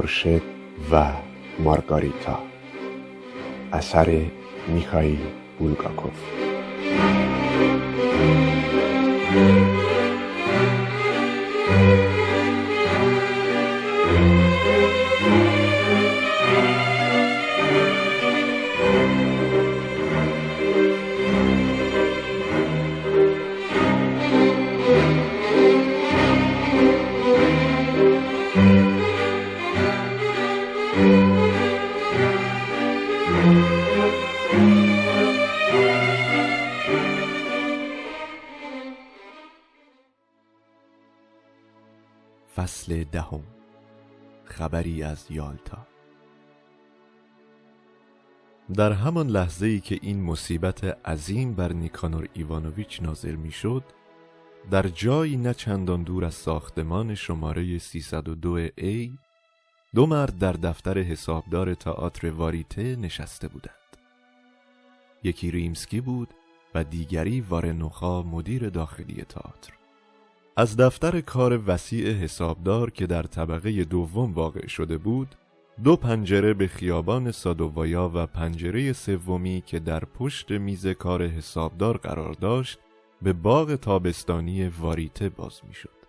خورشید و مارگاریتا. اثر میخائیل بولگاکوف. خبری از یالتا. در همان لحظه ای که این مصیبت عظیم بر نیکانور ایوانوویچ نازل می‌شد در جایی نه چندان دور از ساختمان شماره 302 A دو مرد در دفتر حسابدار تئاتر واریته نشسته بودند. یکی ریمسکی بود و دیگری وارنوخا مدیر داخلی تئاتر. از دفتر کار وسیع حسابدار که در طبقه دوم واقع شده بود دو پنجره به خیابان سادووایا و پنجره سومی که در پشت میز کار حسابدار قرار داشت به باغ تابستانی واریته باز می‌شد.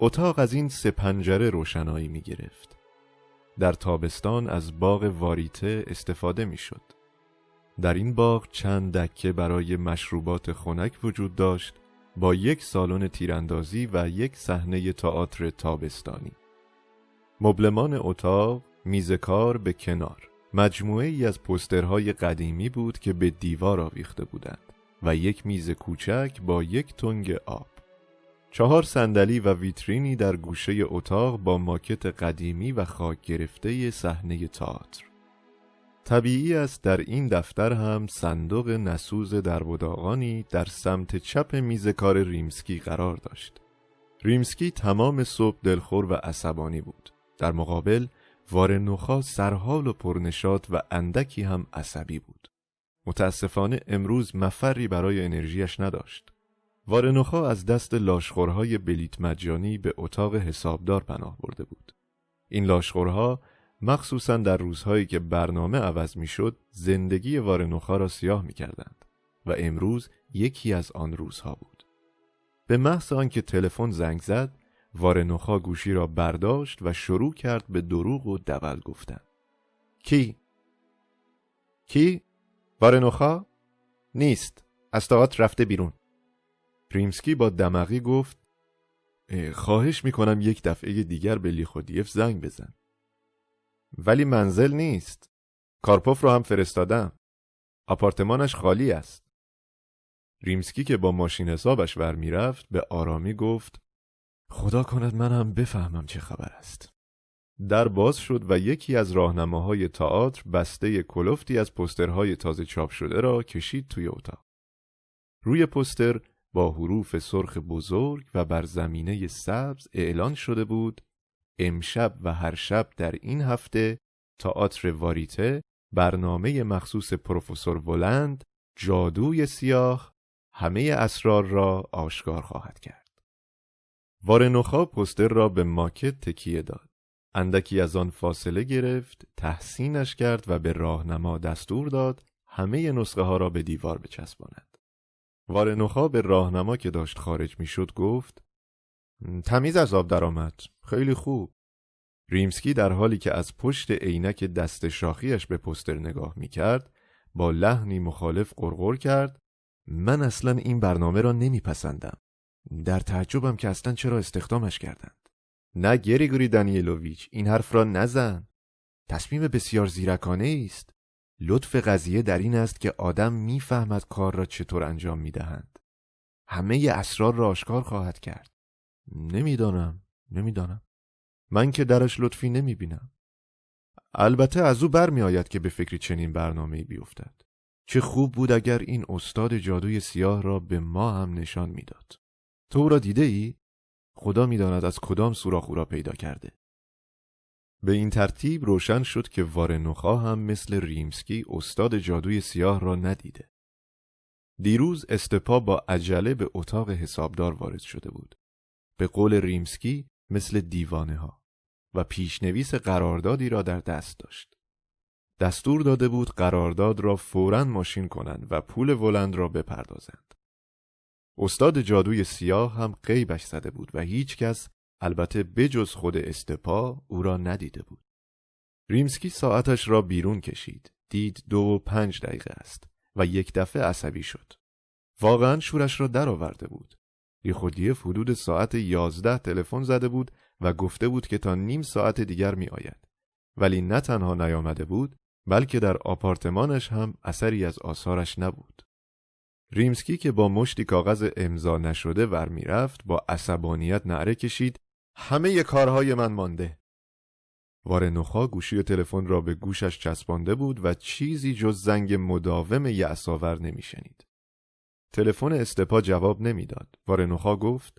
اتاق از این سه پنجره روشنایی می گرفت. در تابستان از باغ واریته استفاده می شد. در این باغ چند دکه برای مشروبات خنک وجود داشت با یک سالن تیراندازی و یک صحنه تئاتر تابستانی. مبلمان اتاق میز کار به کنار مجموعه ای از پسترهای قدیمی بود که به دیوار آویخته بودند و یک میز کوچک با یک تنگ آب. چهار صندلی و ویترینی در گوشه اتاق با ماکت قدیمی و خاک گرفته صحنه تئاتر. طبیعی است در این دفتر هم صندوق نسوز در در سمت چپ میز کار ریمسکی قرار داشت. ریمسکی تمام صبح دلخور و عصبانی بود. در مقابل وارنوخا سرحال و پرنشات و اندکی هم عصبی بود. متاسفانه امروز مفری برای انرژیش نداشت. وارنوخا از دست لاشخورهای بلیت مجانی به اتاق حسابدار پناه برده بود. این لاشخورها مخصوصا در روزهایی که برنامه عوض می‌شد زندگی وارنوخا را سیاه می کردند و امروز یکی از آن روزها بود. به محض آنکه تلفن زنگ زد وارنوخا گوشی را برداشت و شروع کرد به دروغ و دول گفتن. کی؟ کی؟ وارنوخا؟ نیست. از رفته بیرون. ریمسکی با دمقی گفت خواهش می‌کنم یک دفعه دیگر به لیخودیف زنگ بزن. ولی منزل نیست. کارپوف رو هم فرستادم. آپارتمانش خالی است. ریمسکی که با ماشین حسابش ور می‌رفت به آرامی گفت خدا کند من هم بفهمم چه خبر است. در باز شد و یکی از راهنماهای تئاتر بسته کلفتی از پسترهای تازه چاپ شده را کشید توی اتاق. روی پستر با حروف سرخ بزرگ و بر زمینه سبز اعلان شده بود امشب و هر شب در این هفته تئاتر واریته برنامه مخصوص پروفسور ولند جادوی سیاه همه اسرار را آشکار خواهد کرد. وارنوخا پستر را به ماکت تکیه داد. اندکی از آن فاصله گرفت، تحسینش کرد و به راهنما دستور داد همه نسخه ها را به دیوار بچسباند. وارنوخا به راهنما که داشت خارج می‌شد گفت تمیز از آب درآمد. خیلی خوب. ریمسکی در حالی که از پشت عینک دست شاخیش به پستر نگاه می کرد با لحنی مخالف قرقر کرد. من اصلا این برنامه را نمیپسندم. در تعجبم که اصلا چرا استخدامش کردند. نه گریگوری دانیلوویچ این حرف را نزن. تصمیم بسیار زیرکانه است لطف قضیه در این است که آدم می‌فهمد کار را چطور انجام می‌دهند. همه اسرار را آشکار خواهد کرد. نمی‌دانم نمی‌دانم من که درش لطفی نمی بینم. البته از او برمیآید که به فکر چنین برنامه‌ای بیفتد. چه خوب بود اگر این استاد جادوی سیاه را به ما هم نشان می‌داد. تو او را دیده ای؟ خدا می‌داند از کدام سوراخ او را پیدا کرده. به این ترتیب روشن شد که وارنوخا هم مثل ریمسکی استاد جادوی سیاه را ندیده. دیروز استپا با عجله به اتاق حسابدار وارد شده بود. به قول ریمسکی مثل دیوانه ها. و پیشنویس قراردادی را در دست داشت. دستور داده بود قرارداد را فوراً ماشین کنند و پول ولند را بپردازند. استاد جادوی سیاه هم قیبش زده بود و هیچ کس البته بجز خود استپا او را ندیده بود. ریمسکی ساعتش را بیرون کشید. دید دو و پنج دقیقه است و یک دفعه عصبی شد. واقعا شورش را درآورده بود. لیخودیف حدود ساعت یازده تلفن زده بود و گفته بود که تا نیم ساعت دیگر می آید. ولی نه تنها نیامده بود بلکه در آپارتمانش هم اثری از آثارش نبود. ریمسکی که با مشتی کاغذ امضا نشده ور می‌رفت با عصبانیت نعره کشید همه کارهای من مانده وارنوخا گوشی تلفن را به گوشش چسبانده بود و چیزی جز زنگ مداوم یعصاور نمیشنید. تلفن استپا جواب نمی‌داد. وارنوخا گفت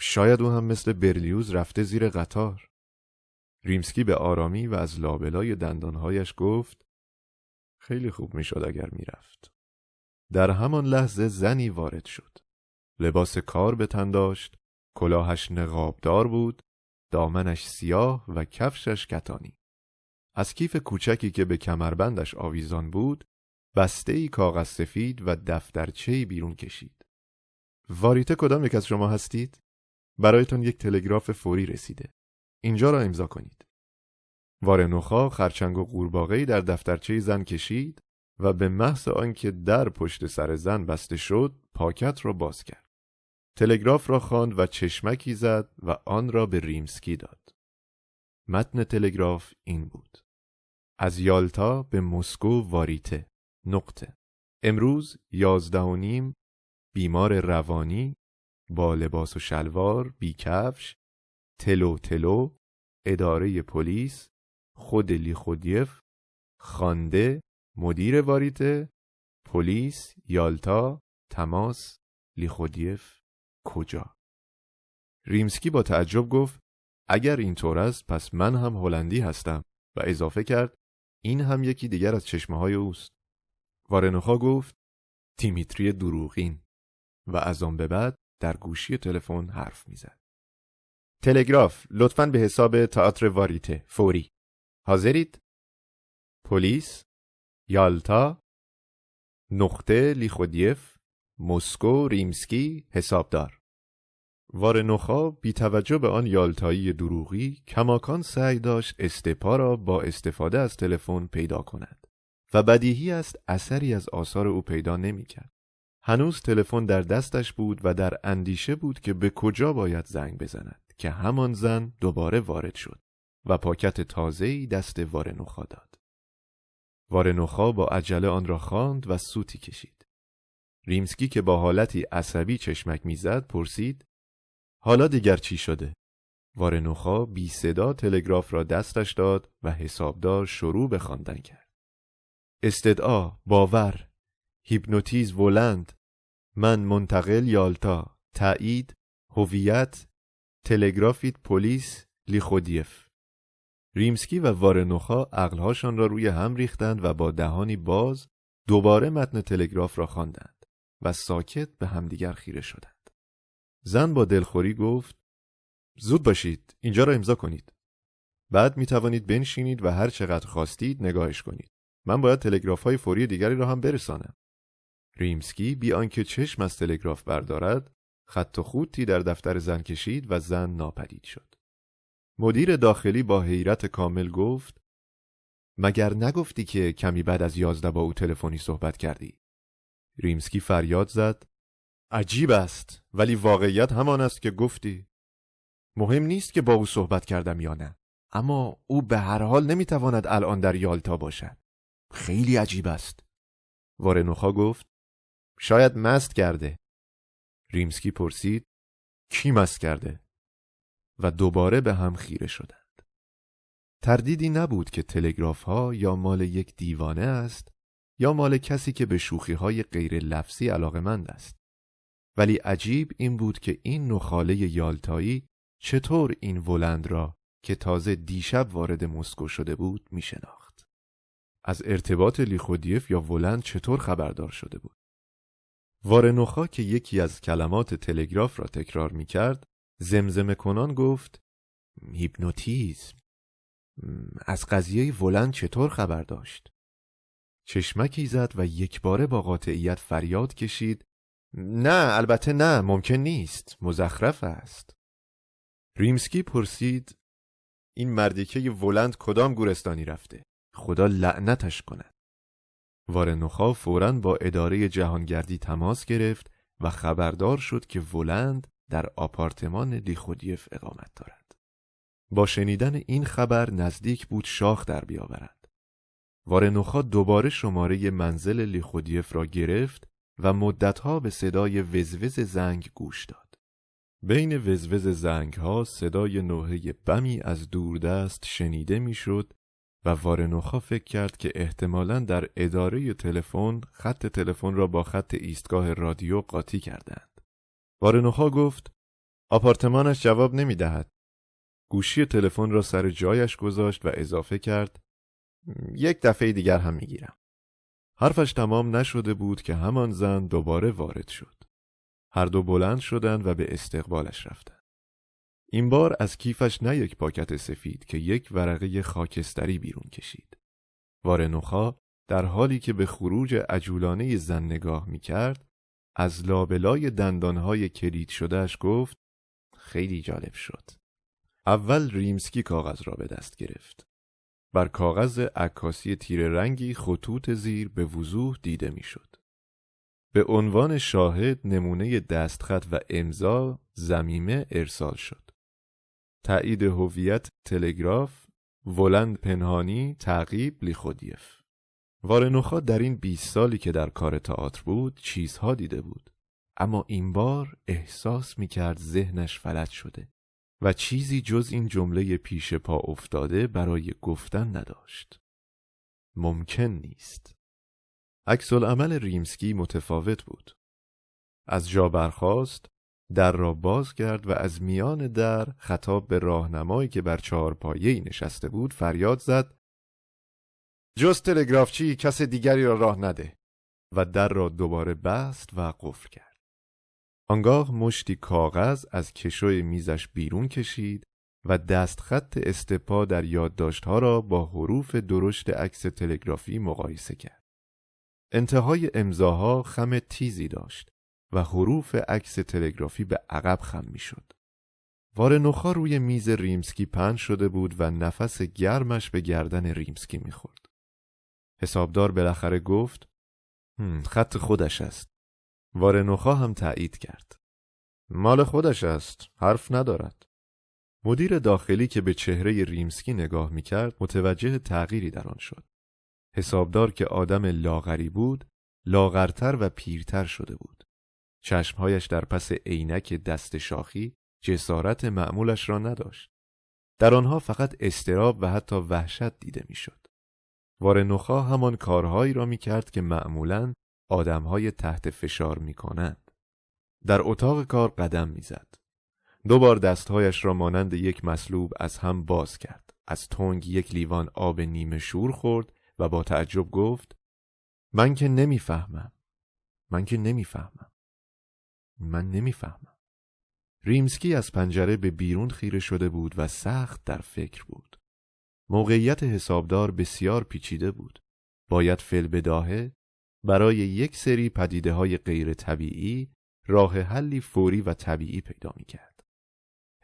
شاید او هم مثل برلیوز رفته زیر قطار. ریمسکی به آرامی و از لابلای دندانهایش گفت خیلی خوب می‌شد اگر می‌رفت. در همان لحظه زنی وارد شد. لباس کار به تن داشت، کلاهش نقابدار بود دامنش سیاه و کفشش کتانی. از کیف کوچکی که به کمربندش آویزان بود، بسته ای کاغذ سفید و دفترچه بیرون کشید. واریته کدام یک از شما هستید؟ برایتان یک تلگراف فوری رسیده. اینجا را امضا کنید. وارنوخا خرچنگ و قورباغه‌ای در دفترچه زن کشید و به محض آنکه در پشت سر زن بسته شد، پاکت را باز کرد. تلگراف را خواند و چشمکی زد و آن را به ریمسکی داد. متن تلگراف این بود. از یالتا به مسکو واریته نقطه امروز یازده نیم بیمار روانی با لباس و شلوار بیکفش تلو تلو اداره پلیس خود لیخودیف خانده مدیر واریته پلیس یالتا تماس لیخودیف کجا؟ ریمسکی با تعجب گفت اگر اینطور است پس من هم هلندی هستم و اضافه کرد این هم یکی دیگر از چشمه های اوست. وارنوخا گفت تیمیتری دروغین. و از آن به بعد در گوشی تلفن حرف می‌زد. تلگراف لطفا به حساب تئاتر واریته فوری. حاضرید؟ پلیس؟ یالتا؟ نقطه لیخودیف؟ مسکو؟ ریمسکی؟ حسابدار. وارنوخا بی توجه به آن یالتایی دروغی کماکان سعی داشت استپا را با استفاده از تلفن پیدا کند. و بدیهی است اثری از آثار او پیدا نمی‌کرد. هنوز تلفن در دستش بود و در اندیشه بود که به کجا باید زنگ بزند که همان زن دوباره وارد شد و پاکت تازه‌ای دست وارنوخا داد. وارنوخا با عجله آن را خواند و سوتی کشید. ریمسکی که با حالتی عصبی چشمک می‌زد پرسید حالا دیگر چی شده؟ وارنوخا بی صدا تلگراف را دستش داد و حسابدار شروع به خواندن کرد. استدعا، باور، هیپنوتیز ولند، من منتقل یالتا، تایید، هویت، تلگرافیت پلیس لیخودیف. ریمسکی و وارنوخا عقلهاشان را روی هم ریختند و با دهانی باز دوباره متن تلگراف را خواندند و ساکت به همدیگر خیره شدند. زن با دلخوری گفت زود باشید اینجا را امضا کنید بعد می توانید بنشینید و هر چقدر خواستید نگاهش کنید من باید تلگراف های فوری دیگری را هم برسانم. ریمسکی بی آنکه چشم از تلگراف بردارد خط و خوتی در دفتر زن کشید و زن ناپدید شد. مدیر داخلی با حیرت کامل گفت مگر نگفتی که کمی بعد از یازده با او تلفنی صحبت کردی؟ ریمسکی فریاد زد عجیب است ولی واقعیت همان است که گفتی. مهم نیست که با او صحبت کردم یا نه اما او به هر حال نمی‌تواند الان در یالتا باشد. خیلی عجیب است. وارنوخا گفت شاید مست کرده. ریمسکی پرسید کی مست کرده؟ و دوباره به هم خیره شدند. تردیدی نبود که تلگراف ها یا مال یک دیوانه است یا مال کسی که به شوخی های غیر لفظی علاقمند است. ولی عجیب این بود که این نخاله یالتایی چطور این ولند را که تازه دیشب وارد مسکو شده بود می شناخت. از ارتباط لیخودیف یا ولند چطور خبردار شده بود. وارنوخا که یکی از کلمات تلگراف را تکرار می کرد زمزمه کنان گفت هیپنوتیزم از قضیه ولند چطور خبر داشت؟ چشمکی زد و یک باره با قاطعیت فریاد کشید نه البته نه ممکن نیست مزخرف است ریمسکی پرسید این مردیکه ولند کدام گورستانی رفته خدا لعنتش کند. وارنوخا فورا با اداره جهانگردی تماس گرفت و خبردار شد که ولند در آپارتمان لیخودیف اقامت دارد. با شنیدن این خبر نزدیک بود شاخ در بیاورد. وارنوخا دوباره شماره منزل لیخودیف را گرفت و مدتها به صدای وزوز زنگ گوش داد. بین وزوز زنگ ها صدای نوحه بمی از دوردست شنیده می‌شد و وارنوخا فکر کرد که احتمالا در اداره تلفن خط تلفن را با خط ایستگاه رادیو قاطی کردند. وارنوخا گفت آپارتمانش جواب نمی دهد. گوشی تلفن را سر جایش گذاشت و اضافه کرد یک دفعه دیگر هم می‌گیرم. حرفش تمام نشده بود که همان زن دوباره وارد شد. هر دو بلند شدند و به استقبالش رفتند. این بار از کیفش نه یک پاکت سفید که یک ورقه خاکستری بیرون کشید. وارنوخا در حالی که به خروج عجولانه زن نگاه می کرد از لابلای دندانهای کلید شدهش گفت خیلی جالب شد. اول ریمسکی کاغذ را به دست گرفت. بر کاغذ عکاسی تیر رنگی خطوط زیر به وضوح دیده می‌شد. به عنوان شاهد نمونه دستخط و امضا زمیمه ارسال شد. تایید هویت تلگراف ولند پنهانی تعقیب لیخودیف وارنوخا در این 20 سالی که در کار تئاتر بود چیزها دیده بود اما این بار احساس می کرد ذهنش فلج شده و چیزی جز این جمله پیش پا افتاده برای گفتن نداشت. ممکن نیست. عکس عمل ریمسکی متفاوت بود. از جا برخاست، در را باز کرد و از میان در خطاب به راهنمایی که بر چهار پایه نشسته بود فریاد زد جز تلگرافچی کس دیگری را راه نده و در را دوباره بست و قفل کرد. آنگاه مشتی کاغذ از کشوی میزش بیرون کشید و دستخط استپا در یادداشتها را با حروف درشت عکس تلگرافی مقایسه کرد. انتهای امضاها خم تیزی داشت و حروف عکس تلگرافی به عقب خم می‌شد. وارنوخا روی میز ریمسکی پنج شده بود و نفس گرمش به گردن ریمسکی می‌خورد. حسابدار بالاخره گفت خط خودش است. وارنوخا هم تایید کرد. مال خودش است. حرف ندارد. مدیر داخلی که به چهره ریمسکی نگاه می‌کرد متوجه تغییری در آن شد. حسابدار که آدم لاغری بود، لاغرتر و پیرتر شده بود. چشمهایش در پس عینک دست شاخی جسارت معمولش را نداشت. در آنها فقط استراب و حتی وحشت دیده می‌شد. وارنوخا همان کارهایی را می‌کرد که معمولا آدمهای تحت فشار می کنند. در اتاق کار قدم می‌زد. دو بار دستهایش را مانند یک مصلوب از هم باز کرد. از تنگ یک لیوان آب نیمه شور خورد و با تعجب گفت من که نمی‌فهمم. من که نمی‌فهمم. من نمی‌فهمم. ریمسکی از پنجره به بیرون خیره شده بود و سخت در فکر بود. موقعیت حسابدار بسیار پیچیده بود. باید فل بداهه برای یک سری پدیده های غیر طبیعی راه حلی فوری و طبیعی پیدا می کرد.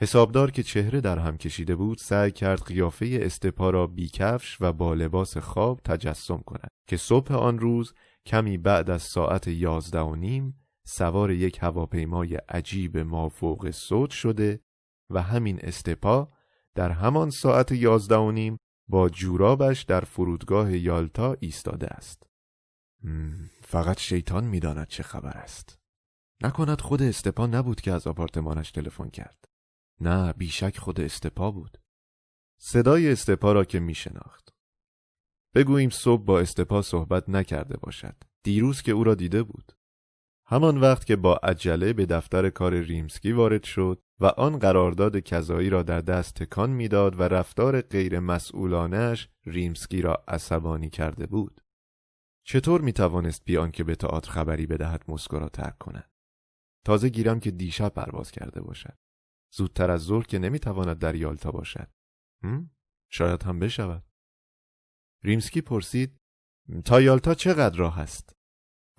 حسابدار که چهره در هم کشیده بود سعی کرد قیافه استپا را بیکفش و با لباس خواب تجسم کند که صبح آن روز کمی بعد از ساعت یازده و نیم سوار یک هواپیمای عجیب مافوق صوت شده و همین استپا در همان ساعت یازده و نیم با جورابش در فرودگاه یالتا ایستاده است. فقط شیطان می‌داند چه خبر است. نکند خود استپا نبود که از آپارتمانش تلفن کرد. نه بیشک خود استپا بود. صدای استپا را که می شناخت. بگوییم صبح با استپا صحبت نکرده باشد. دیروز که او را دیده بود. همان وقت که با عجله به دفتر کار ریمسکی وارد شد و آن قرارداد کذایی را در دست تکان می‌داد و رفتار غیر مسئولانش ریمسکی را عصبانی کرده بود. چطور می توانست بیان که به تئاتر خبری بدهد مسکو را ترک کند؟ تازه گیرم که دیشب پرواز کرده باشد. زودتر از ظهر که نمی‌تواند در یالتا باشد. شاید هم بشود. ریمسکی پرسید تا یالتا چقدر راه است؟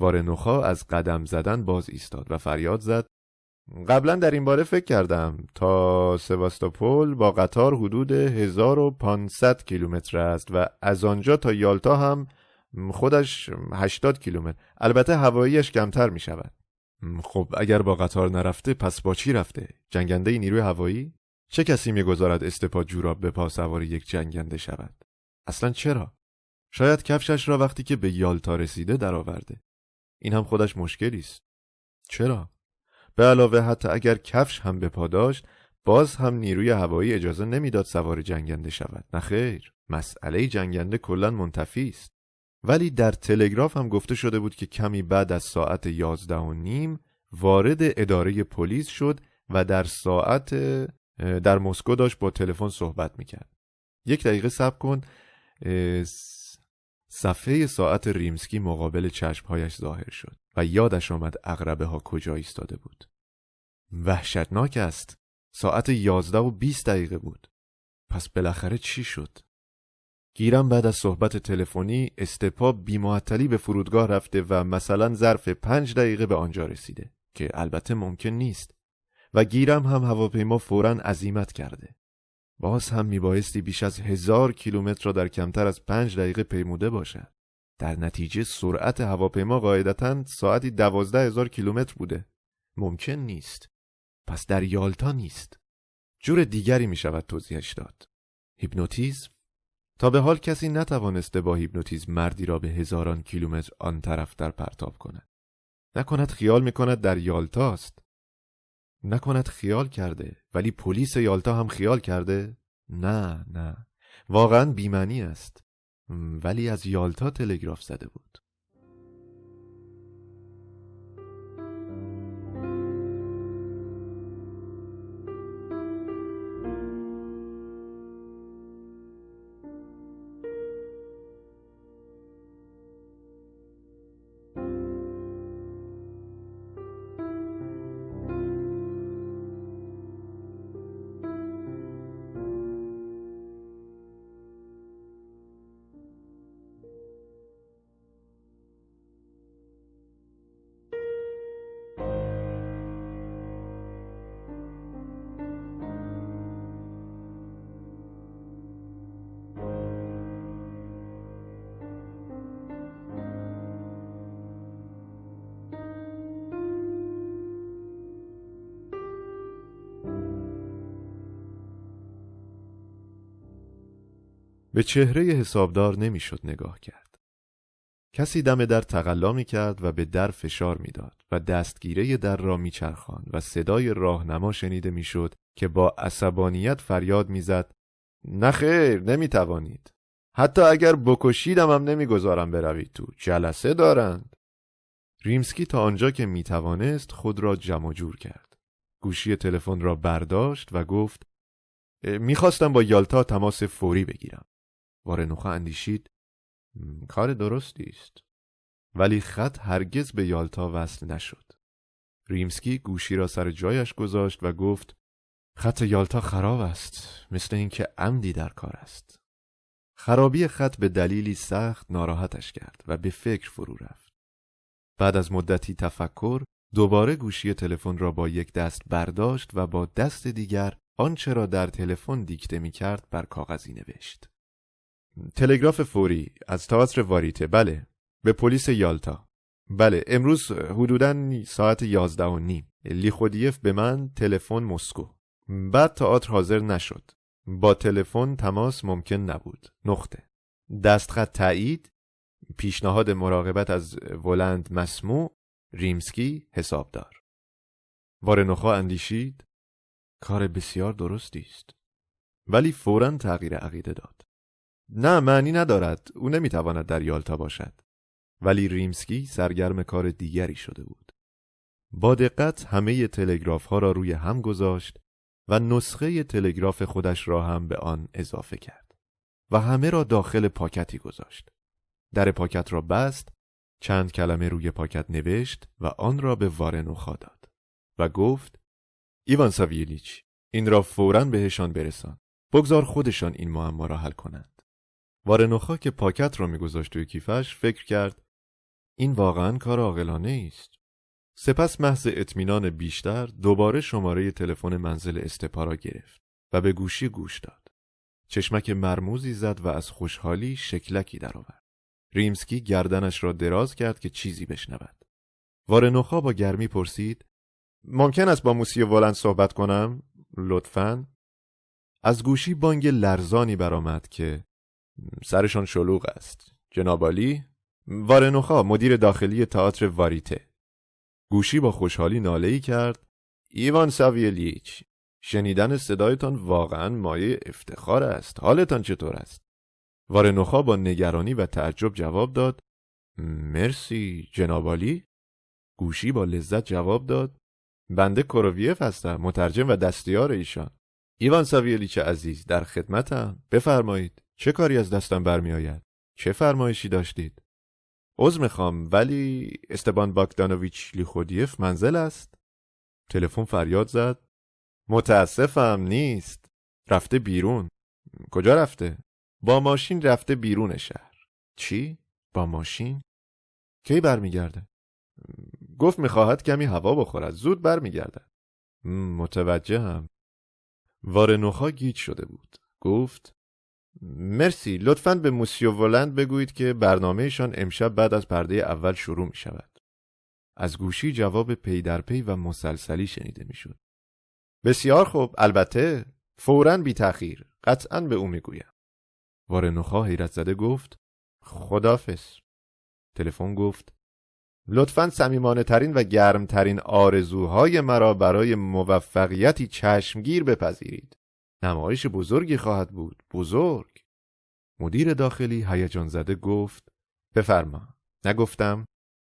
وارنوخا از قدم زدن باز ایستاد و فریاد زد. قبلا در این باره فکر کردم تا سواستوپول با قطار حدود 1500 کیلومتر است و از آنجا تا یالتا هم خودش 80 کیلومتر. البته هواییش کمتر می شود خب اگر با قطار نرفته پس با چی رفته؟ جنگنده نیروی هوایی؟ چه کسی می‌گذارد استپا جوراب به پا سوار یک جنگنده شود؟ اصلا چرا؟ شاید کفشش را وقتی که به یالتا رسیده درآورده. این هم خودش مشکلی است. چرا؟ به علاوه حتی اگر کفش هم به پا داشت باز هم نیروی هوایی اجازه نمی‌داد سوار جنگنده شود. نه خیر مسئله جنگنده کلا منتفی است. ولی در تلگراف هم گفته شده بود که کمی بعد از ساعت یازده و نیم وارد اداره پلیس شد و در ساعت در مسکو داشت با تلفن صحبت می‌کرد. یک دقیقه صبر کن صفحه ساعت ریمسکی مقابل چشمهایش ظاهر شد و یادش آمد اغربه ها کجا ایستاده بود. وحشتناک است. ساعت یازده و بیست دقیقه بود. پس بالاخره چی شد؟ گیرم بعد از صحبت تلفنی استپا بیمعطلی به فرودگاه رفته و مثلا ظرف پنج دقیقه به آنجا رسیده که البته ممکن نیست. و گیرم هم هواپیما فورا عزیمت کرده. باز هم میبایستی بیش از هزار کیلومتر را در کمتر از پنج دقیقه پیموده باشد. در نتیجه سرعت هواپیما قاعدتا ساعتی دوازده هزار کیلومتر بوده. ممکن نیست. پس در یالتا نیست. جور دیگری می شود توضیحش داد. هیپنوتیزم؟ تا به حال کسی نتوانسته با هیپنوتیزم مردی را به هزاران کیلومتر آن طرف در پرتاب کند. نکند خیال می کند در یالتاست. نکند خیال کرده ولی پلیس یالتا هم خیال کرده؟ نه نه. واقعا بیمنی است. ولی از یالتا تلگراف زده بود. به چهره حسابدار نمی‌شد نگاه کرد. کسی دم در تقلا می کرد و به در فشار می‌داد و دستگیره در را میچرخاند و صدای راهنما شنیده می‌شد که با عصبانیت فریاد می‌زد نه خیر نمی‌توانید. حتی اگر بکشیدم هم نمی‌گذارم بروید تو جلسه دارند. ریمسکی تا آنجا که می‌توانست خود را جمع جور کرد. گوشی تلفن را برداشت و گفت می‌خواستم با یالتا تماس فوری بگیرم. وارنوخا اندیشید کار درستی است. ولی خط هرگز به یالتا وصل نشد. ریمسکی گوشی را سر جایش گذاشت و گفت خط یالتا خراب است مثل اینکه عمدی در کار است. خرابی خط به دلیلی سخت ناراحتش کرد و به فکر فرو رفت. بعد از مدتی تفکر دوباره گوشی تلفن را با یک دست برداشت و با دست دیگر آنچه را در تلفن دیکته می کرد بر کاغذی نوشت. تلگراف فوری از تئاتر واریته بله. به پلیس یالتا. بله امروز حدودا ساعت یازده و نیم. لیخودیف به من تلفن مسکو. بعد تئاتر حاضر نشد. با تلفن تماس ممکن نبود. نقطه. دستخط تایید پیشنهاد مراقبت از ولند مسموع ریمسکی حسابدار. وارنوخا اندیشید کار بسیار درستی است. ولی فورا تغییر عقیده داد. نه معنی ندارد. او نمی‌تواند در یالتا باشد. ولی ریمسکی سرگرم کار دیگری شده بود. با دقت همه تلگراف ها را روی هم گذاشت و نسخه تلگراف خودش را هم به آن اضافه کرد و همه را داخل پاکتی گذاشت. در پاکت را بست چند کلمه روی پاکت نوشت و آن را به وارنوخا داد و گفت ایوان ساویلیچ این را فوراً بهشان برسان. بگذار خودشان این معما را حل کنند. وارنوخا که پاکت را میگذاشت توی کیفش فکر کرد این واقعا کار عاقلانه است سپس محض اطمینان بیشتر دوباره شماره تلفن منزل استپا را گرفت و به گوشی گوش داد. چشمک مرموزی زد و از خوشحالی شکلکی درآورد. ریمسکی گردنش را دراز کرد که چیزی بشنود. وارنوخا با گرمی پرسید ممکن است با موسی ولند صحبت کنم؟ لطفا. از گوشی بانگ لرزانی برآمد که سرشان شلوغ است. جنابالی وارنوخا مدیر داخلی تئاتر واریته. گوشی با خوشحالی ناله‌ای کرد. ایوان ساویلیچ شنیدن صدایتان واقعا مایه افتخار است. حالتان چطور است؟ وارنوخا با نگرانی و تعجب جواب داد. مرسی جنابالی گوشی با لذت جواب داد. بنده کروویف هستم مترجم و دستیار ایشان. ایوان ساویلیچ عزیز در خدمتم. بفرمایید. چه کاری از دستم برمیآید؟ چه فرمایشی داشتید؟ عذر می‌خوام ولی استبان باگدانویچ لیخودیف منزل است. تلفن فریاد زد. متاسفم نیست. رفته بیرون. کجا رفته؟ با ماشین رفته بیرون شهر. چی؟ با ماشین؟ کی برمیگرده؟ گفت می‌خواهد کمی هوا بخورد. زود برمیگردد. متوجهم. وارنوخا گیج شده بود. گفت مرسی. لطفا به موسیو ولند بگویید که برنامهشان امشب بعد از پرده اول شروع می شود. از گوشی جواب پی در پی و مسلسلی شنیده می شود. بسیار خوب. البته فورا بی تأخیر. قطعا به او می‌گویم. وارنوخا حیرت زده گفت خدافس تلفن گفت لطفا سمیمانه ترین و گرم ترین آرزوهای مرا برای موفقیتی چشمگیر بپذیرید. نمایش بزرگی خواهد بود. بزرگ. مدیر داخلی هیجان زده گفت بفرما. نگفتم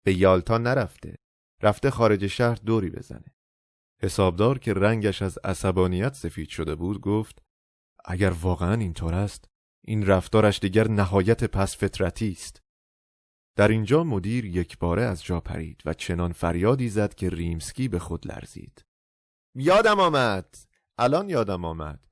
به یالتا نرفته. رفته خارج شهر دوری بزنه. حسابدار که رنگش از عصبانیت سفید شده بود گفت اگر واقعا اینطور است این رفتارش دیگر نهایت پس فطرتی است. در اینجا مدیر یک باره از جا پرید و چنان فریادی زد که ریمسکی به خود لرزید. یادم آمد. الان یادم آمد.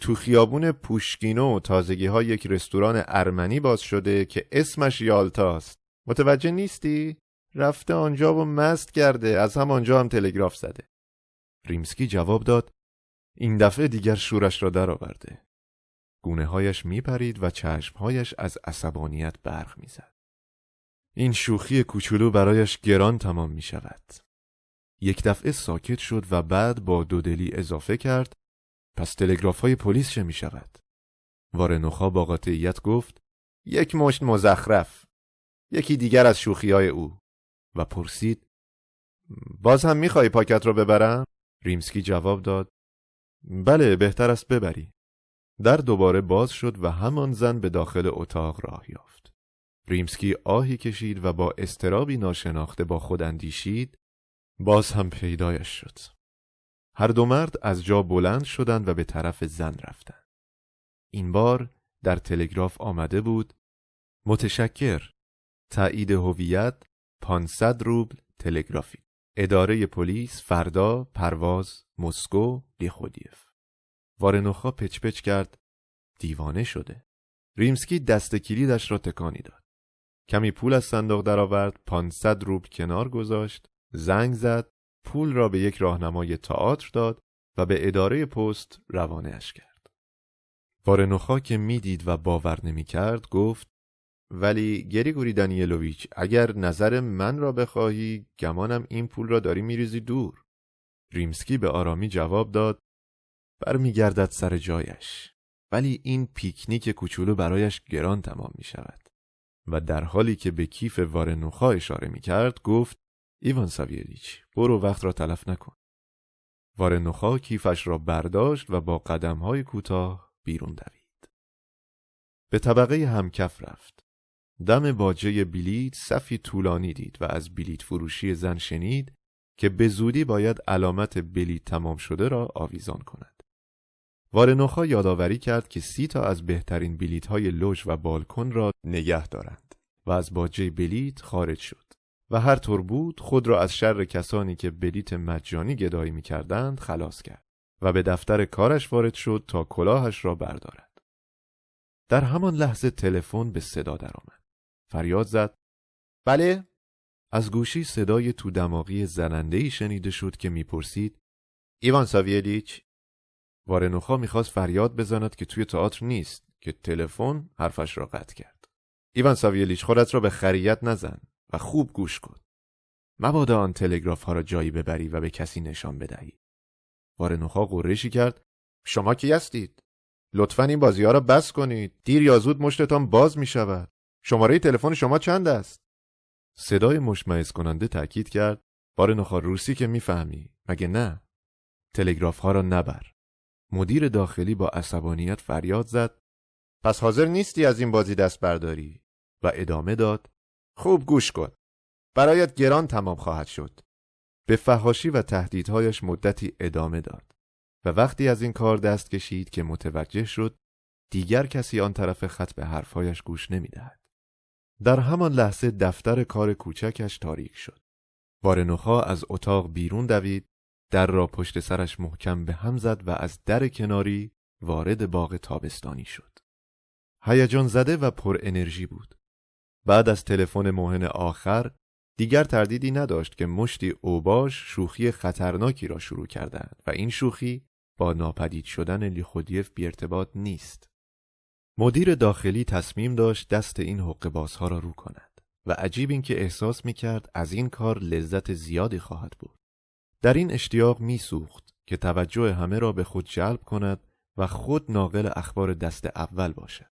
تو خیابون پوشکینو تازگی ها یک رستوران ارمنی باز شده که اسمش یالتاست متوجه نیستی؟ رفته آنجا و مست کرده از هم آنجا هم تلگراف زده ریمسکی جواب داد این دفعه دیگر شورش را درآورده. گونه هایش می پرید و چشمهایش از عصبانیت می زد. این شوخی کوچولو برایش گران تمام می شود. یک دفعه ساکت شد و بعد با دودلی اضافه کرد پس تلگراف های پلیس چه می شود؟ وارنوخا با قاطعیت گفت یک مشت مزخرف یکی دیگر از شوخی های او و پرسید باز هم می‌خوای پاکت رو ببرم؟ ریمسکی جواب داد بله بهتر است ببری در دوباره باز شد و همان زن به داخل اتاق راه یافت ریمسکی آهی کشید و با استرابی ناشناخته با خود اندیشید باز هم پیدایش شد هر دو مرد از جا بلند شدند و به طرف زن رفتند. این بار در تلگراف آمده بود متشکر تایید هویت 500 روبل تلگرافی. اداره پلیس فردا پرواز مسکو لیخودیف وارنوخا پچ پچ کرد دیوانه شده. ریمسکی دست کلیدش را تکانی داد. کمی پول از صندوق درآورد 500 روبل کنار گذاشت زنگ زد پول را به یک راهنمای تئاتر داد و به اداره پست روانهاش کرد. وارنوخا که می‌دید و باور نمی‌کرد گفت ولی گریگوری دانیلوویچ اگر نظر من را بخواهی گمانم این پول را داری میریزی دور. ریمسکی به آرامی جواب داد برمیگردد سر جایش ولی این پیکنیک کوچولو برایش گران تمام می شود و در حالی که به کیف وارنوخا اشاره می کرد گفت ایوان ساویلیچ برو وقت را تلف نکن. وارنوخا کیفش را برداشت و با قدمهای کوتاه بیرون دوید. به طبقه همکف رفت. دم باجه بلیت صفی طولانی دید و از بلیت فروشی زن شنید که به زودی باید علامت بلیت تمام شده را آویزان کند. وارنوخا یادآوری کرد که سی تا از بهترین بلیت های لوژ و بالکن را نگه دارند و از باجه بلیت خارج شد. و هر طور بود خود را از شر کسانی که بلیت مجانی گدایی می کردند خلاص کرد و به دفتر کارش وارد شد تا کلاهش را بردارد. در همان لحظه تلفن به صدا درآمد. فریاد زد: بله؟ از گوشی صدای تو دماغی زنندهی شنیده شد که می‌پرسید: ایوان ساویلیچ وارنوخا می‌خواست فریاد بزند که توی تئاتر نیست که تلفن حرفش را قطع کرد. ایوان ساویلیچ خودت را به خریت نزن و خوب گوش کن. مبادا آن تلگراف ها را جایی ببری و به کسی نشان بدهی. وارنوخا قرشی کرد شما کی هستید؟ لطفا این بازی ها را بس کنید. دیر یا زود مشتتان باز می شود. شماره تلفن شما چند است؟ صدای مشمعز کننده تأکید کرد وارنوخا روسی که می‌فهمی مگه نه؟ تلگراف ها را نبر. مدیر داخلی با عصبانیت فریاد زد پس حاضر نیستی از این بازی دست برداری و ادامه داد خوب گوش کن برایت گران تمام خواهد شد به فهاشی و تهدیدهایش مدتی ادامه داد و وقتی از این کار دست کشید که متوجه شد دیگر کسی آن طرف خط به حرفهایش گوش نمی‌دهد. در همان لحظه دفتر کار کوچکش تاریک شد. وارنوخا از اتاق بیرون دوید در را پشت سرش محکم به هم زد و از در کناری وارد باغ تابستانی شد. هیجان زده و پر انرژی بود. بعد از تلفن موهن آخر دیگر تردیدی نداشت که مشتی اوباش شوخی خطرناکی را شروع کردند و این شوخی با ناپدید شدن لیخودیف بی ارتباط نیست. مدیر داخلی تصمیم داشت دست این حقبازها را رو کند و عجیب این که احساس می کرد از این کار لذت زیادی خواهد بود. در این اشتیاق میسوخت که توجه همه را به خود جلب کند و خود ناقل اخبار دست اول باشد.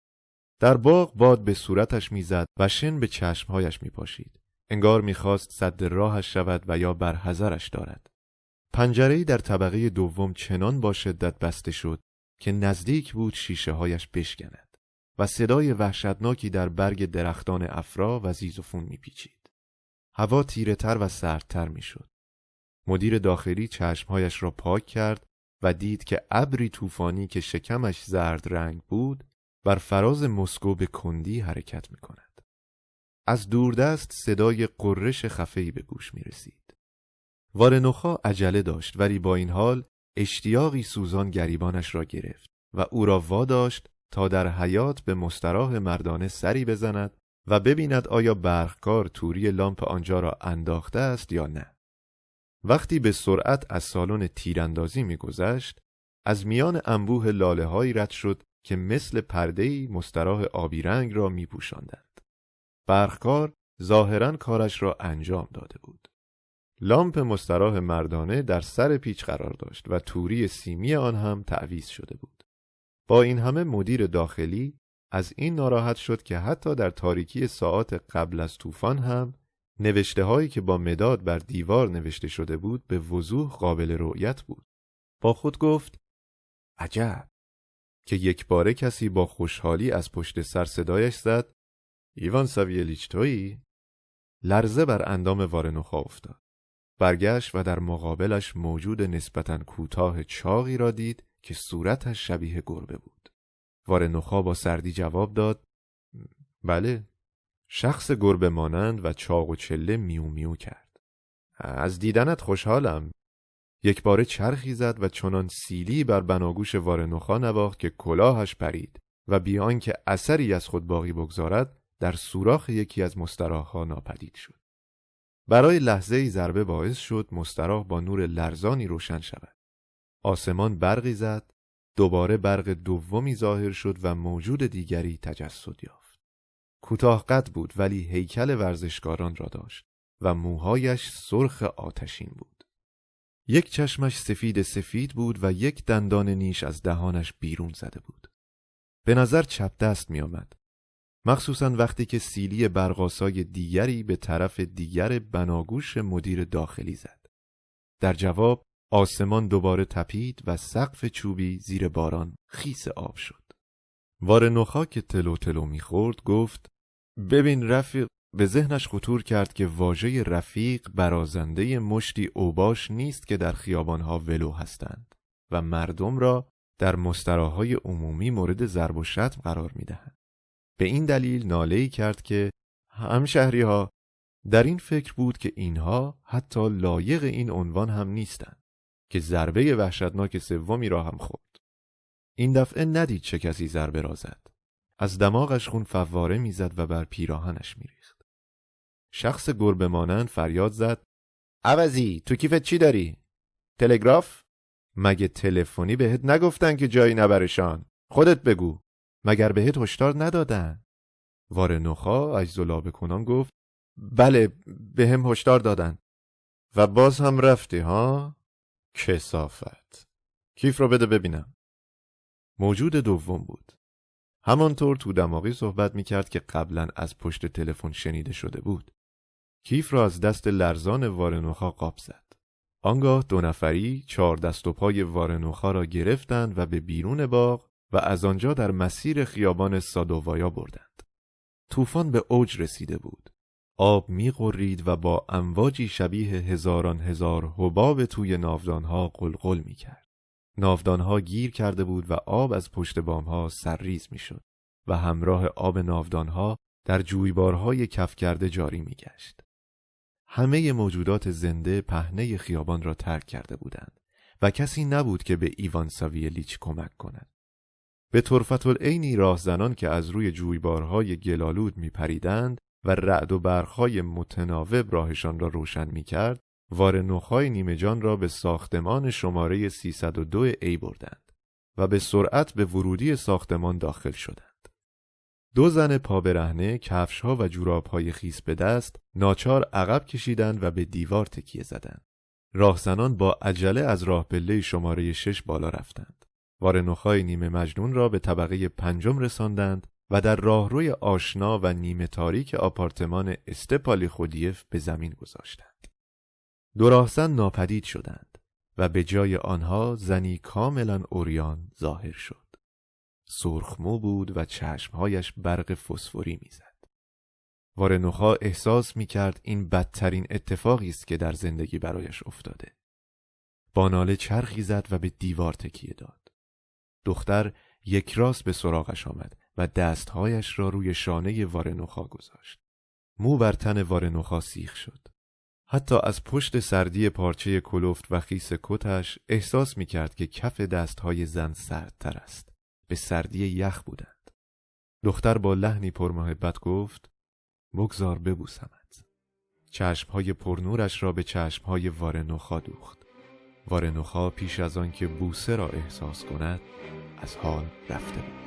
در باغ باد به صورتش می‌زد و شن به چشمهایش میپاشید. انگار می‌خواست صد راهش شود و یا برحضرش دارد. پنجرهای در طبقه دوم چنان با شدت بسته شد که نزدیک بود شیشه هایش بشکند و صدای وحشتناکی در برگ درختان افرا و زیزوفون میپیچید. هوا تیره تر و سردتر می‌شد. مدیر داخلی چشمهایش را پاک کرد و دید که ابری طوفانی که شکمش زرد رنگ بود بر فراز مسکو به کندی حرکت می کند. از دوردست صدای قررش خفهی به گوش می رسید. وارنوخا عجله داشت ولی با این حال اشتیاقی سوزان گریبانش را گرفت و او را واداشت تا در حیات به مستراح مردانه سری بزند و ببیند آیا برخکار توری لامپ آنجا را انداخته است یا نه. وقتی به سرعت از سالن تیراندازی میگذشت از میان انبوه لاله هایی رد شد که مثل پردهی مستراح آبی رنگ را می پوشندند. برخکار ظاهرا کارش را انجام داده بود. لامپ مستراح مردانه در سر پیچ قرار داشت و توری سیمی آن هم تعویز شده بود. با این همه مدیر داخلی از این ناراحت شد که حتی در تاریکی ساعات قبل از طوفان هم نوشته هایی که با مداد بر دیوار نوشته شده بود به وضوح قابل رؤیت بود. با خود گفت عجب که یک باره کسی با خوشحالی از پشت سر صدایش زد ایوان ساویلیچ تویی؟ لرزه بر اندام وارنوخا افتاد. برگشت و در مقابلش موجود نسبتا کوتاه چاقی را دید که صورتش شبیه گربه بود. وارنوخا با سردی جواب داد بله شخص گربه مانند و چاق و چله میو میو کرد. از دیدنت خوشحالم. یک بار چرخی زد و چنان سیلی بر بناگوش وارنوخا نواخت که کلاهش پرید و بیان که اثری از خود باقی بگذارد در سوراخ یکی از مستراحها ناپدید شد. برای لحظه ای ضربه باعث شد مستراح با نور لرزانی روشن شود. آسمان برقی زد، دوباره برق دومی ظاهر شد و موجود دیگری تجسد یافت. کوتاه قد بود ولی هیکل ورزشکاران را داشت و موهایش سرخ آتشین بود. یک چشمش سفید سفید بود و یک دندان نیش از دهانش بیرون زده بود. به نظر چپ دست می آمد. مخصوصا وقتی که سیلی برقاسای دیگری به طرف دیگر بناگوش مدیر داخلی زد. در جواب آسمان دوباره تپید و سقف چوبی زیر باران خیس آب شد. وارنوخا که تلو تلو می‌خورد گفت ببین رفیق به ذهنش خطور کرد که واژه رفیق برازنده مشتی اوباش نیست که در خیابانها ولو هستند و مردم را در مستراهای عمومی مورد ضرب و شتم قرار می‌دهند. به این دلیل ناله‌ای کرد که همشهری ها در این فکر بود که اینها حتی لایق این عنوان هم نیستند. که ضربه وحشتناک سومی را هم خورد. این دفعه ندید چه کسی ضربه را زد. از دماغش خون فواره می‌زد و بر پیراهنش میریخت. شخص گربه مانند فریاد زد عوضی تو کیفت چی داری؟ تلگراف؟ مگه تلفنی بهت نگفتن که جایی نبرشان؟ خودت بگو. مگر بهت هشدار ندادن؟ وارنوخا اجزلاب کنان گفت بله به هم هشدار دادن و باز هم رفتی ها؟ کسافت کیف را بده ببینم موجود دوم بود همانطور تو دماغی صحبت می‌کرد که قبلا از پشت تلفن شنیده شده بود کیف را از دست لرزان وارنوخا قاب زد آنگاه دو نفری چهار دست و پای وارنوخا را گرفتند و به بیرون باغ و از آنجا در مسیر خیابان سادووایا بردند طوفان به اوج رسیده بود آب میغرید و با امواجی شبیه هزاران هزار حباب توی ناودانها قلقل می‌کرد. ناودانها گیر کرده بود و آب از پشت بامها سرریز می‌شد و همراه آب ناودانها در جویبارهای کف کرده جاری میگشت. همه موجودات زنده پهنه خیابان را ترک کرده بودند و کسی نبود که به ایوان ساویلیچ کمک کند. به طرفت العینی راهزنان که از روی جویبارهای گلالود میپریدند و رعد و برخای متناوب راهشان را روشن می کرد وارنوخای نیمه جان را به ساختمان شماره 302 ای بردند و به سرعت به ورودی ساختمان داخل شدند. دو زن پا برهنه کفش ها و جوراب های خیس به دست ناچار عقب کشیدند و به دیوار تکیه زدند. راهزنان با عجله از راه پله شماره شش بالا رفتند. وارنوخای نیمه مجنون را به طبقه پنجم رساندند و در راهروی آشنا و نیمه تاریک آپارتمان استپالی خودیف به زمین گذاشتند. دو راهزن ناپدید شدند و به جای آنها زنی کاملا اوریان ظاهر شد. سرخمو بود و چشمهایش برق فسفوری می‌زد. وارنوخا احساس می کرد این بدترین اتفاقی است که در زندگی برایش افتاده. با ناله چرخی زد و به دیوار تکیه داد. دختر یک راست به سراغش آمد و دستهایش را روی شانه وارنوخا گذاشت. مو بر تن وارنوخا سیخ شد. حتی از پشت سردی پارچه کلفت و خیس کتش احساس می کرد که کف دستهای زن سردتر است. به سردی یخ بودند. دختر با لحنی پرمحبت گفت بگذار ببوسمت. چشمهای پرنورش را به چشمهای وارنوخا دوخت. وارنوخا پیش از آن که بوسه را احساس کند از حال رفته بود.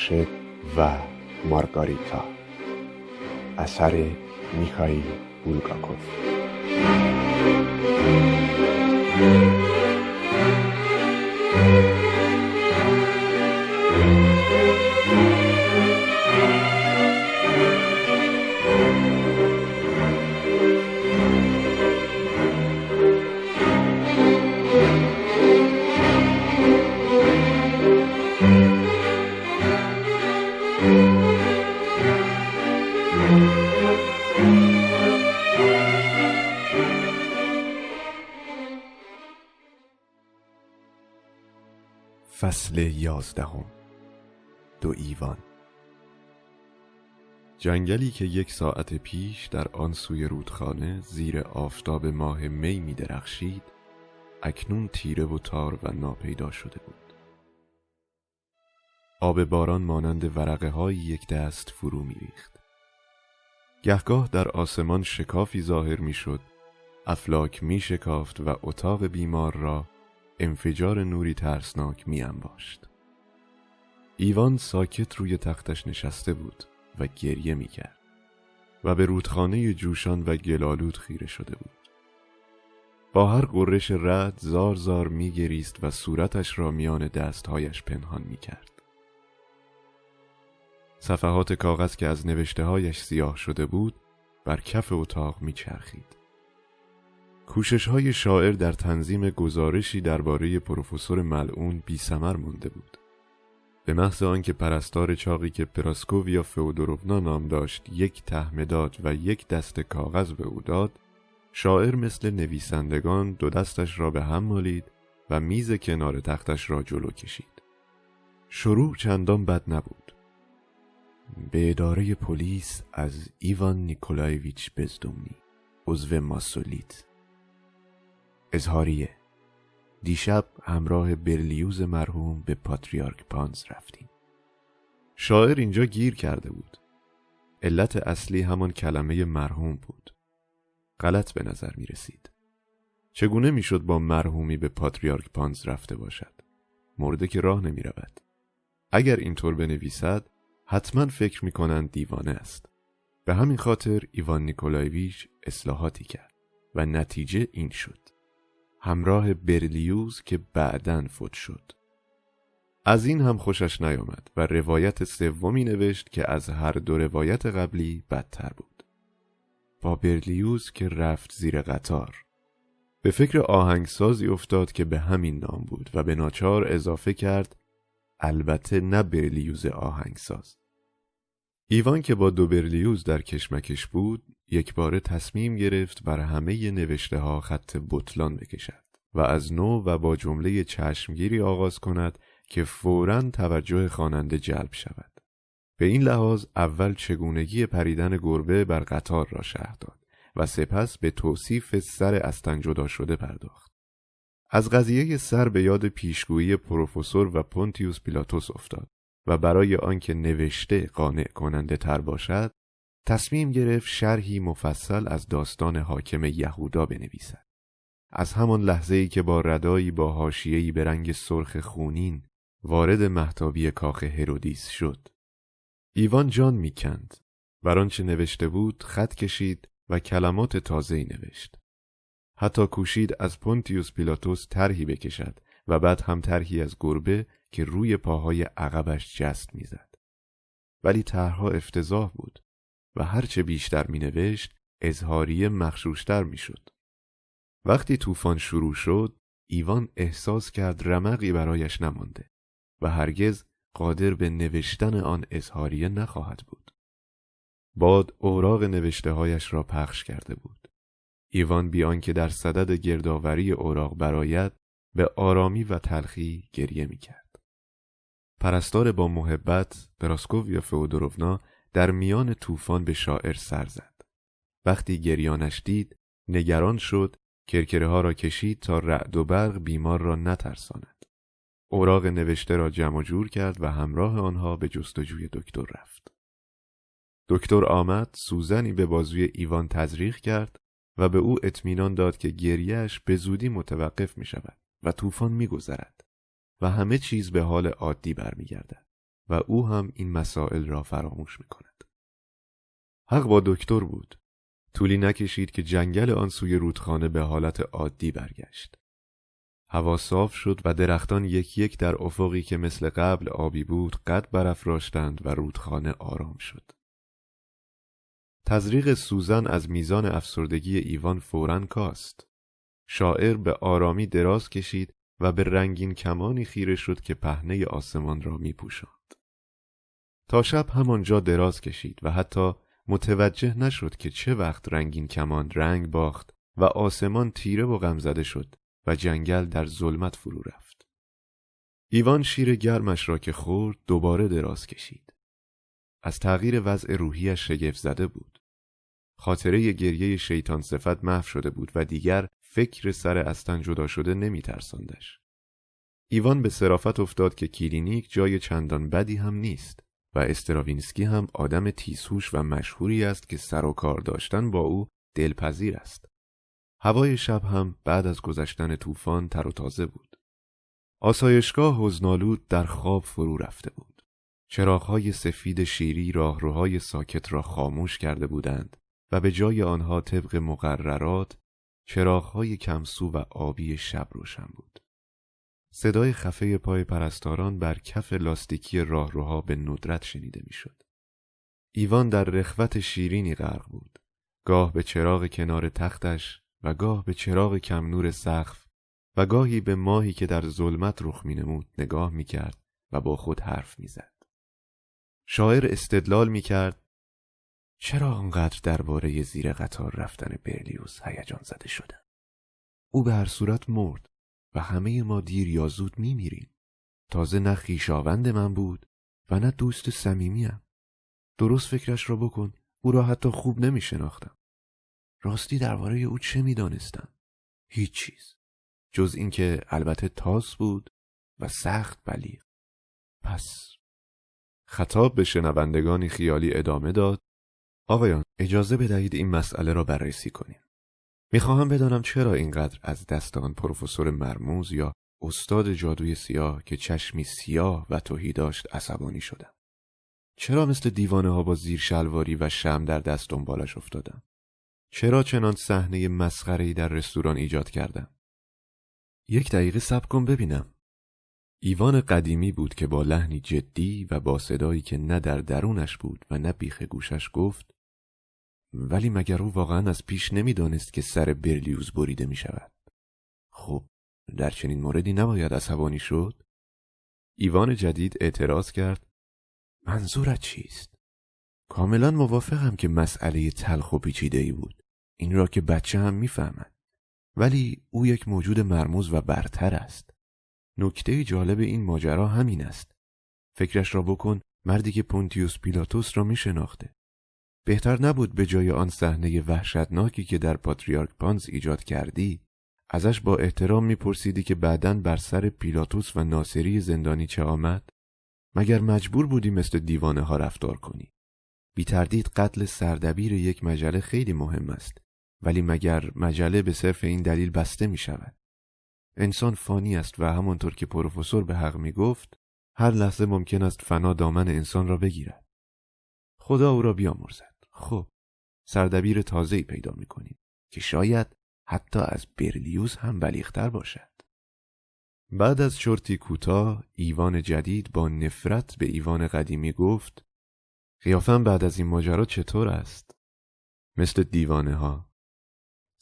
مرشد و مارگاریتا اثر میخائیل بولگاکوف فصل یازدهم. دو ایوان. جنگلی که یک ساعت پیش در آن سوی رودخانه زیر آفتاب ماه می می درخشید اکنون تیره و تار و ناپیدا شده بود. آب باران مانند ورقه های یک دست فرو می ریخت. گهگاه در آسمان شکافی ظاهر می شد افلاک می شکافت و اتاق بیمار را انفجار نوری ترسناک می انباشت. ایوان ساکت روی تختش نشسته بود و گریه می کرد و به رودخانه جوشان و گلالود خیره شده بود. با هر قررش رد زار زار می گریست و صورتش را میان دستهایش پنهان می کرد. صفحات کاغذ که از نوشته هایش سیاه شده بود بر کف اتاق میچرخید. کوشش های شاعر در تنظیم گزارشی درباره پروفسور ملعون بی سمر مونده بود. به محض آنکه پرستار چاقی که پراسکوویا فئودوروونا نام داشت یک تهمداد و یک دست کاغذ به او داد شاعر مثل نویسندگان دو دستش را به هم مالید و میز کنار تختش را جلو کشید. شروع چندان بد نبود. به اداره پلیس از ایوان نیکولایویچ بزدومنی عضو ماسولیت. اظهاریه. دیشب همراه برلیوز مرحوم به پاتریارک پانز رفتیم. شاعر اینجا گیر کرده بود. علت اصلی همان کلمه مرحوم بود. غلط به نظر می رسید. چگونه می‌شد با مرحومی به پاتریارک پانز رفته باشد؟ مرده که راه نمی رود. اگر اینطور بنویسد حتما فکر می کنند دیوانه است. به همین خاطر ایوان نیکولایویچ اصلاحاتی کرد و نتیجه این شد. همراه برلیوز که بعدن فوت شد. از این هم خوشش نیامد و روایت سومی نوشت که از هر دو روایت قبلی بدتر بود. با برلیوز که رفت زیر قطار. به فکر آهنگسازی افتاد که به همین نام بود و به ناچار اضافه کرد البته نه برلیوز آهنگساز. ایوان که با دو برلیوز در کشمکش بود یک بار تصمیم گرفت بر همه نوشته ها خط بطلان بکشد و از نو و با جمله چشمگیری آغاز کند که فورا توجه خواننده جلب شود. به این لحاظ اول چگونگی پریدن گربه بر قطار را شهر داد و سپس به توصیف سر استن جدا شده پرداخت. از قضیه سر به یاد پیشگویی پروفسور و پونتیوس پیلاتوس افتاد و برای آنکه نوشته قانع کننده تر باشد تصمیم گرفت شرحی مفصل از داستان حاکم یهودا بنویسد. از همان لحظه ای که با ردایی با حاشیه‌ای به رنگ سرخ خونین وارد محتابی کاخ هرودیس شد. ایوان جان می‌کند. بر آنچه نوشته بود خط کشید و کلمات تازه‌ای نوشت. حتی کوشید از پونتیوس پیلاتوس طرحی بکشد و بعد هم طرحی از گربه که روی پاهای عقبش جست می‌زد. ولی طرحها افتضاح بود و هرچه بیشتر می نوشت اظهاریه مخشوشتر می شد. وقتی طوفان شروع شد ایوان احساس کرد رمقی برایش نمانده و هرگز قادر به نوشتن آن اظهاریه نخواهد بود. باد اوراق نوشته هایش را پخش کرده بود. ایوان بیان که در صدد گردآوری اوراق برایت به آرامی و تلخی گریه می کرد. پرستار با محبت پراسکوویا فئودوروونا در میان طوفان به شاعر سر زد. وقتی گریانش دید نگران شد کرکره ها را کشید تا رعد و برق بیمار را نترساند. اوراق نوشته را جمع جور کرد و همراه آنها به جستجوی دکتر رفت. دکتر آمد سوزنی به بازوی ایوان تزریق کرد و به او اطمینان داد که گریهش به زودی متوقف می شود و طوفان می گذرد و همه چیز به حال عادی برمیگردد و او هم این مسائل را فراموش می کند. حق با دکتر بود طولی نکشید که جنگل آن سوی رودخانه به حالت عادی برگشت. هوا صاف شد و درختان یک یک در افقی که مثل قبل آبی بود قد برافراشتند و رودخانه آرام شد. تزریق سوزن از میزان افسردگی ایوان فورا کاست. شاعر به آرامی دراز کشید و به رنگین کمانی خیره شد که پهنه آسمان را می پوشند. تا شب همانجا دراز کشید و حتی متوجه نشد که چه وقت رنگین کمان رنگ باخت و آسمان تیره و غمزده شد و جنگل در ظلمت فرو رفت. ایوان شیر گرمش را که خورد دوباره دراز کشید. از تغییر وضع روحیش شگفت زده بود. خاطره گربه شیطان صفت محو شده بود و دیگر فکر سر از تن جدا شده نمی ترساندش. ایوان به صرافت افتاد که کلینیک جای چندان بدی هم نیست. و استراوینسکی هم آدم تیزهوش و مشهوری است که سر و کار داشتن با او دلپذیر است. هوای شب هم بعد از گذشتن طوفان تر و تازه بود. آسایشگاه حزن‌آلود در خواب فرو رفته بود. چراغهای سفید شیری راهروهای ساکت را خاموش کرده بودند و به جای آنها طبق مقررات چراغهای کمسو و آبی شب روشن بود. صدای خفه پای پرستاران بر کف لاستیکی راهروها به ندرت شنیده می‌شد. ایوان در رخوت شیرینی غرق بود گاه به چراغ کنار تختش و گاه به چراغ کم نور سقف و گاهی به ماهی که در ظلمت رخ می نمود نگاه می کرد و با خود حرف می زد. شاعر استدلال می کرد چرا آنقدر درباره زیر قطار رفتن برلیوس هیجان زده شدم؟ او به هر صورت مرد و همه ما دیر یا زود می میریم. تازه نه خیشاوند من بود و نه دوست صمیمیم. درست فکرش را بکن او را حتی خوب نمی شناختم. راستی درباره او چه می دانستم؟ هیچ چیز. جز اینکه البته تاس بود و سخت بلیغ. پس خطاب به شنوندگانی خیالی ادامه داد آقایان اجازه بدهید این مسئله را بررسی کنیم. می‌خواهم بدانم چرا اینقدر از دست آن پروفسور مرموز یا استاد جادوی سیاه که چشمی سیاه و توهی داشت عصبانی شدم. چرا مثل دیوانه ها با زیر شلواری و شم در دست دنبالش افتادم؟ چرا چنان صحنه مسخره در رستوران ایجاد کردم؟ یک دقیقه صبر کن ببینم. ایوان قدیمی بود که با لحنی جدی و با صدایی که نه در درونش بود و نه بیخ گوشش گفت ولی مگر او واقعا از پیش نمی‌دانست که سر برلیوز بریده می شود. خب در چنین موردی نباید عصبانی شد؟ ایوان جدید اعتراض کرد منظورت چیست؟ کاملا موافقم که مسئله تلخ و پیچیده ای بود. این را که بچه هم می‌فهمد. ولی او یک موجود مرموز و برتر است. نکته جالب این ماجرا همین است. فکرش را بکن مردی که پونتیوس پیلاتوس را می شناخته. بهتر نبود به جای آن صحنه وحشتناکی که در پاتریارک پانز ایجاد کردی ازش با احترام میپرسیدی که بعدا بر سر پیلاتوس و ناصری زندانی چه آمد؟ مگر مجبور بودی مثل دیوانه ها رفتار کنی؟ بی تردید قتل سردبیر یک مجله خیلی مهم است ولی مگر مجله به صرف این دلیل بسته می شود؟ انسان فانی است و همانطور که پروفسور به حق می گفت هر لحظه ممکن است فنا دامن انسان را بگیرد. خدا او را بیامرزد. خب سردبیر تازه‌ای پیدا می کنیم که شاید حتی از برلیوز هم بلیغتر باشد. بعد از چرتی کوتاه ایوان جدید با نفرت به ایوان قدیمی گفت قیافم بعد از این ماجرا چطور است؟ مثل دیوانه ها.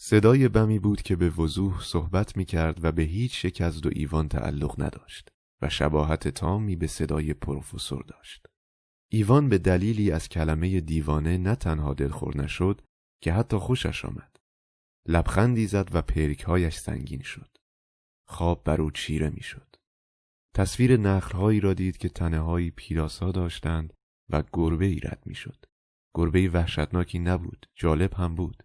صدای بمی بود که به وضوح صحبت می کرد و به هیچ یک از ایوان تعلق نداشت و شباهت تامی به صدای پروفسور داشت. ایوان به دلیلی از کلمه دیوانه نه تنها دلخور نشد که حتی خوشش آمد. لبخندی زد و پلکهایش سنگین شد. خواب بر او چیره می‌شد. تصویر نخلهایی را دید که تنه پیراسا داشتند و گربه ای رد می‌شد. گربه وحشتناکی نبود، جالب هم بود.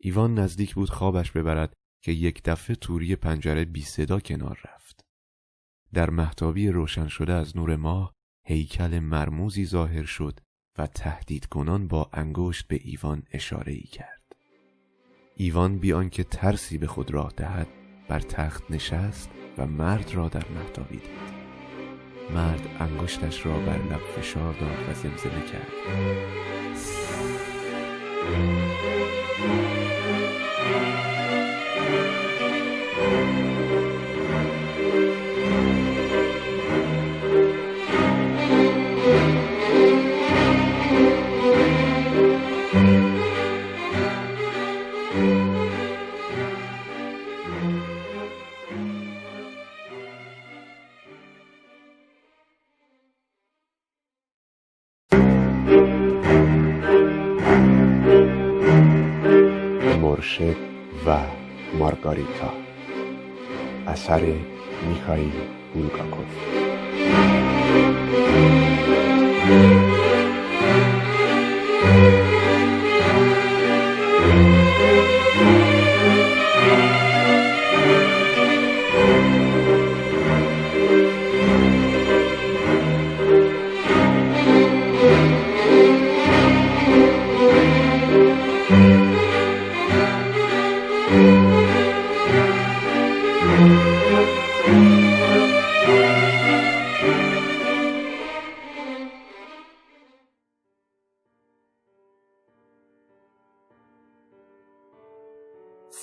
ایوان نزدیک بود خوابش ببرد که یک دفعه توری پنجره بی صدا کنار رفت. در محتابی روشن شده از نور ماه هیکل مرموزی ظاهر شد و تهدید کنان با انگشت به ایوان اشاره ای کرد. ایوان بیان که ترسی به خود راه دهد بر تخت نشست و مرد را در محتابی دید. مرد انگشتش را بر لب فشار داد و زمزمه کرد. و مارگاریتا. اثر میخائیل بولگاکوف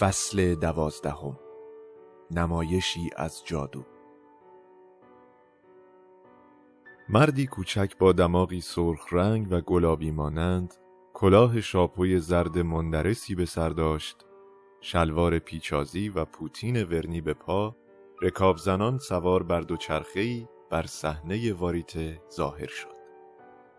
فصل دوازدهم، نمایشی از جادو. مردی کوچک با دماغی سرخ رنگ و گلابی مانند کلاه شاپوی زرد مندرسی به سر داشت شلوار پیچازی و پوتین ورنی به پا رکاب زنان سوار بر دوچرخه‌ای بر صحنه واریته ظاهر شد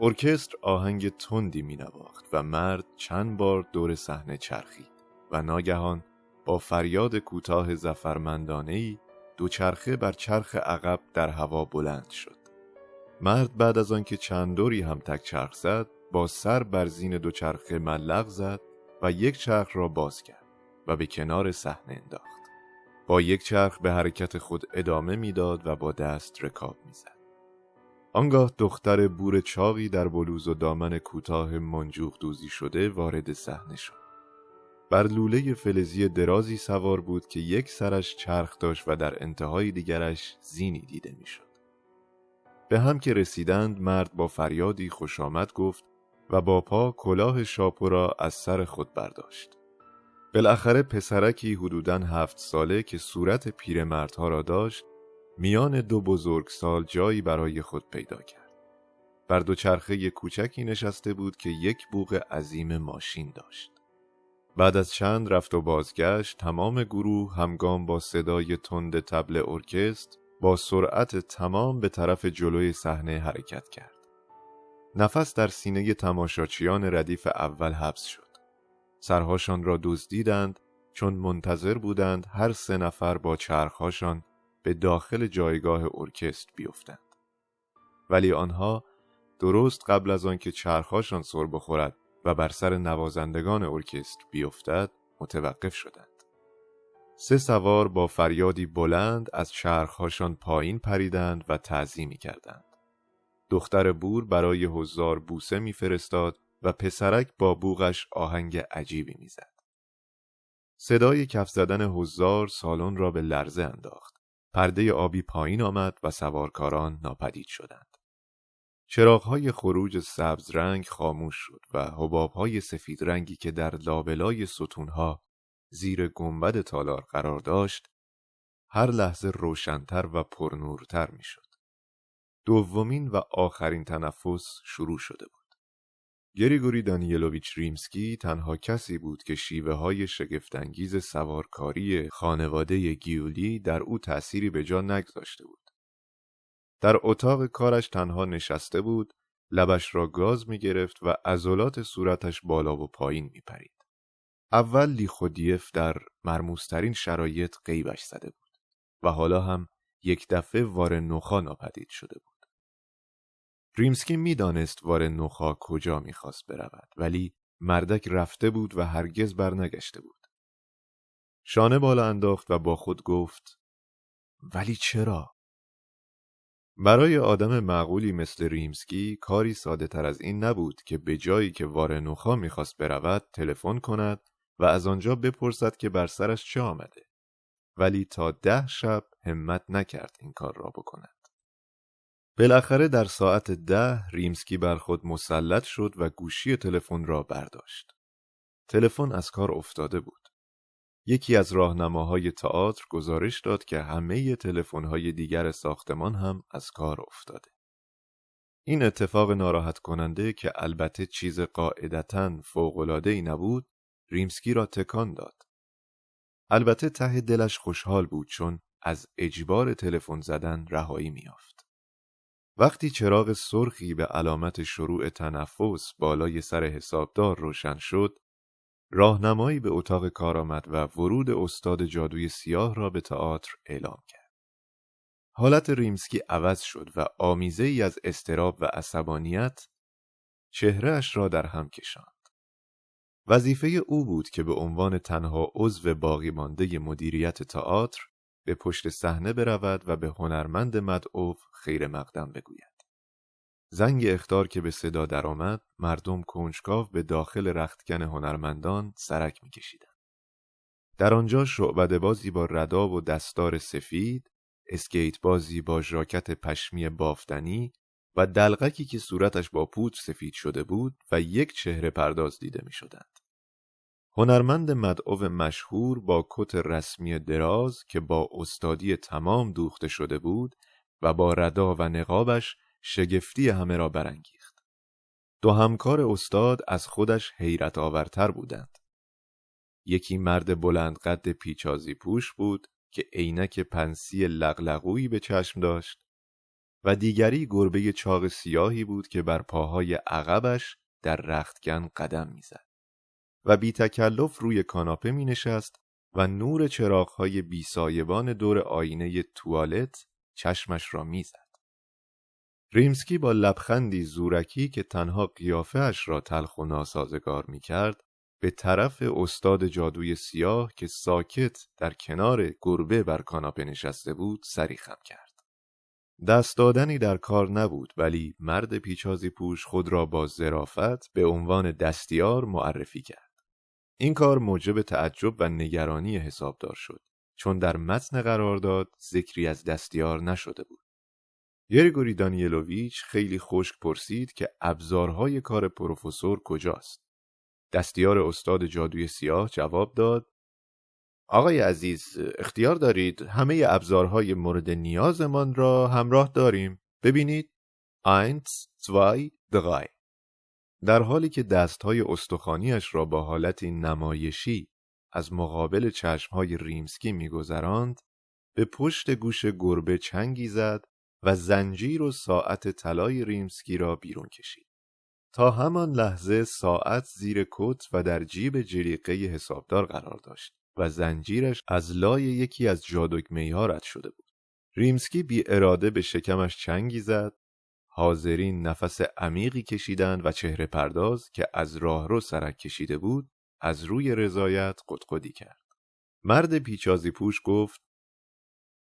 ارکستر آهنگ تندی می نواخت و مرد چند بار دور صحنه چرخید و ناگهان با فریاد کوتاه زفرمندانه‌ای دوچرخه بر چرخ عقب در هوا بلند شد. مرد بعد از آنکه چند دوری هم تک چرخ زد با سر بر زین دوچرخه ملق زد و یک چرخ را باز کرد و به کنار صحنه انداخت. با یک چرخ به حرکت خود ادامه می‌داد و با دست رکاب می‌زد. آنگاه دختر بور چاقی در بلوز و دامن کوتاه منجوق دوزی شده وارد صحنه شد. بر لوله فلزی درازی سوار بود که یک سرش چرخ داشت و در انتهای دیگرش زینی دیده می‌شد. به هم که رسیدند مرد با فریادی خوش آمد گفت و با پا کلاه شاپو را از سر خود برداشت. بالاخره پسرکی حدوداً هفت ساله که صورت پیرمردها را داشت میان دو بزرگ سال جایی برای خود پیدا کرد. بر دوچرخه کوچکی نشسته بود که یک بوغ عظیم ماشین داشت. بعد از چند رفت و بازگشت تمام گروه همگام با صدای تند تبل ارکست با سرعت تمام به طرف جلوی صحنه حرکت کرد. نفس در سینه تماشاچیان ردیف اول حبس شد. سرهاشان را دزدیدند چون منتظر بودند هر سه نفر با چرخهاشان به داخل جایگاه ارکست بیفتند. ولی آنها درست قبل از آنکه چرخهاشان سر بخورد و بر سر نوازندگان ارکستر بیفتد متوقف شدند. سه سوار با فریادی بلند از چرخهاشان پایین پریدند و تعظیمی کردند. دختر بور برای حضار بوسه میفرستاد و پسرک با بوغش آهنگ عجیبی می‌زد. صدای کف زدن حضار سالن را به لرزه انداخت. پرده آبی پایین آمد و سوارکاران ناپدید شدند. چراغهای خروج سبز رنگ خاموش شد و حبابهای سفید رنگی که در لابلای ستونها زیر گنبد تالار قرار داشت هر لحظه روشنتر و پرنورتر می‌شد. دومین و آخرین تنفس شروع شده بود. گریگوری دانیلوویچ ریمسکی تنها کسی بود که شیوه های شگفتانگیز سوارکاری خانواده گیولی در او تأثیری به جا نگذاشته بود. در اتاق کارش تنها نشسته بود لبش را گاز می گرفت و عضلات صورتش بالا و پایین می پرید. اول لیخودیف در مرموزترین شرایط قیبش زده بود و حالا هم یک دفعه وار نخا ناپدید شده بود. ریمسکی می‌دانست وار نخا کجا می‌خواست برود ولی مردک رفته بود و هرگز برنگشته بود. شانه بالا انداخت و با خود گفت ولی چرا؟ برای آدم معقولی مثل ریمسکی کاری ساده تر از این نبود که به جایی که وارنوخا می‌خواست برود تلفن کند و از آنجا بپرسد که بر سرش چه آمده. ولی تا ده شب همت نکرد این کار را بکند. بالاخره در ساعت ده ریمسکی بر خود مسلط شد و گوشی تلفن را برداشت. تلفن از کار افتاده بود. یکی از راهنماهای تئاتر گزارش داد که همه تلفن‌های دیگر ساختمان هم از کار افتاده. این اتفاق ناراحت کننده که البته چیز قاعدتا ای نبود، ریمسکی را تکان داد. البته ته دلش خوشحال بود چون از اجبار تلفن زدن رهایی میافت. وقتی چراغ سرخی به علامت شروع تنفس بالای سر حسابدار روشن شد، راهنمایی به اتاق کار آمد و ورود استاد جادوی سیاه را به تئاتر اعلام کرد. حالت ریمسکی عوض شد و آمیزه ای از استراب و عصبانیت چهرهش را در هم کشاند. وظیفه او بود که به عنوان تنها عضو باقی مانده مدیریت تئاتر به پشت صحنه برود و به هنرمند مدعو خیر مقدم بگوید. زنگ اختار که به صدا درآمد مردم کنجکاو به داخل رختکن هنرمندان سرک میکشیدند در آنجا شعبده بازی با ردا و دستار سفید اسکیت بازی با ژاکت پشمی بافتنی و دلغکی که صورتش با پوچ سفید شده بود و یک چهره پرداز دیده می شدند. هنرمند مدعو مشهور با کت رسمی دراز که با استادی تمام دوخته شده بود و با ردا و نقابش شگفتی همه را برانگیخت. دو همکار استاد از خودش حیرت آورتر بودند. یکی مرد بلند قد پیچازی پوش بود که عینک پنسی لغلقویی به چشم داشت و دیگری گربه چاق سیاهی بود که بر پاهای عقبش در رختکن قدم می‌زد و بی تکلف روی کاناپه می نشست و نور چراغهای بیسایبان دور آینه توالت چشمش را می‌زد. ریمسکی با لبخندی زورکی که تنها قیافهش را تلخ و ناسازگار می کرد به طرف استاد جادوی سیاه که ساکت در کنار گربه بر کاناپه نشسته بود سری خم کرد. دست دادنی در کار نبود ولی مرد پیچازی پوش خود را با زرافت به عنوان دستیار معرفی کرد. این کار موجب تعجب و نگرانی حسابدار شد چون در متن قرارداد ذکری از دستیار نشده بود. یریگوری دانیلوویچ خیلی خشک پرسید که ابزارهای کار پروفسور کجاست. دستیار استاد جادوی سیاه جواب داد آقای عزیز اختیار دارید همه ابزارهای مورد نیازمان را همراه داریم. ببینید. اینت zwei drei در حالی که دستهای استخانیش را با حالتی نمایشی از مقابل چشمهای ریمسکی میگذراند به پشت گوش گربه چنگی زد و زنجیر و ساعت طلای ریمسکی را بیرون کشید تا همان لحظه ساعت زیر کت و در جیب جریقه حسابدار قرار داشت و زنجیرش از لای یکی از جادوگمه ها رد شده بود. ریمسکی بی اراده به شکمش چنگی زد حاضرین نفس عمیقی کشیدند و چهره پرداز که از راهرو سرک کشیده بود از روی رضایت قدقدی کرد. مرد پیچازی پوش گفت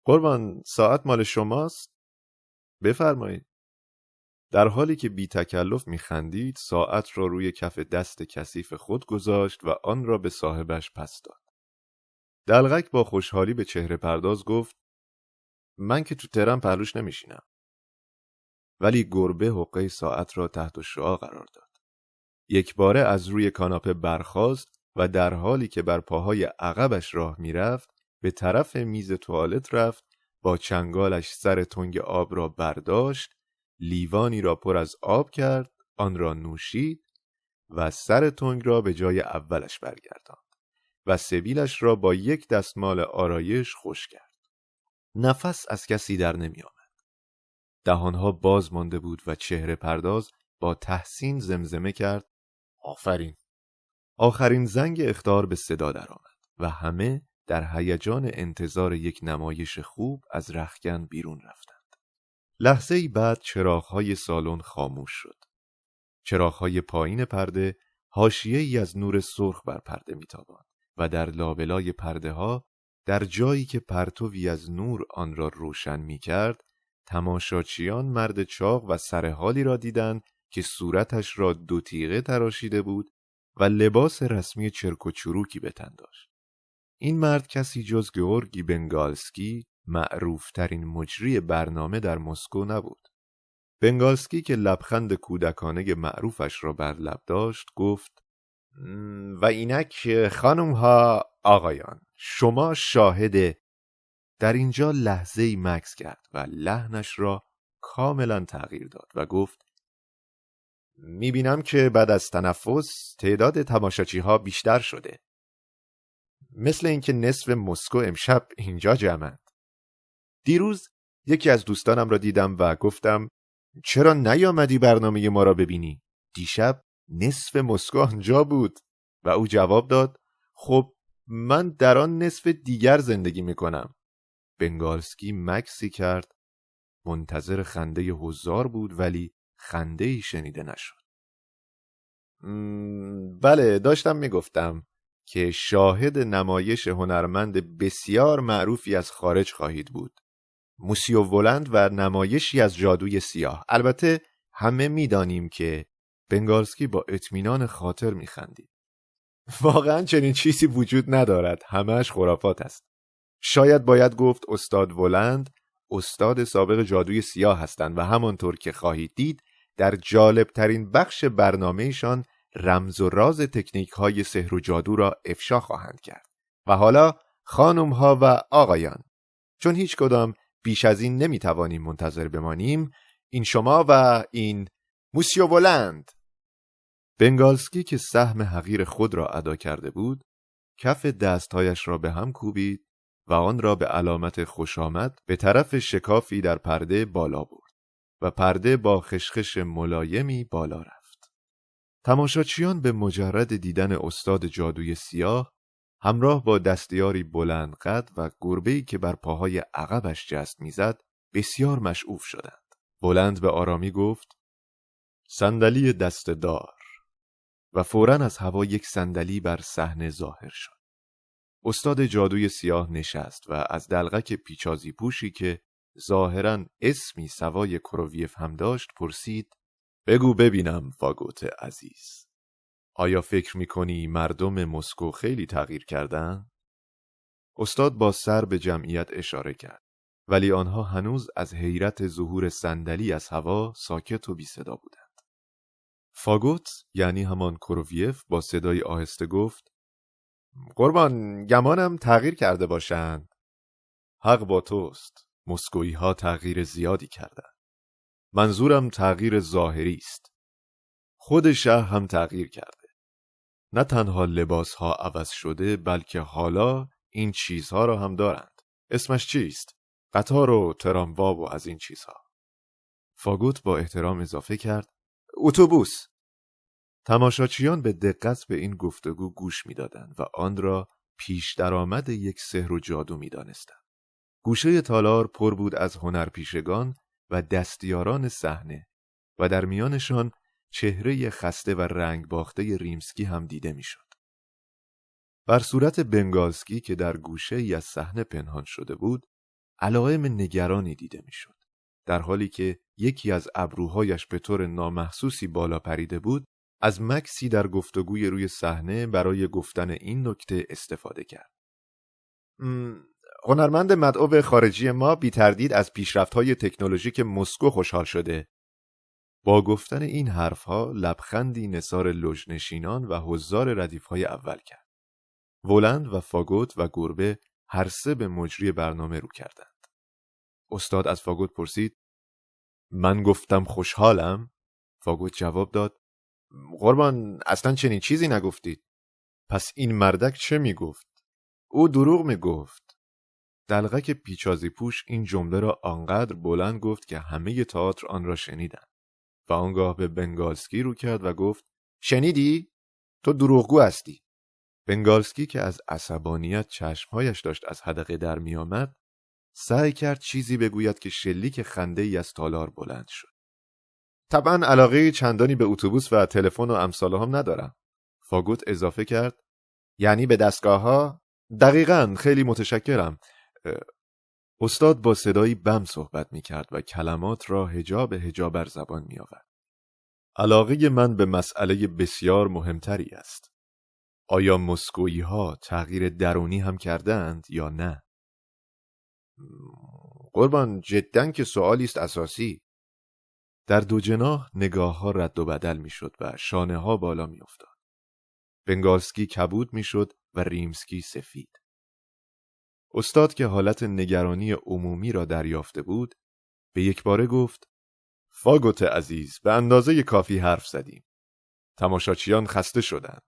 قربان ساعت مال شماست؟ بفرمایید. در حالی که بی تکلف می خندید ساعت را روی کف دست کثیف خود گذاشت و آن را به صاحبش پس داد. دلغک با خوشحالی به چهره پرداز گفت من که تو ترم پهلوش نمیشینم. ولی گربه حقه ساعت را تحت شعا قرار داد. یک باره از روی کاناپه برخاست و در حالی که بر پاهای عقبش راه می‌رفت به طرف میز توالت رفت با چنگالش سر تنگ آب را برداشت لیوانی را پر از آب کرد آن را نوشید و سر تنگ را به جای اولش برگرداند و سبیلش را با یک دستمال آرایش خوش کرد. نفس از کسی در نمی آمد. دهانها باز مانده بود و چهره پرداز با تحسین زمزمه کرد. آفرین! آخرین زنگ اختار به صدا درآمد و همه در هیجان انتظار یک نمایش خوب از رخکن بیرون رفتند. لحظه ای بعد چراغهای سالن خاموش شد. چراغهای پایین پرده حاشیه ای از نور سرخ بر پرده میتاباند و در لابلای پرده ها در جایی که پرتوی از نور آن را روشن می کرد تماشاچیان مرد چاق و سرحالی را دیدند که صورتش را دو تیغه تراشیده بود و لباس رسمی چرک و چروکی به تن داشت. این مرد کسی جز گورگی بنگالسکی معروفترین مجری برنامه در مسکو نبود. بنگالسکی که لبخند کودکانه معروفش را بر لب داشت گفت و اینک خانم ها آقایان شما شاهد در اینجا لحظه ای مکس کرد و لحنش را کاملا تغییر داد و گفت می‌بینم که بعد از تنفس تعداد تماشاچی ها بیشتر شده مثل اینکه نصف مسکو امشب اینجا جمعند دیروز یکی از دوستانم را دیدم و گفتم چرا نیامدی برنامه ما را ببینی؟ دیشب نصف مسکو آنجا بود و او جواب داد خب من در آن نصف دیگر زندگی می کنم. بنگالسکی مکسی کرد منتظر خنده هزار بود ولی خنده ای شنیده نشد. بله داشتم می‌گفتم که شاهد نمایش هنرمند بسیار معروفی از خارج خواهید بود. موسیو ولند و نمایشی از جادوی سیاه. البته همه می‌دانیم که بنگالسکی با اطمینان خاطر میخندید. واقعا چنین چیزی وجود ندارد. همهش خرافات است. شاید باید گفت استاد ولند استاد سابق جادوی سیاه هستند و همانطور که خواهید دید در جالب ترین بخش برنامهشان رمز و راز تکنیک های سحر و جادو را افشا خواهند کرد و حالا خانم ها و آقایان چون هیچ کدام بیش از این نمی‌توانیم منتظر بمانیم این شما و این موسیو ولند بنگالسکی که سهم حقیر خود را ادا کرده بود کف دستهایش را به هم کوبید و آن را به علامت خوشامد به طرف شکافی در پرده بالا برد و پرده با خشخش ملایمی بالا رفت. تماشاچیان به مجرد دیدن استاد جادوی سیاه همراه با دستیاری بلند قد و گربه‌ای که بر پاهای عقبش جست می‌زد بسیار مشعوف شدند. بلند به آرامی گفت صندلی دستدار و فورا از هوا یک صندلی بر صحنه ظاهر شد. استاد جادوی سیاه نشست و از دلغک پیچازی پوشی که ظاهرا اسمی سوای کروویف هم داشت پرسید بگو ببینم فاگوت عزیز آیا فکر می‌کنی مردم مسکو خیلی تغییر کردن؟ استاد با سر به جمعیت اشاره کرد ولی آنها هنوز از حیرت ظهور صندلی از هوا ساکت و بی صدا بودند. فاگوت یعنی همان کروویف با صدای آهسته گفت قربان گمانم تغییر کرده باشند حق با توست مسکویی ها تغییر زیادی کردند منظورم تغییر ظاهری است. خود شهر هم تغییر کرده. نه تنها لباس ها عوض شده بلکه حالا این چیزها را هم دارند. اسمش چیست؟ قطار و تراموا و از این چیزها. فاگوت با احترام اضافه کرد اتوبوس. تماشاچیان به دقت به این گفتگو گوش می‌دادند و آن را پیش درآمد یک سحر و جادو می‌دانستند. گوشه تالار پر بود از هنرپیشگان و دستیاران صحنه و در میانشان چهره خسته و رنگ باخته ریمسکی هم دیده می‌شد. بر صورت بنگالسکی که در گوشه ای از صحنه پنهان شده بود، علائم نگرانی دیده می‌شد. در حالی که یکی از ابروهایش به طور نامحسوسی بالا پریده بود، از مکسی در گفتگوی روی صحنه برای گفتن این نکته استفاده کرد. هنرمند مدعو خارجی ما بی تردید از های تکنولوژیک مسکو خوشحال شده. با گفتن این حرفها لبخندی نصار لجنشینان و حضار های اول کرد. ولند و فاگوت و گربه هر سه به مجری برنامه رو کردند. استاد از فاگوت پرسید من گفتم خوشحالم؟ فاگوت جواب داد قربان اصلا چنین چیزی نگفتید پس این مردک چه می‌گفت او دروغ می‌گفت دلغک پیچازی پوش این جمله را آنقدر بلند گفت که همه تئاتر آن را شنیدند و آنگاه به بنگالسکی رو کرد و گفت شنیدی تو دروغگو هستی بنگالسکی که از عصبانیت چشمهایش داشت از حدقه در میآمد سعی کرد چیزی بگوید که شلیک خنده ای از تالار بلند شد طبعا علاقه چندانی به اتوبوس و تلفن و امثال هم ندارم. فاگوت اضافه کرد یعنی به دستگاه ها؟ دقیقا خیلی متشکرم. استاد با صدایی بم صحبت می کرد و کلمات را هجاب هجا بر زبان می آورد. علاقه من به مسئله بسیار مهمتری است. آیا مسکویی ها تغییر درونی هم کردند یا نه؟ قربان جدا که سوالی است اساسی در دو جناح نگاه ها رد و بدل می شد و شانه ها بالا می افتاد. بنگالسکی کبود می شد و ریمسکی سفید. استاد که حالت نگرانی عمومی را دریافته بود به یک باره گفت فاگوت عزیز به اندازه کافی حرف زدیم. تماشاچیان خسته شدند.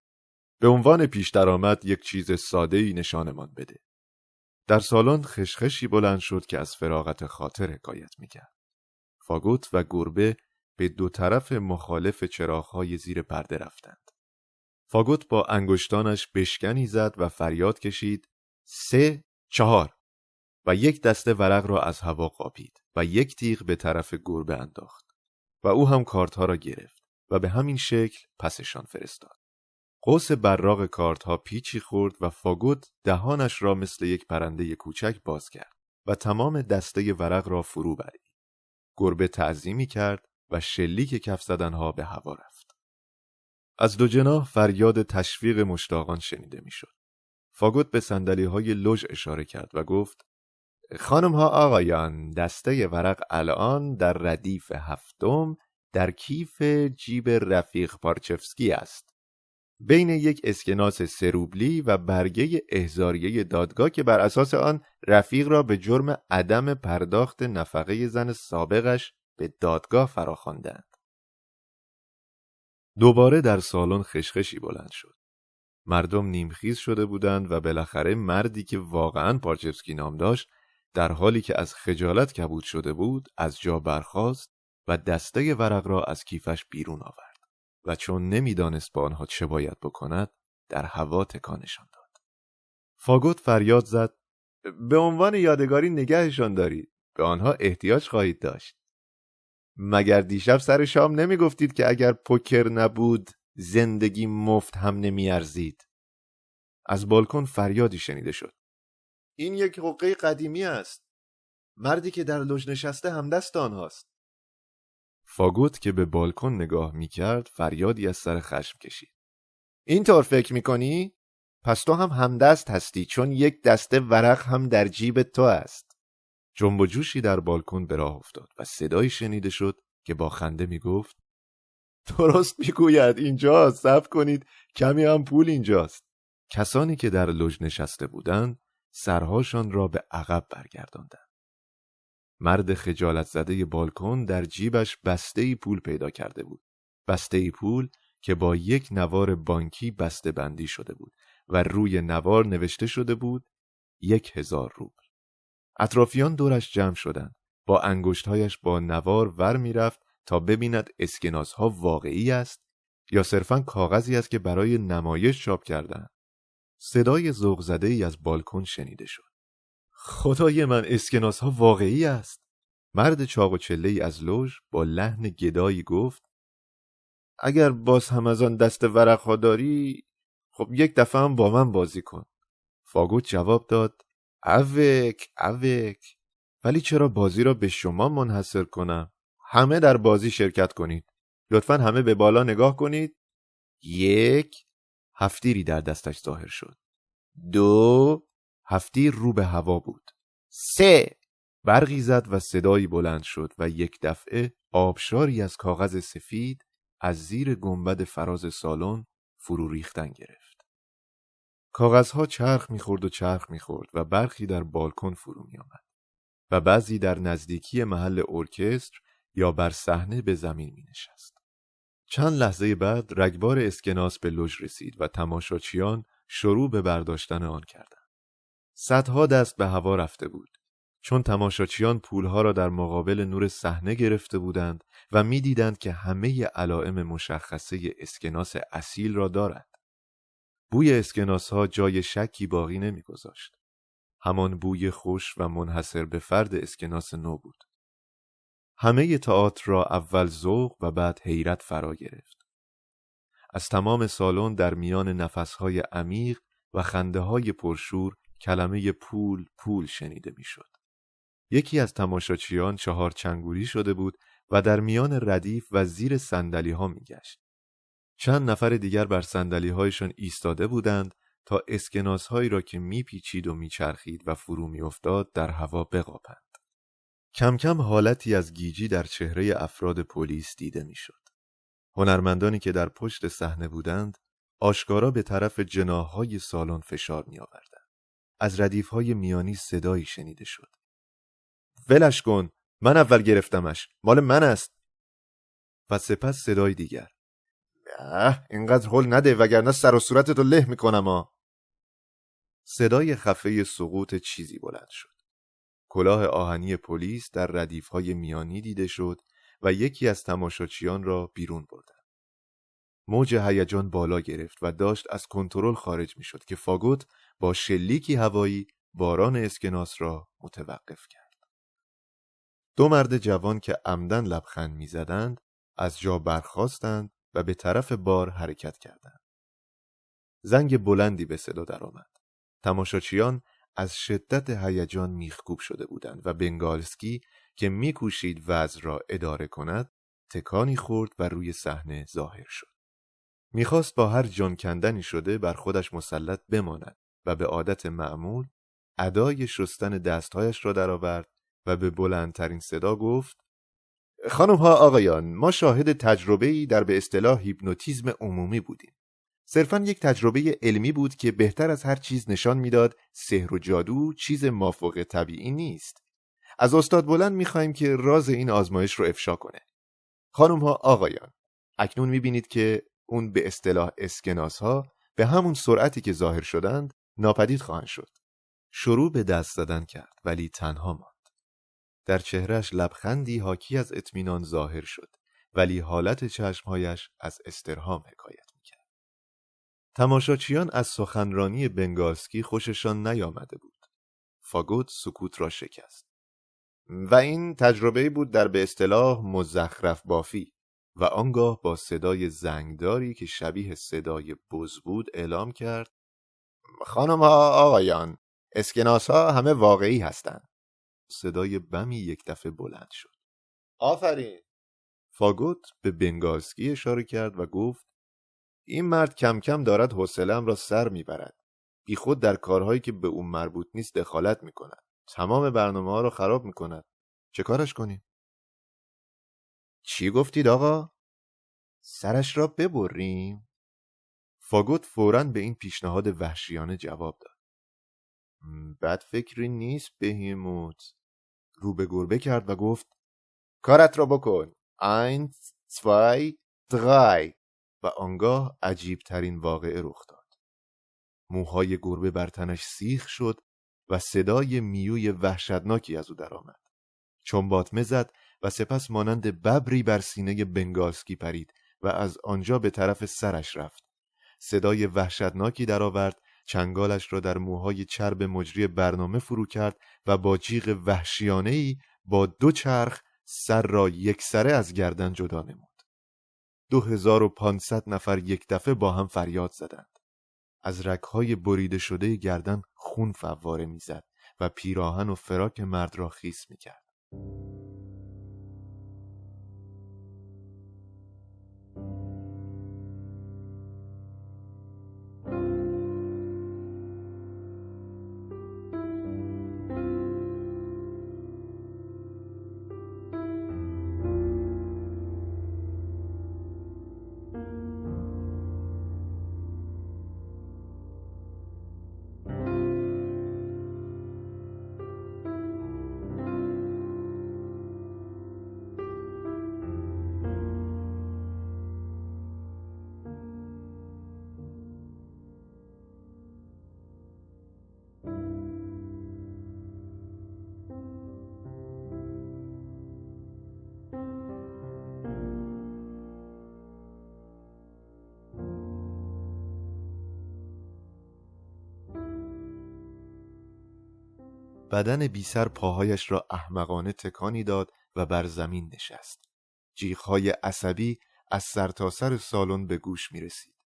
به عنوان پیش درآمد یک چیز ساده ای نشانمان بده. در سالن خشخشی بلند شد که از فراغت خاطر حکایت می‌کرد. فاگوت و گربه به دو طرف مخالف چراغهای زیر پرده رفتند. فاگوت با انگشتانش بشکنی زد و فریاد کشید سه چهار و یک دسته ورق را از هوا قاپید و یک تیغ به طرف گربه انداخت و او هم کارتها را گرفت و به همین شکل پسشان فرستاد. قوس براغ کارتها پیچی خورد و فاگوت دهانش را مثل یک پرنده کوچک باز کرد و تمام دسته ورق را فرو برید. گربه تعظیمی کرد و شلیک کف زدنها به هوا رفت. از دو جناح فریاد تشویق مشتاقان شنیده می‌شد. فاگوت به سندلی های لوژ اشاره کرد و گفت خانم ها آقایان دسته ورق الان در ردیف هفتم در کیف جیب رفیق پارچفسکی است. بین یک اسکناس سروبلی و برگه احزاریه دادگاه که بر اساس آن رفیق را به جرم عدم پرداخت نفقه زن سابقش به دادگاه فراخواندند. دوباره در سالن خشخشی بلند شد. مردم نیمخیز شده بودند و بالاخره مردی که واقعا پارچفسکی نام داشت در حالی که از خجالت کبود شده بود از جا برخاست و دسته ورق را از کیفش بیرون آورد و چون نمی‌دانست با آنها چه باید بکند در هوا تکانشان داد. فاگوت فریاد زد به عنوان یادگاری نگهشان دارید به آنها احتیاج خواهید داشت مگر دیشب سر شام نمی گفتید که اگر پوکر نبود زندگی مفت هم نمی ارزید. از بالکن فریادی شنیده شد این یک حقه قدیمی است مردی که در لوژ نشسته همدست آنهاست فاگوت که به بالکن نگاه می کرد فریادی از سر خشم کشید اینطور فکر می کنی؟ پس تو هم همدست هستی چون یک دسته ورق هم در جیب تو است. جنب و جوشی در بالکن به راه افتاد و صدایی شنیده شد که با خنده می گفت درست می‌گوید اینجا صبر کنید کمی هم پول اینجاست. کسانی که در لوژ نشسته بودند سرهاشان را به عقب برگرداندند. مرد خجالت زده بالکن در جیبش بسته پول پیدا کرده بود. بسته پول که با یک نوار بانکی بسته بندی شده بود و روی نوار نوشته شده بود یک هزار روبل. اطرافیان دورش جمع شدند. با انگشتهایش با نوار ور می‌رفت تا ببیند ها واقعی است یا صرفا کاغذی است که برای نمایش چاپ کردند. صدای ذوق زده ای از بالکن شنیده شد. خدای من اسکناس ها واقعی است. مرد چاق و چله ای از لوژ با لحن گدایی گفت اگر باز هم از آن دست ورق داری خب یک دفعه هم با من بازی کن فاگوت جواب داد اوک اوک ولی چرا بازی را به شما منحصر کنم همه در بازی شرکت کنید. لطفا همه به بالا نگاه کنید. یک هفتیری در دستش ظاهر شد. دو هفتیر رو به هوا بود. سه برقی زد و صدایی بلند شد و یک دفعه آبشاری از کاغذ سفید از زیر گنبد فراز سالن فرو ریختن گرفت. کاغذها چرخ می‌خورد و چرخ می‌خورد و برخی در بالکن فرو میآمد و بعضی در نزدیکی محل ارکستر یا بر صحنه به زمین می نشست. چند لحظه بعد رگبار اسکناس به لوژ رسید و تماشاچیان شروع به برداشتن آن کردند. صدها دست به هوا رفته بود. چون تماشاچیان پولها را در مقابل نور صحنه گرفته بودند و می‌دیدند که همه علائم مشخصه اسکناس اصیل را دارد. بوی اسکناس ها جای شکی باقی نمیگذاشت. همان بوی خوش و منحصر به فرد اسکناس نو بود. همه تئاتر را اول ذوق و بعد حیرت فرا گرفت. از تمام سالن در میان نفسهای عمیق و خنده های پرشور کلمه پول پول شنیده می‌شد. یکی از تماشاچیان چهار چنگوری شده بود و در میان ردیف و زیر سندلی ها می گشت. چند نفر دیگر بر سندلی هایشان ایستاده بودند تا اسکناس هایی را که میپیچید و میچرخید و فرو میافتاد در هوا بقاپند. کم کم حالتی از گیجی در چهره افراد پلیس دیده می‌شد. هنرمندانی که در پشت صحنه بودند آشکارا به طرف جناهای سالن فشار می آوردند. از ردیف های میانی صدایی شنیده شد. ولش کن من اول گرفتمش مال من است و سپس صدای دیگر اه اینقدر حل نده وگرنه سر و صورتتو له می‌کنم ها صدای خفه سقوط چیزی بلند شد کلاه آهنی پلیس در ردیفهای میانی دیده شد و یکی از تماشاچیان را بیرون بردن. موج هیجان بالا گرفت و داشت از کنترل خارج می‌شد که فاگوت با شلیکی هوایی باران اسکناس را متوقف کرد. دو مرد جوان که عمدن لبخند می‌زدند از جا برخواستند و به طرف بار حرکت کردند. زنگ بلندی به صدا درآمد. تماشاچیان از شدت هیجان میخکوب شده بودند و بنگالسکی که میکوشید وضع را اداره کند تکانی خورد و روی صحنه ظاهر شد. می‌خواست با هر جان کندنی شده بر خودش مسلط بماند و به عادت معمول ادای شستن دستهایش را درآورد و به بلندترین صدا گفت خانم ها آقایان ما شاهد تجربه ای در به اصطلاح هیپنوتیزم عمومی بودیم صرفا یک تجربه علمی بود که بهتر از هر چیز نشان می‌داد سحر و جادو چیز مافوق طبیعی نیست از استاد بلند می‌خواهیم که راز این آزمایش رو افشا کنه. خانم ها آقایان اکنون می‌بینید که اون به اصطلاح اسکناس ها به همون سرعتی که ظاهر شدند ناپدید خواهند شد. شروع به دست زدن کرد ولی تنها ماند. در چهرش لبخندی حاکی از اطمینان ظاهر شد ولی حالت چشمهایش از استرهام حکایت. تماشاچیان از سخنرانی بنگالسکی خوششان نیامده بود. فاگوت سکوت را شکست. و این تجربه بود در به اصطلاح مزخرف بافی و آنگاه با صدای زنگداری که شبیه صدای بز بود اعلام کرد خانم ها آقایان اسکناس ها همه واقعی هستند صدای بمی یک دفعه بلند شد آفرین فاگوت به بنگالسکی اشاره کرد و گفت این مرد کم کم دارد حوصله‌ام را سر می‌برد خود در کارهایی که به اون مربوط نیست دخالت می‌کند تمام برنامه ها رو خراب می‌کند چه کارش کنیم؟ چی گفتید آقا؟ سرش را ببریم؟ فاگوت فورا به این پیشنهاد وحشیانه جواب داد. بد فکری نیست بهیموت. رو به گربه کرد و گفت کارت را بکن. این، zwei, drei و آنگاه عجیب ترین واقعه رخ داد. موهای گربه بر تنش سیخ شد و صدای میوی وحشتناکی از او درآمد. چون باطمه زد و سپس مانند ببری بر سینه بنگالسکی پرید و از آنجا به طرف سرش رفت. صدای وحشتناکی درآورد چنگالش را در موهای چرب مجری برنامه فرو کرد و با جیغ وحشیانه ای با دو چرخ سر را یک سره از گردن جدا نمود. دو هزار و پانصد نفر یک دفعه با هم فریاد زدند. از رکهای بریده شده گردن خون فواره می‌زد و پیراهن و فراک مرد را خیس می‌کرد. بدن بیسر پاهایش را احمقانه تکانی داد و بر زمین نشست. جیغهای عصبی از سرتاسر سر سالن به گوش می رسید.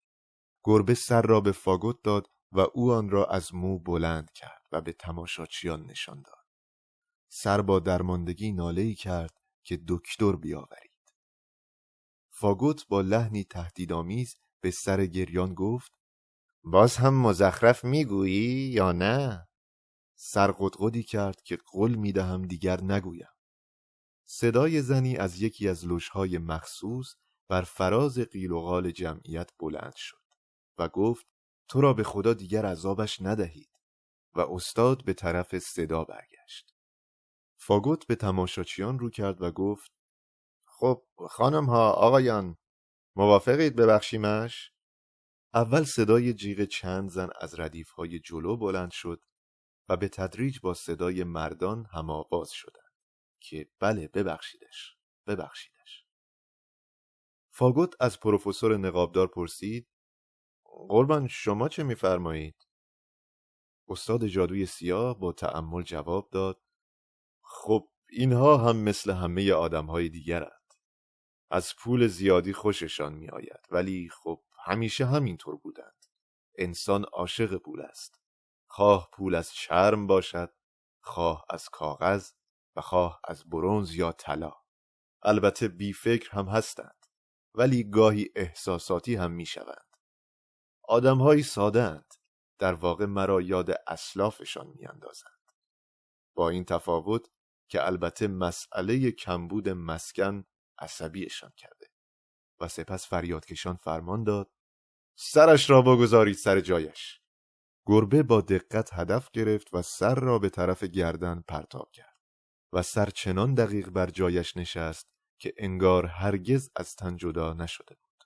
گربه سر را به فاگوت داد و او آن را از مو بلند کرد و به تماشاچیان نشان داد. سر با درماندگی ناله‌ای کرد که دکتر بیاورید. فاگوت با لحنی تهدیدآمیز به سر گریان گفت باز هم مزخرف می‌گویی یا نه؟ سرقدقدی کرد که قول می‌دهم دیگر نگویم. صدای زنی از یکی از لوشهای مخصوص بر فراز قیل و قال جمعیت بلند شد و گفت تو را به خدا دیگر عذابش ندهید و استاد به طرف صدا برگشت. فاگوت به تماشاچیان رو کرد و گفت خب خانم ها آقایان موافقید ببخشیمش؟ اول صدای جیغ چند زن از ردیف های جلو بلند شد و به تدریج با صدای مردان هم آواز شدند که بله ببخشیدش ببخشیدش. فاگوت از پروفسور نقابدار پرسید قربان شما چه میفرمایید؟ استاد جادوی سیاه با تأمل جواب داد خب اینها هم مثل همه آدمهای دیگرند. از پول زیادی خوششان میآید ولی خب همیشه همینطور بودند. انسان عاشق پول است. خواه پول از چرم باشد خواه از کاغذ و خواه از برونز یا طلا. البته بی فکر هم هستند ولی گاهی احساساتی هم می شوند. ساده در واقع مرا یاد اسلافشان می اندازند. با این تفاوت که البته مسئله کمبود مسکن عصبیشان کرده و سپس فریادکشان فرمان داد سرش را بگذارید سر جایش. گربه با دقت هدف گرفت و سر را به طرف گردن پرتاب کرد و سرچنان دقیق بر جایش نشست که انگار هرگز از تن جدا نشده بود.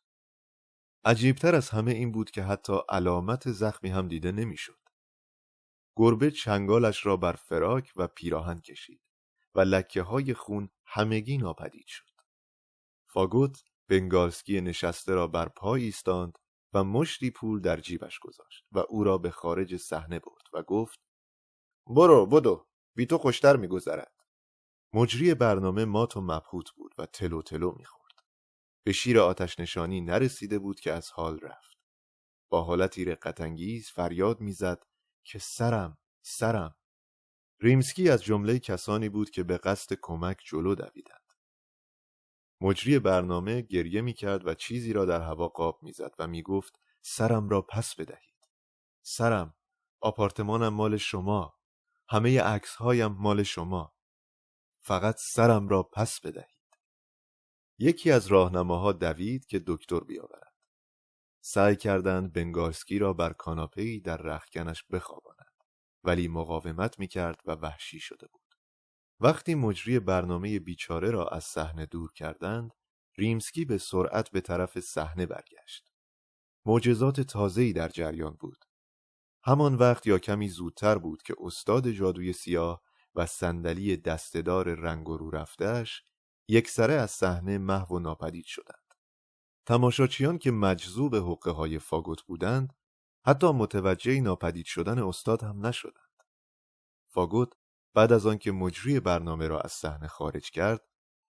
عجیبتر از همه این بود که حتی علامت زخمی هم دیده نمی‌شد. گربه چنگالش را بر فراک و پیراهن کشید و لکه های خون همگی ناپدید شد. فاگوت بنگالسکی نشسته را بر پای ایستاند و مشتی پول در جیبش گذاشت و او را به خارج صحنه برد و گفت برو بدو بی تو خوشتر میگذرد. مجری برنامه مات و مبهوت بود و تلو تلو می‌خورد. به شیر آتش نشانی نرسیده بود که از حال رفت. با حالتی رقتانگیز فریاد می‌زد که سرم سرم. ریمسکی از جمله کسانی بود که به قصد کمک جلو دویدند. مجری برنامه گریه می‌کرد و چیزی را در هوا قاب می‌زد و می‌گفت سرم را پس بدهید. سرم آپارتمانم مال شما همه عکس هایم مال شما فقط سرم را پس بدهید. یکی از راهنماها دوید که دکتر بیاورد. سعی کردند بنگارسکی را بر کاناپهای در رخکنش بخوابانند ولی مقاومت می‌کرد و وحشی شده بود. وقتی مجری برنامه بیچاره را از صحنه دور کردند ریمسکی به سرعت به طرف صحنه برگشت معجزات تازه‌ای در جریان بود همان وقت یا کمی زودتر بود که استاد جادوی سیاه و صندلی دستهدار رنگ و رو رفتهش یک سره از صحنه محو و ناپدید شدند. تماشاچیان که مجذوب حقه های فاگوت بودند حتی متوجه ناپدید شدن استاد هم نشدند. فاگوت بعد از آنکه مجری برنامه را از صحنه خارج کرد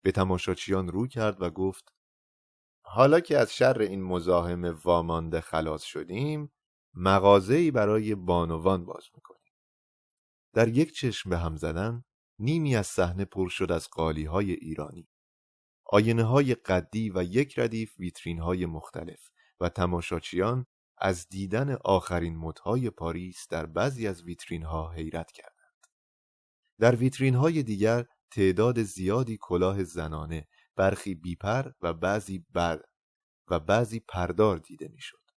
به تماشاچیان رو کرد و گفت حالا که از شر این مزاحم وامانده خلاص شدیم مغازه‌ای برای بانوان باز می‌کنیم. در یک چشم به هم زدن نیمی از صحنه پر شد از قالی های ایرانی. آینه های قدی و یک ردیف ویترین های مختلف و تماشاچیان از دیدن آخرین مدهای پاریس در بعضی از ویترین ها حیرت کردند در ویترین های دیگر تعداد زیادی کلاه زنانه برخی بیپر و بعضی بر و بعضی پردار دیده می‌شد.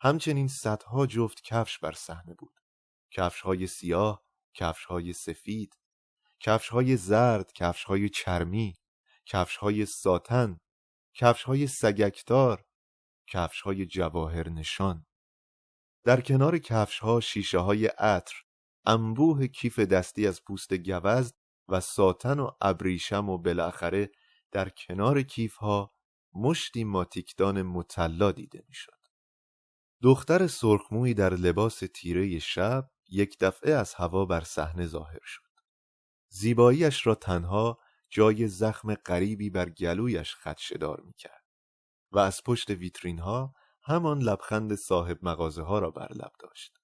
همچنین صدها جفت کفش بر صحنه بود. کفش های سیاه، کفش های سفید، کفش های زرد، کفش های چرمی، کفش های ساتن، کفش های سگکدار، کفش های جواهر نشان. در کنار کفش ها شیشه های عطر، انبوه کیف دستی از پوست گوزد و ساتن و ابریشم و بالاخره در کنار کیف ها مشتی ماتیکدان مطلا دیده می‌شد. دختر سرخمویی در لباس تیره شب یک دفعه از هوا بر صحنه ظاهر شد. زیباییش را تنها جای زخم غریبی بر گلویش خدشدار می کرد و از پشت ویترین ها همان لبخند صاحب مغازه ها را بر لب داشت.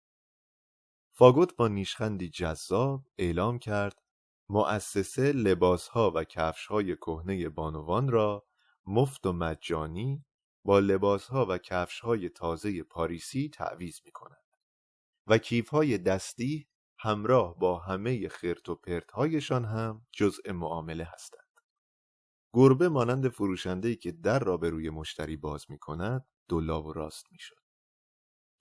فاگوت با نیشخندی جذاب اعلام کرد مؤسسه لباس ها و کفش های کهنه بانوان را مفت و مجانی با لباس ها و کفش های تازه پاریسی تعویز می کند و کیف های دستی همراه با همه خرت و پرت هایشان هم جزء معامله هستند. گربه مانند فروشنده که در را به روی مشتری باز می کند دلا و راست می شد.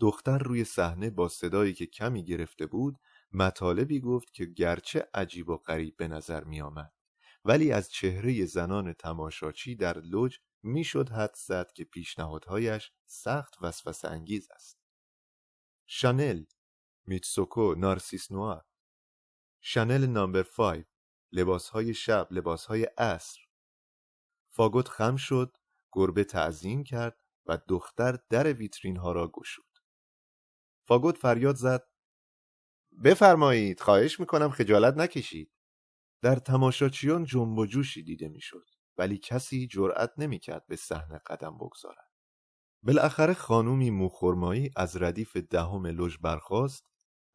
دختر روی صحنه با صدایی که کمی گرفته بود مطالبی گفت که گرچه عجیب و غریب به نظر می آمد ولی از چهره زنان تماشاچی در لوج می‌شد حد زد که پیشنهادهایش سخت وسوسه انگیز است. شانل، میتسوکو، نارسیس نوار، شانل نامبر 5 لباسهای شب، لباسهای عصر. فاگوت خم شد، گربه تعظیم کرد و دختر در ویترین ها را گشود. فاگوت فریاد زد بفرمایید خواهش می‌کنم خجالت نکشید. در تماشاچیان جنب و جوشی دیده می‌شد. ولی کسی جرأت نمی‌کرد به صحنه قدم بگذارد. بالاخره خانومی موخرمایی از ردیف دهم لژ برخاست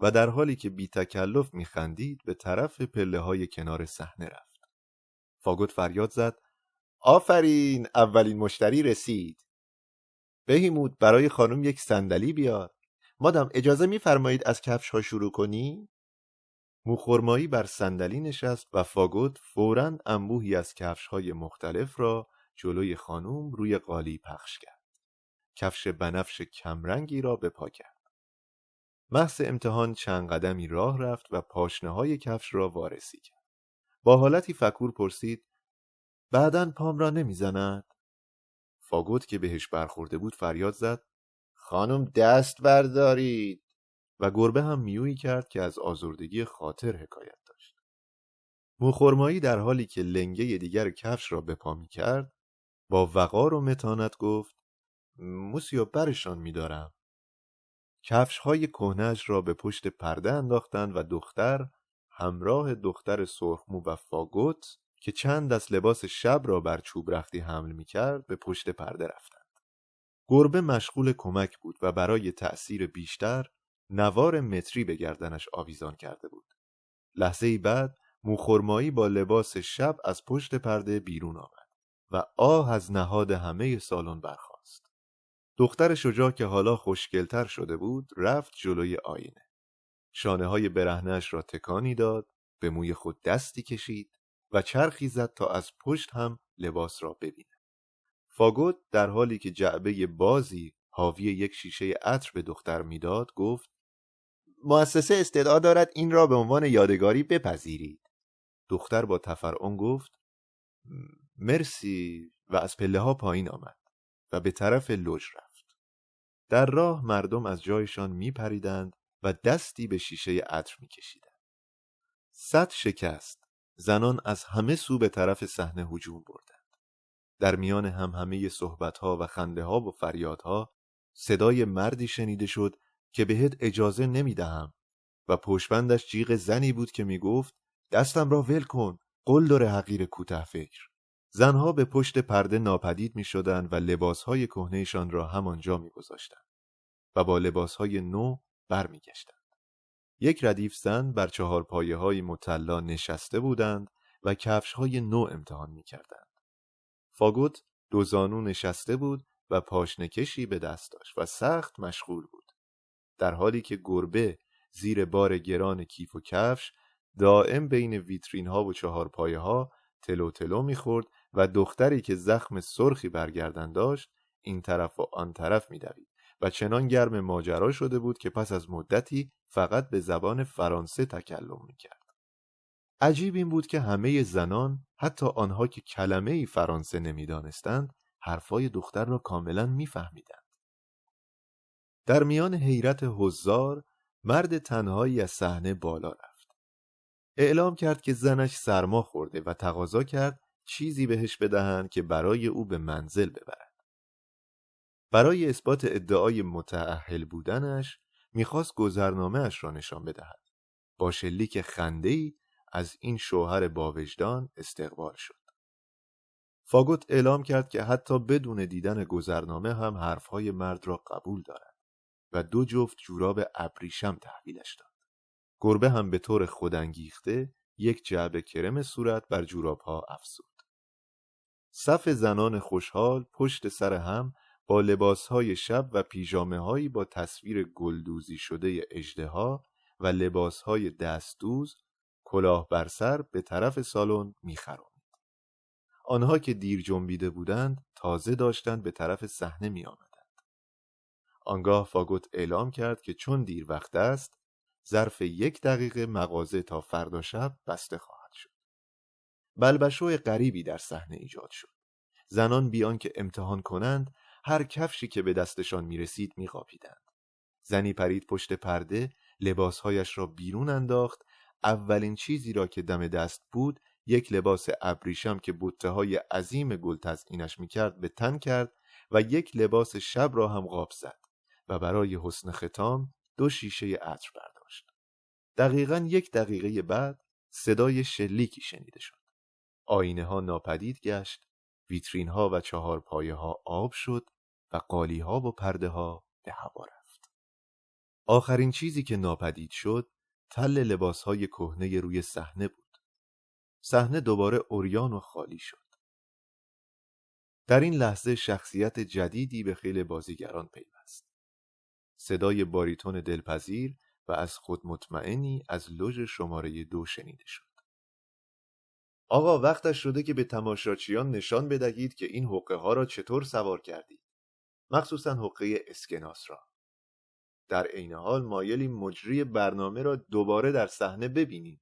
و در حالی که بی تکلف میخندید به طرف پله های کنار صحنه رفت. فاگوت فریاد زد آفرین اولین مشتری رسید. بهیمود برای خانم یک صندلی بیار. مادم اجازه میفرمایید از کفش ها شروع کنی؟ موخرمایی بر صندلی نشست و فاگوت فورا انبوهی از کفش های مختلف را جلوی خانوم روی قالی پخش کرد. کفش بنفش کمرنگی را به پا کرد. محض امتحان چند قدمی راه رفت و پاشنه های کفش را وارسی کرد. با حالتی فکور پرسید بعدا پام را نمی‌زند فاگوت که بهش برخورده بود فریاد زد خانم دست بردارید. و گربه هم میویی کرد که از آزردگی خاطر حکایت داشت. موخرمایی در حالی که لنگه دیگر کفش را به پا کرد با وقار و متانت گفت موسیو برشان میدارم. کفش های کهنش را به پشت پرده انداختند و دختر همراه دختر سرخمو و فاگوت که چند دست لباس شب را بر چوب رختی حمل می کرد به پشت پرده رفتند. گربه مشغول کمک بود و برای تأثیر بیشتر نوار متری به گردنش آویزان کرده بود. لحظه ای بعد موخرمایی با لباس شب از پشت پرده بیرون آمد و آه از نهاد همه سالن برخاست. دختر شجاع که حالا خوشگلتر شده بود رفت جلوی آینه. شانه های برهنش را تکانی داد، به موی خود دستی کشید و چرخی زد تا از پشت هم لباس را ببیند. فاگوت در حالی که جعبه بازی حاوی یک شیشه عطر به دختر می‌داد گفت مؤسسه استدعا دارد این را به عنوان یادگاری بپذیرید دختر با تفرعون گفت مرسی و از پله ها پایین آمد و به طرف لوژ رفت در راه مردم از جایشان می پریدند و دستی به شیشه عطر می کشیدند. صد شکست زنان از همه سو به طرف صحنه هجوم بردند. در میان هم همه صحبتها و خنده ها و فریادها صدای مردی شنیده شد که بهت اجازه نمی‌دهم و پشبندش جیغ زنی بود که می‌گفت دستم را ول کن قل داره حقیر کوته فکر زنها به پشت پرده ناپدید می شدن و لباسهای کهنهشان را همانجا می گذاشتن و با لباسهای نو برمیگشتند. یک ردیف زن بر چهار پایه های نشسته بودند و کفش های نو امتحان می کردند. فاگوت دو زانو نشسته بود و پاشنکشی به دست داشت و سخت مشغول بود. در حالی که گربه زیر بار گران کیف و کفش دائم بین ویترین ها و چهار پایه ها تلو تلو می‌خورد و دختری که زخم سرخی برگردن داشت این طرف و آن طرف میدوید و چنان گرم ماجرا شده بود که پس از مدتی فقط به زبان فرانسه تکلم می‌کرد. عجیب این بود که همه زنان حتی آنها که کلمه ای فرانسه نمی‌دانستند حرفای دختر را کاملا میفهمیدند. در میان حیرت حضار مرد تنهایی از صحنه بالا رفت. اعلام کرد که زنش سرما خورده و تقاضا کرد چیزی بهش بدهند که برای او به منزل ببرد. برای اثبات ادعای متعهل بودنش می‌خواست گذرنامه اش را نشان بدهد. با شلیک خندهی از این شوهر باوجدان استقبال شد. فاگوت اعلام کرد که حتی بدون دیدن گذرنامه هم حرفهای مرد را قبول دارد و دو جفت جوراب ابریشم تحویلش داد. گربه هم به طور خودانگیخته یک جعبه کرم صورت بر جورابها افزود. صف زنان خوشحال پشت سر هم با لباسهای شب و پیژامه هایی با تصویر گلدوزی شده اجدها و لباسهای دستدوز کلاه بر سر به طرف سالن میخرامید. آنها که دیر جنبیده بودند تازه داشتند به طرف صحنه می آمدند. آنگاه فاگوت اعلام کرد که چون دیر وقت است ظرف یک دقیقه مغازه تا فردا شب بسته خواهد شد. بلبشوی غریبی در صحنه ایجاد شد. زنان بیان که امتحان کنند هر کفشی که به دستشان می رسید می زنی پرید پشت پرده لباسهایش را بیرون انداخت اولین چیزی را که دم دست بود یک لباس ابریشم که بوته های عظیم گل تزئینش می‌کرد به تن کرد و یک لباس شب را هم قاب زد و برای حسن ختام دو شیشه عطر برداشت. دقیقا یک دقیقه بعد صدای شلیکی شنیده شد. آینه ها ناپدید گشت، ویترین ها و چهار پایه ها آب شد و قالی ها و پرده ها به هوا رفت. آخرین چیزی که ناپدید شد تل لباس های کهنه روی صحنه بود. صحنه دوباره اوریان و خالی شد. در این لحظه شخصیت جدیدی به خیل بازیگران پیوست. صدای باریتون دلپذیر و از خود مطمئنی از لوژ شماره دو شنیده شد. آقا وقتش شده که به تماشاچیان نشان بدهید که این حقه ها را چطور سوار کردید. مخصوصا حقه اسکناس را. در عین حال مایلی مجری برنامه را دوباره در صحنه ببینید.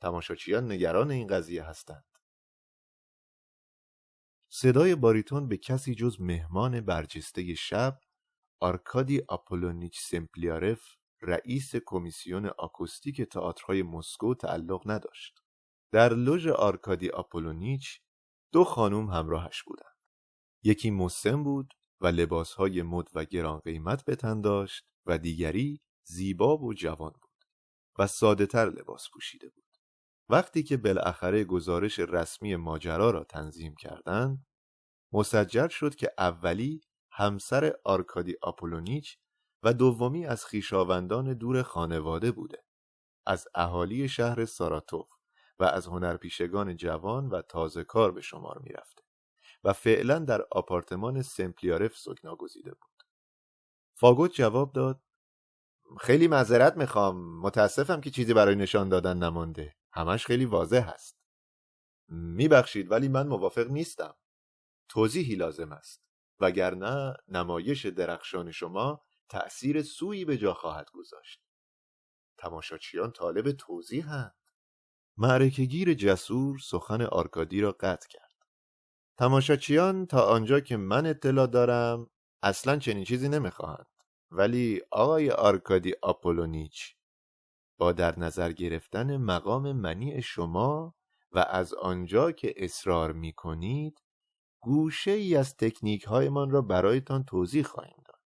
تماشاچیان نگران این قضیه هستند. صدای باریتون به کسی جز مهمان برجسته شب آرکادی آپولونیچ سمپلیارف رئیس کمیسیون آکوستیک تئاترهای مسکو تعلق نداشت. در لوژ آرکادی آپولونیچ دو خانم همراهش بودند. یکی مسن بود و لباسهای مد و گران قیمت به تن داشت و دیگری زیبا و جوان بود و ساده تر لباس پوشیده بود. وقتی که بالاخره گزارش رسمی ماجرا را تنظیم کردند مسجل شد که اولی همسر آرکادی آپولونیچ و دومی از خیشاوندان دور خانواده بوده. از اهالی شهر ساراتوف و از هنرپیشگان جوان و تازه کار به شمار می‌رفته. و فعلا در آپارتمان سمپلیارف سکنا گزیده بود. فاگوت جواب داد خیلی معذرت می‌خوام. متاسفم که چیزی برای نشان دادن نمانده. همش خیلی واضح هست. میبخشید ولی من موافق نیستم. توضیحی لازم است. وگرنه نمایش درخشان شما تأثیر سویی به جا خواهد گذاشت. تماشاچیان طالب توضیحند معرکگیر جسور سخن آرکادی را قطع کرد. تماشاچیان تا آنجا که من اطلاع دارم اصلا چنین چیزی نمی‌خواهند. ولی آقای آرکادی آپولونیچ با در نظر گرفتن مقام منیع شما و از آنجا که اصرار می کنید گوشه ای از تکنیک هایمان را برایتان توضیح خواهیم داد.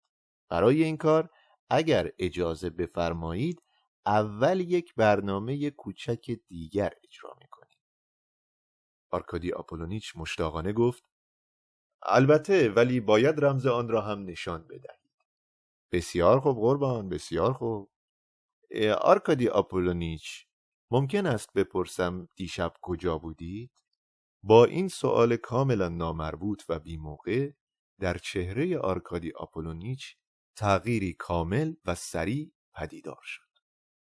برای این کار اگر اجازه بفرمایید اول یک برنامه کوچک دیگر اجرا آرکادی آپولونیچ مشتاقانه گفت البته ولی باید رمز آن را هم نشان بدهید بسیار خوب قربان بسیار خوب آرکادی آپولونیچ ممکن است بپرسم دیشب کجا بودید؟ با این سؤال کاملا نامربوط و بیموقع در چهره آرکادی آپولونیچ تغییری کامل و سریع پدیدار شد.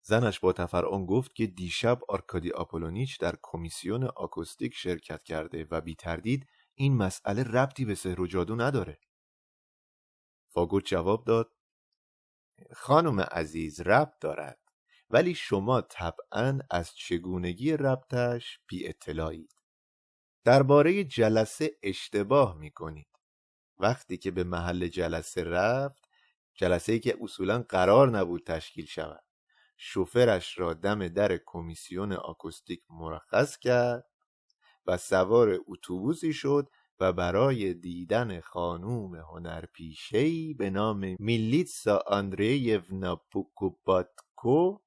زنش با تفرعن گفت که دیشب آرکادی آپولونیچ در کمیسیون آکوستیک شرکت کرده و بی تردید این مسئله ربطی به سحر و جادو نداره. فاگوت جواب داد خانم عزیز ربط دارد ولی شما طبعا از چگونگی ربطش بی اطلاعید. درباره جلسه اشتباه می کنید. وقتی که به محل جلسه رفت جلسه ای که اصولا قرار نبود تشکیل شود شوفرش را دم در کمیسیون آکوستیک مرخص کرد و سوار اتوبوسی شد و برای دیدن خانوم هنرپیشه‌ای به نام میلیتسا آندرییونا پوکوباتکو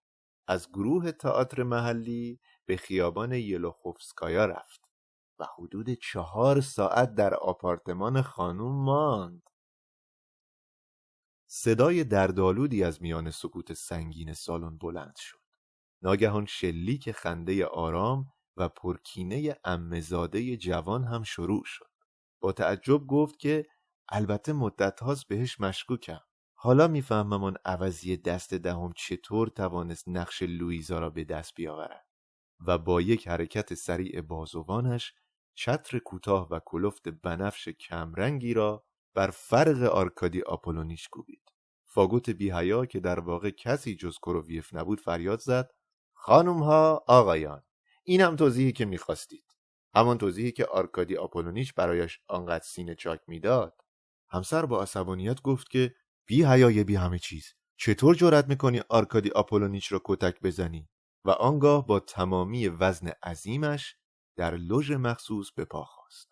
از گروه تئاتر محلی به خیابان یلوخوفسکایا رفت و حدود چهار ساعت در آپارتمان خانوم ماند. صدای دردآلودی از میان سکوت سنگین سالن بلند شد. ناگهان شلیک خنده آرام و پرکینه امزاده جوان هم شروع شد. با تعجب گفت که البته مدت هاست بهش مشکوکم. حالا می‌فهمم آن عوضی دست دهم چطور توانست نقش لویزا را به دست بیاورد و با یک حرکت سریع بازوانش چتر کوتاه و کلفت بنفش کمرنگی را بر فرق آرکادی آپولونیش کوبید. فاگوت بی‌حیا که در واقع کسی جز کروویف نبود فریاد زد خانم ها آقایان این هم توضیحی که می‌خواستید. همان توضیحی که آرکادی آپولونیچ برایش آنقدر سینه چاک می‌داد. همسر با عصبانیت گفت که بی حیای بی همه چیز. چطور جرأت می‌کنی آرکادی آپولونیچ را کتک بزنی؟ و آنگاه با تمامی وزن عظیمش در لژ مخصوص به پا خاست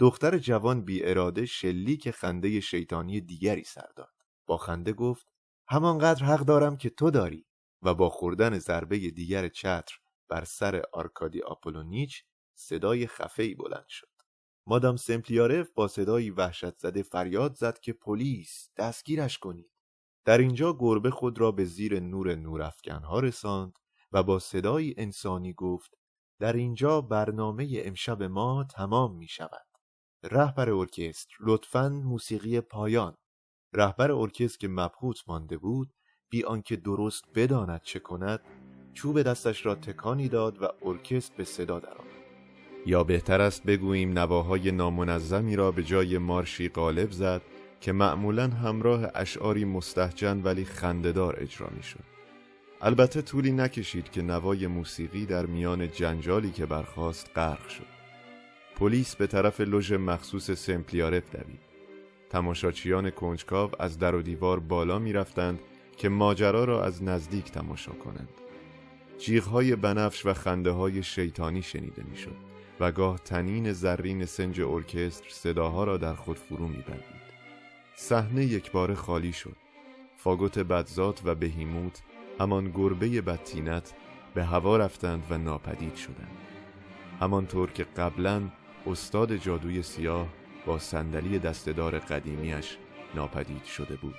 دختر جوان بی اراده شلیک خنده شیطانی دیگری سر داد. با خنده گفت همانقدر حق دارم که تو داری و با خوردن ضربه دیگر چتر بر سر آرکادی آپولونیچ صدای خفه‌ای بلند شد. مادام سمپلیارف با صدایی وحشت زده فریاد زد که پلیس دستگیرش کنید. در اینجا گربه خود را به زیر نور نورافکنها رساند و با صدایی انسانی گفت در اینجا برنامه امشب ما تمام می شود رهبر ارکستر لطفا موسیقی پایان. رهبر ارکستر که مبهوت مانده بود بی آنکه درست بداند چه کند چوب دستش را تکانی داد و ارکستر به صدا درآمد. یا بهتر است بگوییم نواهای نامنظمی را به جای مارشی غالب زد که معمولا همراه اشعاری مستحجن ولی خندهدار اجرا می شد. البته طولی نکشید که نوای موسیقی در میان جنجالی که برخاست غرق شد. پلیس به طرف لژ مخصوص سمپلیارف دوید. تماشاچیان کنجکاو از در و دیوار بالا می رفتند که ماجرا را از نزدیک تماشا کنند. جیغهای بنفش و خنده های شیطانی شنیده می شد و گاه تنین زرین سنج ارکستر صداها را در خود فرو می بندید. صحنه یک بار خالی شد. فاگوت بدزات و بهیموت همان گربه بدتینت به هوا رفتند و ناپدید شدند. همانطور که قبلا استاد جادوی سیاه با صندلی دستدار قدیمیش ناپدید شده بود.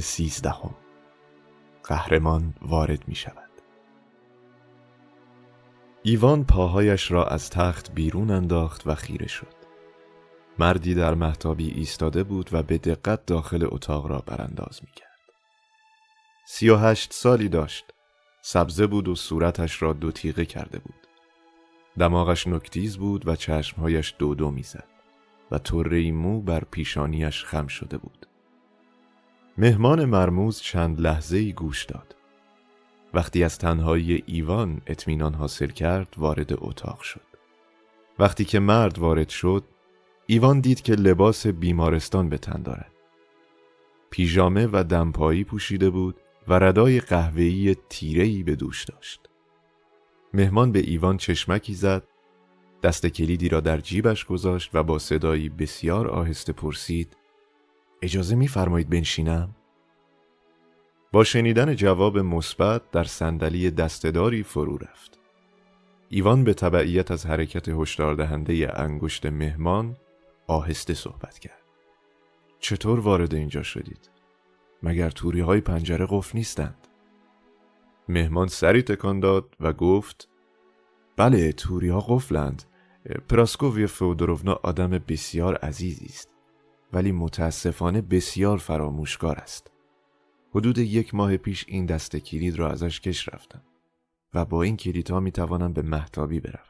سیزدهم. قهرمان وارد می شود ایوان پاهایش را از تخت بیرون انداخت و خیره شد. مردی در محتابی ایستاده بود و به دقت داخل اتاق را برانداز می کرد سی و هشت سالی داشت. سبزه بود و صورتش را دو تیغه کرده بود. دماغش نکتیز بود و چشمهایش دو دو می‌زد و طره مو بر پیشانیش خم شده بود. مهمان مرموز چند لحظه ای گوش داد. وقتی از تنهایی ایوان اطمینان حاصل کرد وارد اتاق شد. وقتی که مرد وارد شد ایوان دید که لباس بیمارستان به تن دارد. پیژامه و دمپایی پوشیده بود و ردای قهوه‌ای تیره‌ای به دوش داشت. مهمان به ایوان چشمکی زد دست کلیدی را در جیبش گذاشت و با صدایی بسیار آهسته پرسید اجازه میفرمایید بنشینم؟ با شنیدن جواب مثبت در صندلی دستداری فرو رفت. ایوان به تبعیت از حرکت هشدار دهنده انگشت مهمان آهسته صحبت کرد. چطور وارد اینجا شدید؟ مگر توری های پنجره قفل نیستند؟ مهمان سری تکان داد و گفت بله توری ها قفلند. پراسکووی فودوروونا آدم بسیار عزیزی است. ولی متاسفانه بسیار فراموشکار است. حدود یک ماه پیش این دست کلید را ازش کش رفتم و با این کلیدها می توانم به محتابی بروم.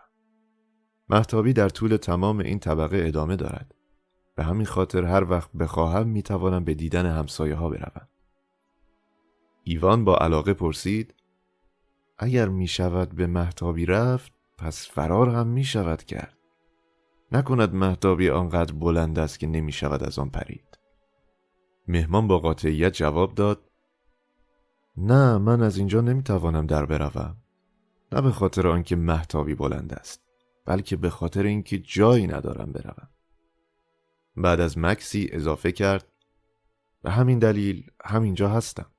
محتابی در طول تمام این طبقه ادامه دارد. به همین خاطر هر وقت بخواهم می توانم به دیدن همسایه ها بروم. ایوان با علاقه پرسید اگر می شود به محتابی رفت پس فرار هم می شود کرد. نکند مهدابی آنقدر بلند است که نمی شود از آن پرید. مهمان با قاطعیت جواب داد نه من از اینجا نمی توانم در بروم. نه به خاطر آنکه محتابی بلند است بلکه به خاطر اینکه جایی ندارم بروم. بعد از مکسی اضافه کرد به همین دلیل همینجا هستم.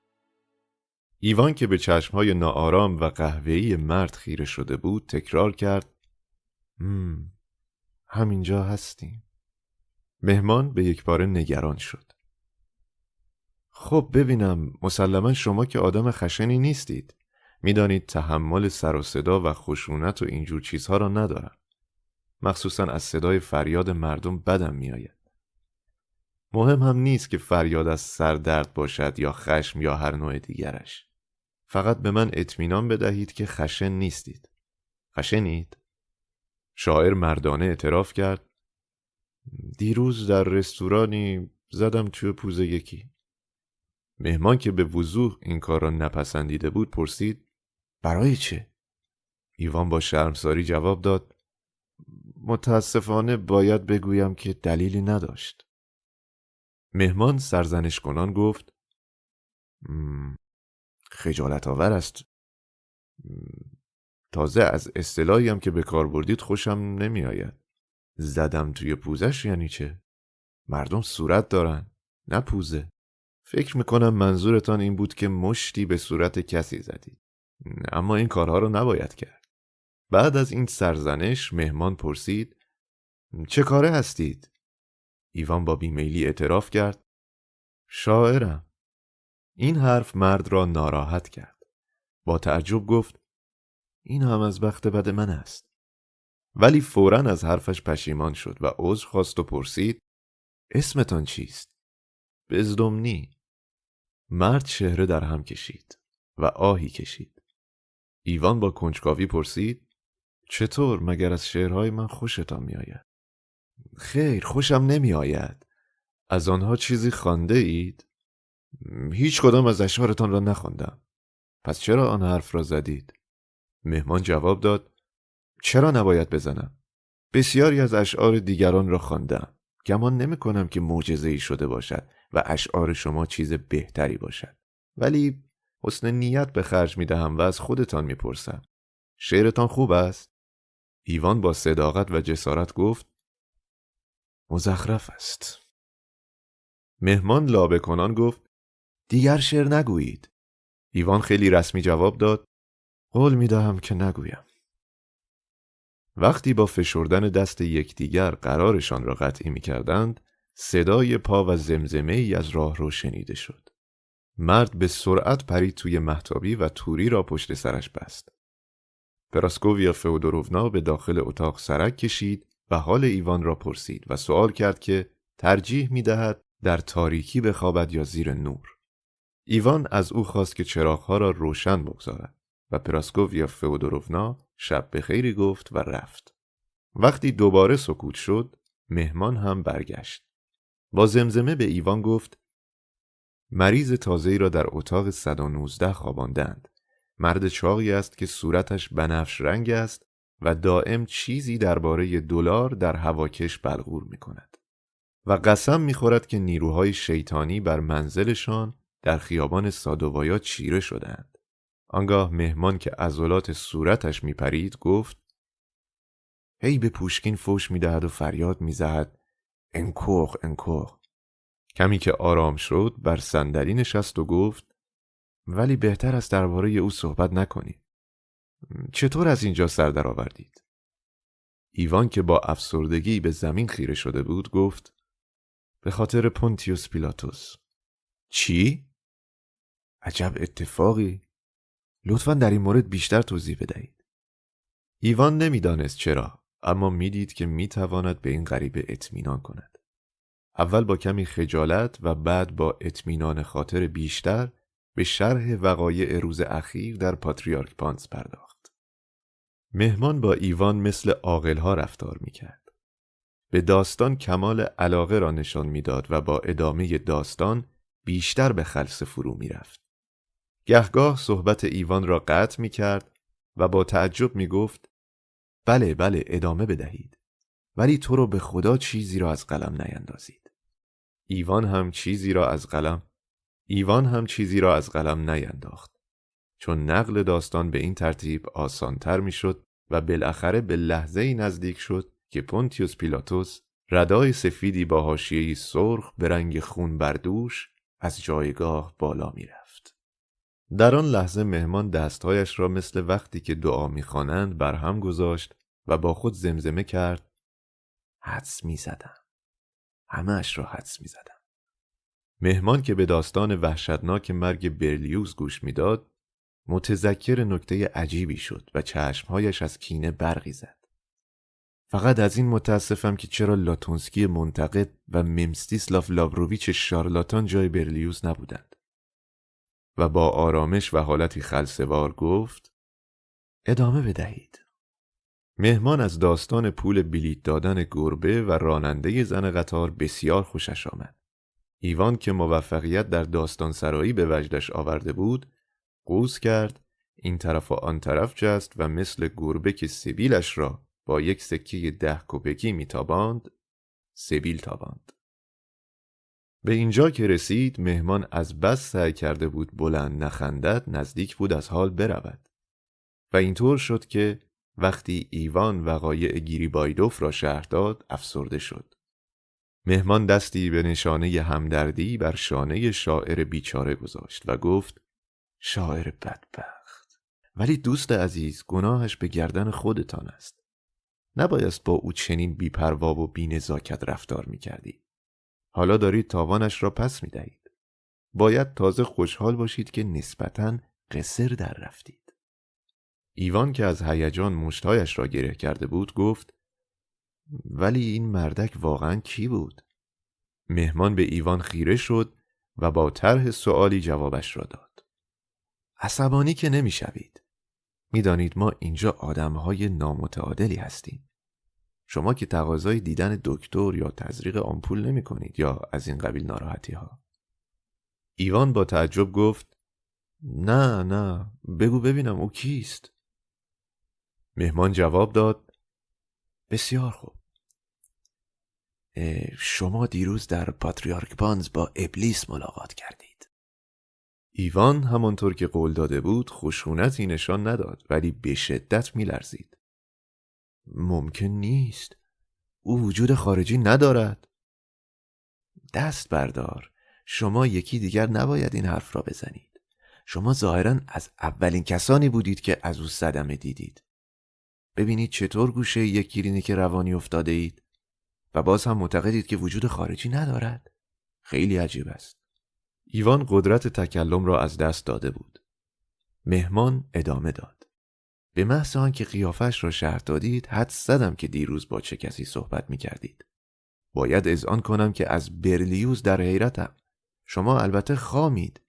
ایوان که به چشمهای ناآرام و قهوه‌ای مرد خیره شده بود تکرار کرد مم. همینجا هستیم مهمان به یک بار نگران شد خب ببینم مسلما شما که آدم خشنی نیستید می‌دانید تحمل سر و صدا و خشونت و اینجور چیزها را ندارم. مخصوصا از صدای فریاد مردم بدم میآید. مهم هم نیست که فریاد از سردرد باشد یا خشم یا هر نوع دیگرش. فقط به من اطمینان بدهید که خشن نیستید. خشنید؟ شاعر مردانه اعتراف کرد دیروز در رستورانی زدم توی پوزه یکی. مهمان که به وضوح این کار را نپسندیده بود پرسید برای چه؟ ایوان با شرمساری جواب داد متاسفانه باید بگویم که دلیلی نداشت. مهمان سرزنش کنان گفت خجالت آور است. تازه از اصطلاحی هم که به کار بردید خوشم نمی آید. زدم توی پوزش یعنی چه؟ مردم صورت دارن نه پوزه. فکر می‌کنم منظورتان این بود که مشتی به صورت کسی زدید. اما این کارها رو نباید کرد. بعد از این سرزنش مهمان پرسید چه کاره هستید؟ ایوان با بیمیلی اعتراف کرد شاعرم. این حرف مرد را ناراحت کرد. با تعجب گفت این هم از بخت بد من است. ولی فورا از حرفش پشیمان شد و عذر خواست و پرسید اسمتان چیست؟ بزدمنی مرد شهره در هم کشید و آهی کشید. ایوان با کنجکاوی پرسید چطور مگر از شعرهای من خوشتان میآید؟ خیر خوشم نمیآید. از آنها چیزی خوانده اید هیچ کدام از اشعارتان را نخواندم. پس چرا آن حرف را زدید؟ مهمان جواب داد چرا نباید بزنم؟ بسیاری از اشعار دیگران را خواندم. گمان نمی کنم که معجزه ای شده باشد و اشعار شما چیز بهتری باشد. ولی حسن نیت به خرج می دهم و از خودتان می پرسم. شعرتان خوب است؟ ایوان با صداقت و جسارت گفت مزخرف است. مهمان لابه کنان گفت دیگر شعر نگویید. ایوان خیلی رسمی جواب داد قول می دهم که نگویم وقتی با فشردن دست یکدیگر قرارشان را قطعی می کردند صدای پا و زمزمه ای از راه رو شنیده شد. مرد به سرعت پرید توی محتابی و توری را پشت سرش بست. پراسکوویا فودوروونا به داخل اتاق سرک کشید و حال ایوان را پرسید و سوال کرد که ترجیح می دهد در تاریکی بخوابد یا زیر نور. ایوان از او خواست که چراغها را روشن بگذارد و پراسکوویا فودوروونا شب به خیری گفت و رفت. وقتی دوباره سکوت شد، مهمان هم برگشت. با زمزمه به ایوان گفت مریض تازه‌ای را در اتاق 119 خواباندند. مرد چاقی است که صورتش بنفش رنگ است و دائم چیزی درباره دلار در هواکش بلغور می کند. و قسم می‌خورد که نیروهای شیطانی بر منزلشان در خیابان سادووایا چیره شدند. آنگاه مهمان که عضلات صورتش میپرید گفت هی به پوشکین فوش می‌دهد و فریاد میزهد انکوخ انکوخ کمی که آرام شد بر صندلی نشست و گفت ولی بهتر است درباره او صحبت نکنید چطور از اینجا سر درآوردید؟ ایوان که با افسردگی به زمین خیره شده بود گفت به خاطر پونتیوس پیلاتوس. چی؟ عجب اتفاقی. لطفا در این مورد بیشتر توضیح بدهید ایوان نمی‌دانست چرا اما می‌دید که می‌تواند به این غریبه اطمینان کند. اول با کمی خجالت و بعد با اطمینان خاطر بیشتر به شرح وقایع روز اخیر در پاتریارک پانس پرداخت. مهمان با ایوان مثل عاقلها رفتار می‌کرد. به داستان کمال علاقه را نشان می‌داد و با ادامه داستان بیشتر به خلص فرو می‌رفت. گهگاه صحبت ایوان را قطع می کرد و با تعجب می گفت بله بله ادامه بدهید ولی تو رو به خدا چیزی را از قلم نیندازید ایوان هم چیزی را از قلم ایوان هم چیزی را از قلم نینداخت چون نقل داستان به این ترتیب آسانتر می‌شد و بالاخره به لحظه ای نزدیک شد که پونتیوس پیلاتوس ردای سفیدی با حاشیه‌ای سرخ به رنگ خون بردوش از جایگاه بالا می‌رفت. در آن لحظه مهمان دستهایش را مثل وقتی که دعا می‌خوانند بر هم گذاشت و با خود زمزمه کرد حدس می‌زدم همهاش را حدس می‌زدم مهمان که به داستان وحشتناک مرگ برلیوز گوش می‌داد متذکر نکته عجیبی شد و چشمهایش از کینه برقی زد. فقط از این متاسفم که چرا لاتونسکی منتقد و ممستیسلاف لاوروویچ شارلاتان جای برلیوز نبودند. و با آرامش و حالتی خلصوار گفت ادامه بدهید. مهمان از داستان پول بلیت دادن گربه و راننده زن قطار بسیار خوشش آمد. ایوان که موفقیت در داستان سرایی به وجدش آورده بود قوز کرد این طرف و آن طرف جست و مثل گربه که سبیلش را با یک سکه ده کوپکی میتاباند سبیل تاباند به اینجا که رسید مهمان از بس سعی کرده بود بلند نخندد نزدیک بود از حال برود. و اینطور شد که وقتی ایوان وقایع گیریبایدوف را شهر داد افسرده شد. مهمان دستی به نشانه همدردی بر شانه شاعر بیچاره گذاشت و گفت شاعر بدبخت ولی دوست عزیز گناهش به گردن خودتان است. نبایست با او چنین بیپروا و بینزاکت رفتار می‌کردید حالا دارید تاوانش را پس می‌دهید. باید تازه خوشحال باشید که نسبتا قصر در رفتید. ایوان که از هیجان مشتهایش را گره کرده بود گفت ولی این مردک واقعا کی بود؟ مهمان به ایوان خیره شد و با طرح سوالی جوابش را داد. عصبانی که نمی‌شوید. می‌دانید ما اینجا آدمهای نامتعادلی هستیم. شما که تقاضای دیدن دکتر یا تزریق آمپول نمی کنید یا از این قبیل ناراحتی ها. ایوان با تعجب گفت نه نه بگو ببینم او کیست؟ مهمان جواب داد بسیار خوب شما دیروز در پاتریارک بانز با ابلیس ملاقات کردید ایوان همانطور که قول داده بود خشونتی نشان نداد ولی به شدت میلرزید ممکن نیست. او وجود خارجی ندارد. دست بردار. شما یکی دیگر نباید این حرف را بزنید. شما ظاهرا از اولین کسانی بودید که از او صدمه دیدید. ببینید چطور گوشه یک که روانی افتاده اید. و باز هم معتقدید که وجود خارجی ندارد. خیلی عجیب است. ایوان قدرت تکلم را از دست داده بود. مهمان ادامه داد. به محض آنکه قیافش را شهر دادید حد زدم که دیروز با چه کسی صحبت می کردید. باید اذعان کنم که از برلیوز در حیرتم. شما البته خامید.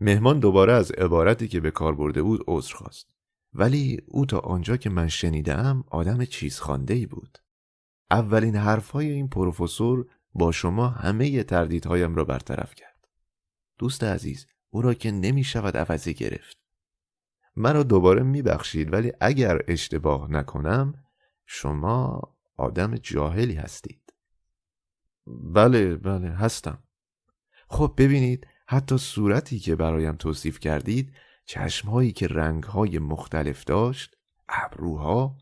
مهمان دوباره از عبارتی که به کار برده بود عذر خواست. ولی او تا آنجا که من شنیدم آدم چیز خانده ای بود. اولین حرفهای این پروفسور با شما همه تردیدهایم را برطرف کرد. دوست عزیز او را که نمی شود عوضی گرفت. مرا دوباره میبخشید ولی اگر اشتباه نکنم شما آدم جاهلی هستید. بله بله هستم. خب ببینید حتی صورتی که برایم توصیف کردید چشمهایی که رنگهای مختلف داشت ابروها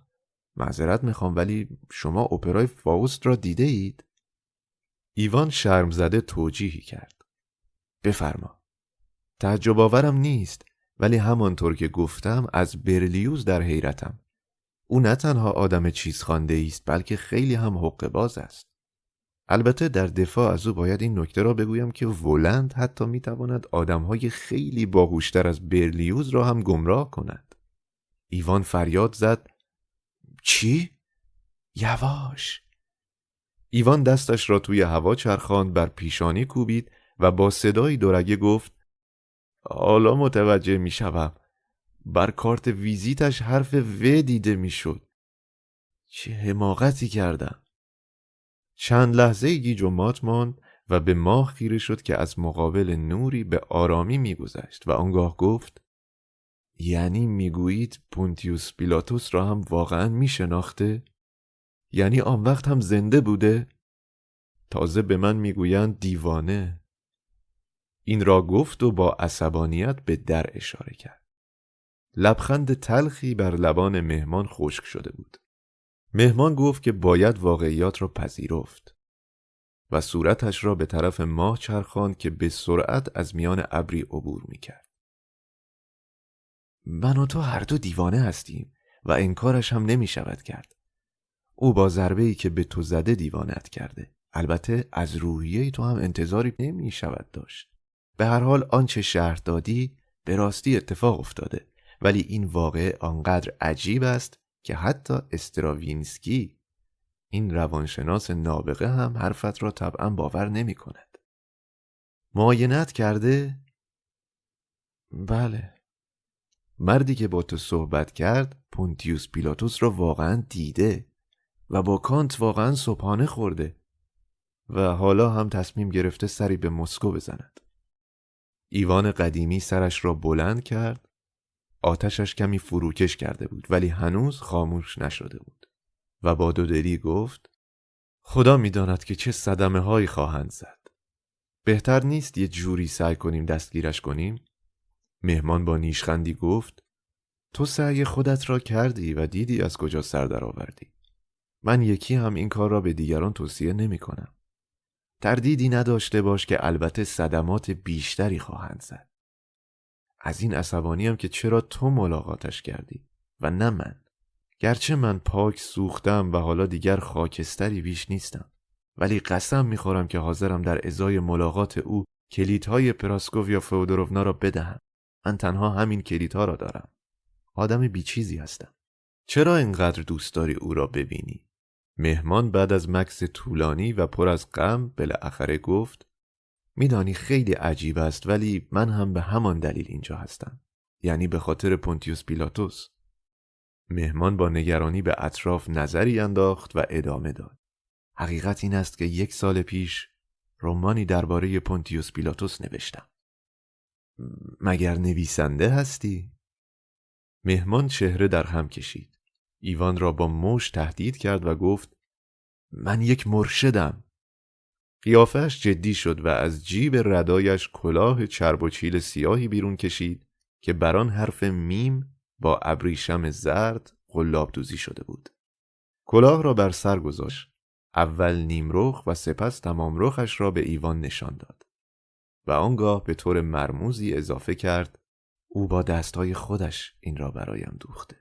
معذرت می‌خوام ولی شما اپرای فاوست را دیده اید؟ ایوان شرم زده توجیهی کرد. بفرما. تعجب آورم نیست. ولی همانطور که گفتم از برلیوز در حیرتم. او نه تنها آدم چیز خانده است بلکه خیلی هم حق باز است. البته در دفاع از او باید این نکته را بگویم که ولند حتی می‌تواند آدمهای خیلی باهوشتر از برلیوز را هم گمراه کند. ایوان فریاد زد چی؟ یواش. ایوان دستش را توی هوا چرخاند بر پیشانی کوبید و با صدایی دورگه گفت حالا متوجه می شوم بر کارت ویزیتش حرف و دیده می شد چه حماقتی کردم چند لحظه گیج و مات ماند و به ماه خیره شد که از مقابل نوری به آرامی میگذشت و آنگاه گفت یعنی می‌گویید پونتیوس پیلاتوس را هم واقعا میشناخته؟ یعنی آن وقت هم زنده بوده؟ تازه به من می‌گویند دیوانه این را گفت و با عصبانیت به در اشاره کرد. لبخند تلخی بر لبان مهمان خشک شده بود. مهمان گفت که باید واقعیات را پذیرفت و صورتش را به طرف ماه چرخاند که به سرعت از میان ابری عبور می‌کرد. من و تو هر دو دیوانه هستیم و انکارش هم نمی شود کرد. او با ضربه ای که به تو زده دیوانت کرده. البته از روحیه تو هم انتظاری نمی شود داشت. به هر حال آنچه شهر دادی به راستی اتفاق افتاده ولی این واقعه آنقدر عجیب است که حتی استراوینسکی این روانشناس نابغه هم حرفت را طبعا باور نمی کند. معاینت کرده؟ بله. مردی که با تو صحبت کرد پونتیوس پیلاتوس را واقعا دیده و با کانت واقعا صبحانه خورده و حالا هم تصمیم گرفته سری به مسکو بزند. ایوان قدیمی سرش را بلند کرد آتشش کمی فروکش کرده بود ولی هنوز خاموش نشده بود. و با دودلی گفت خدا می‌داند که چه صدمه هایی خواهند زد. بهتر نیست یه جوری سعی کنیم دستگیرش کنیم؟ مهمان با نیشخندی گفت تو سعی خودت را کردی و دیدی از کجا سر درآوردی. من یکی هم این کار را به دیگران توصیه نمی کنم تردیدی نداشته باش که البته صدمات بیشتری خواهند زد. از این عصبانیم که چرا تو ملاقاتش کردی و نه من؟ گرچه من پاک سوختم و حالا دیگر خاکستری بیش نیستم. ولی قسم می‌خورم که حاضرم در ازای ملاقات او کلیدهای پراسکوف یا را بدهم. من تنها همین کلیدها را دارم. آدم بیچیزی هستم. چرا اینقدر دوست داری او را ببینی؟ مهمان بعد از مکس طولانی و پر از غم بالاخره گفت میدانی خیلی عجیب است ولی من هم به همان دلیل اینجا هستم یعنی به خاطر پونتیوس پیلاتوس. مهمان با نگرانی به اطراف نظری انداخت و ادامه داد حقیقت این است که یک سال پیش رمانی درباره پونتیوس پیلاتوس نوشتم. مگر نویسنده هستی؟ مهمان چهره در هم کشید. ایوان را با موش تهدید کرد و گفت من یک مرشدم قیافش جدی شد و از جیب ردایش کلاه چرب و چیل سیاهی بیرون کشید که بران حرف میم با ابریشم زرد قلاب دوزی شده بود. کلاه را بر سر گذاشت. اول نیمرخ و سپس تمام رخش را به ایوان نشان داد. و آنگاه به طور مرموزی اضافه کرد او با دستهای خودش این را برایم دوخته.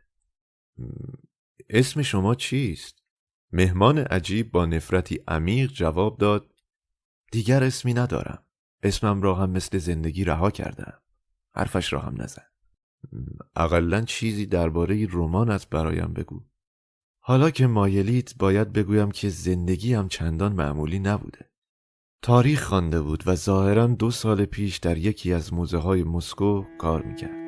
اسم شما چیست؟ مهمان عجیب با نفرتی عمیق جواب داد دیگر اسمی ندارم. اسمم را هم مثل زندگی رها کردم. حرفش را هم نزد. اقلا چیزی درباره رمانت برایم بگو. حالا که مایلیت باید بگویم که زندگی هم چندان معمولی نبوده. تاریخ خوانده بود و ظاهرا دو سال پیش در یکی از موزه های مسکو کار می‌کرد.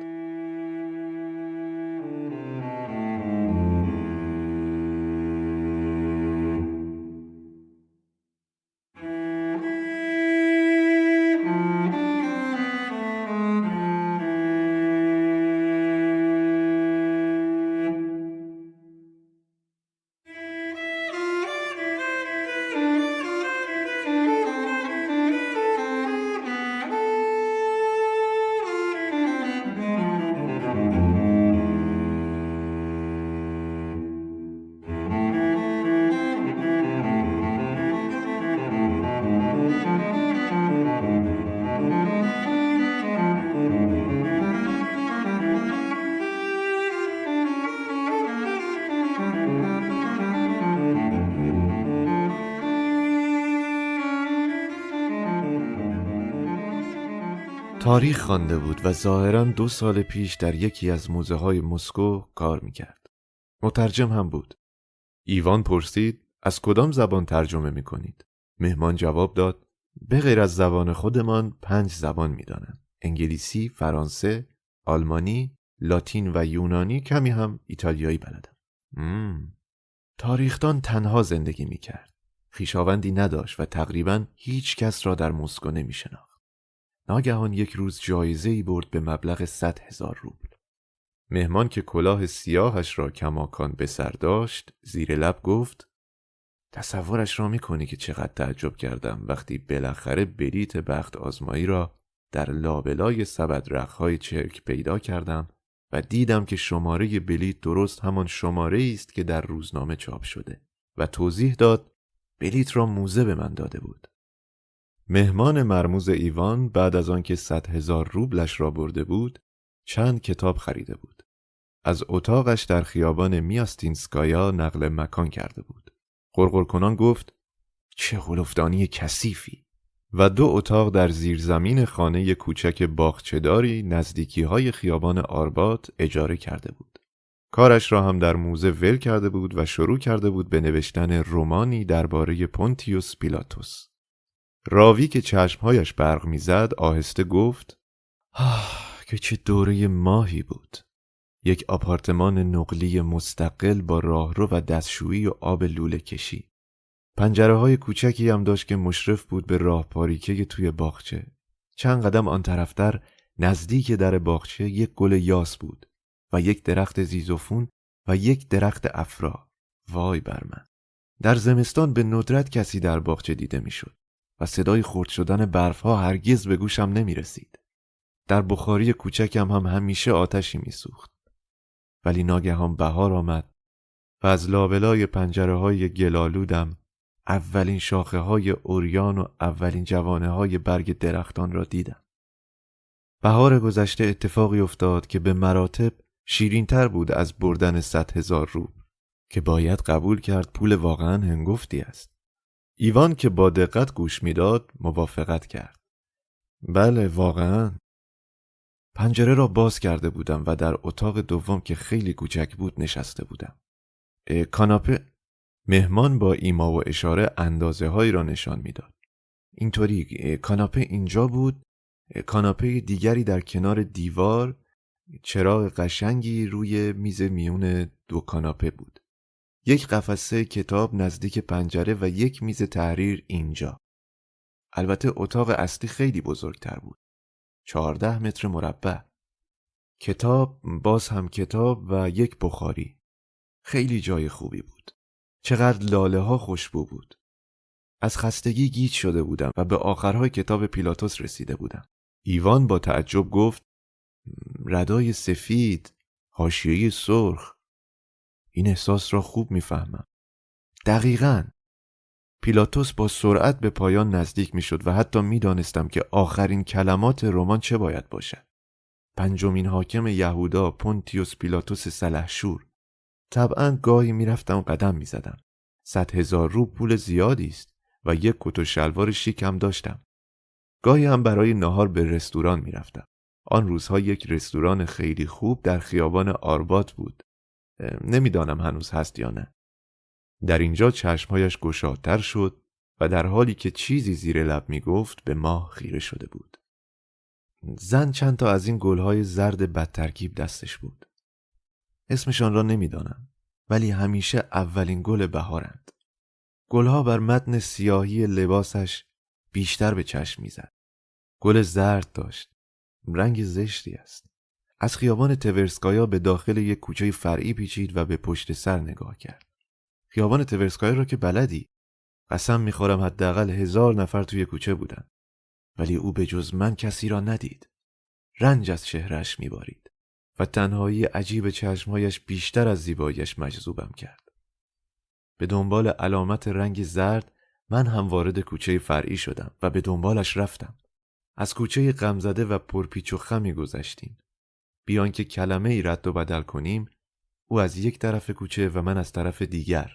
تاریخ خوانده بود و ظاهرا دو سال پیش در یکی از موزه های مسکو کار می‌کرد. مترجم هم بود. ایوان پرسید از کدام زبان ترجمه می کنید؟ مهمان جواب داد به غیر از زبان خودمان پنج زبان می‌دانم. انگلیسی، فرانسه، آلمانی، لاتین و یونانی کمی هم ایتالیایی بلدم. مم. تاریختان تنها زندگی می کرد. خیشاوندی نداشت و تقریبا هیچ کس را در مسکو نمی ناگهان یک روز جایزه ای برد به مبلغ صد هزار روبل. مهمان که کلاه سیاهش را کماکان به سر داشت زیر لب گفت تصورش را می‌کنی که چقدر تعجب کردم وقتی بالاخره بلیت بخت آزمایی را در لابلای سبد رخهای چرک پیدا کردم و دیدم که شماره بلیت درست همان شماره است که در روزنامه چاپ شده و توضیح داد بلیت را موزه به من داده بود. مهمان مرموز ایوان بعد از آنکه صد هزار روبلش را برده بود چند کتاب خریده بود از اتاقش در خیابان میاستینسکایا نقل مکان کرده بود قرقر کنان گفت چه غلفدانی کثیفی و دو اتاق در زیرزمین خانه کوچک باغچهداری نزدیکی های خیابان آربات اجاره کرده بود. کارش را هم در موزه ول کرده بود و شروع کرده بود به نوشتن رومانی درباره پونتیوس پیلاتوس. راوی که چشمهایش برق می‌زد آهسته گفت آه که چه دوره ماهی بود. یک آپارتمان نقلی مستقل با راهرو و دستشویی و آب لوله کشی. پنجره های کوچکی هم داشت که مشرف بود به راه پاریکه توی باغچه. چند قدم آن طرفتر نزدیک در باغچه یک گل یاس بود و یک درخت زیزوفون و یک درخت افرا. وای بر من. در زمستان به ندرت کسی در باغچه دیده می‌شد و صدای خرد شدن برفها هرگز به گوشم نمی رسید. در بخاری کوچکم هم همیشه آتشی میسوخت. ولی ناگهان بهار آمد و از لابلای پنجره های گلالودم اولین شاخه های اوریان و اولین جوانه های برگ درختان را دیدم. بهار گذشته اتفاقی افتاد که به مراتب شیرینتر بود از بردن صد هزار روب که باید قبول کرد پول واقعا هنگفتی است. ایوان که با دقت گوش می‌داد موافقت کرد. بله واقعا پنجره را باز کرده بودم و در اتاق دوم که خیلی کوچک بود نشسته بودم. کاناپه مهمان با ایما و اشاره اندازه هایی را نشان می‌داد. اینطوری کاناپه اینجا بود کاناپه دیگری در کنار دیوار چراغ قشنگی روی میز میون دو کاناپه بود. یک قفسه کتاب نزدیک پنجره و یک میز تحریر اینجا. البته اتاق اصلی خیلی بزرگتر بود. چهارده متر مربع. کتاب باز هم کتاب و یک بخاری. خیلی جای خوبی بود. چقدر لاله ها خوشبو بود. از خستگی گیج شده بودم و به آخرهای کتاب پیلاتوس رسیده بودم. ایوان با تعجب گفت ردای سفید، حاشیه سرخ. این احساس را خوب می‌فهمم. دقیقا پیلاتوس با سرعت به پایان نزدیک می‌شد و حتی می‌دانستم که آخرین کلمات رمان چه باید باشد. پنجمین حاکم یهودا پونتیوس پیلاتوس سلحشور طبعا گاهی می‌رفتم قدم می‌زدم. صد هزار رو پول زیادی است و یک کت و شلوار شیک هم داشتم. گاهی هم برای نهار به رستوران می‌رفتم. آن روزها یک رستوران خیلی خوب در خیابان آربات بود. نمی‌دانم هنوز هست یا نه. در اینجا چشمهایش گشادتر شد و در حالی که چیزی زیر لب می گفت به ماه خیره شده بود. زن چند تا از این گلهای زرد بدترکیب دستش بود. اسمشان را نمی‌دانم ولی همیشه اولین گل بهارند. گلها بر متن سیاهی لباسش بیشتر به چشم می‌زد. گل زرد داشت. رنگ زشتی است. از خیابان تورسکایا به داخل یک کوچه فرعی پیچید و به پشت سر نگاه کرد. خیابان تورسکایا را که بلدی. قسم می‌خورم حداقل هزار نفر توی کوچه بودن. ولی او به جز من کسی را ندید. رنج از چهرش میبارید. و تنهایی عجیب چشمهایش بیشتر از زیباییش مجذوبم کرد. به دنبال علامت رنگ زرد من هم وارد کوچه فرعی شدم و به دنبالش رفتم. از کوچه غمزده و پرپیچ و خمی گذشتیم. بیان که کلمه ای رد و بدل کنیم او از یک طرف کوچه و من از طرف دیگر.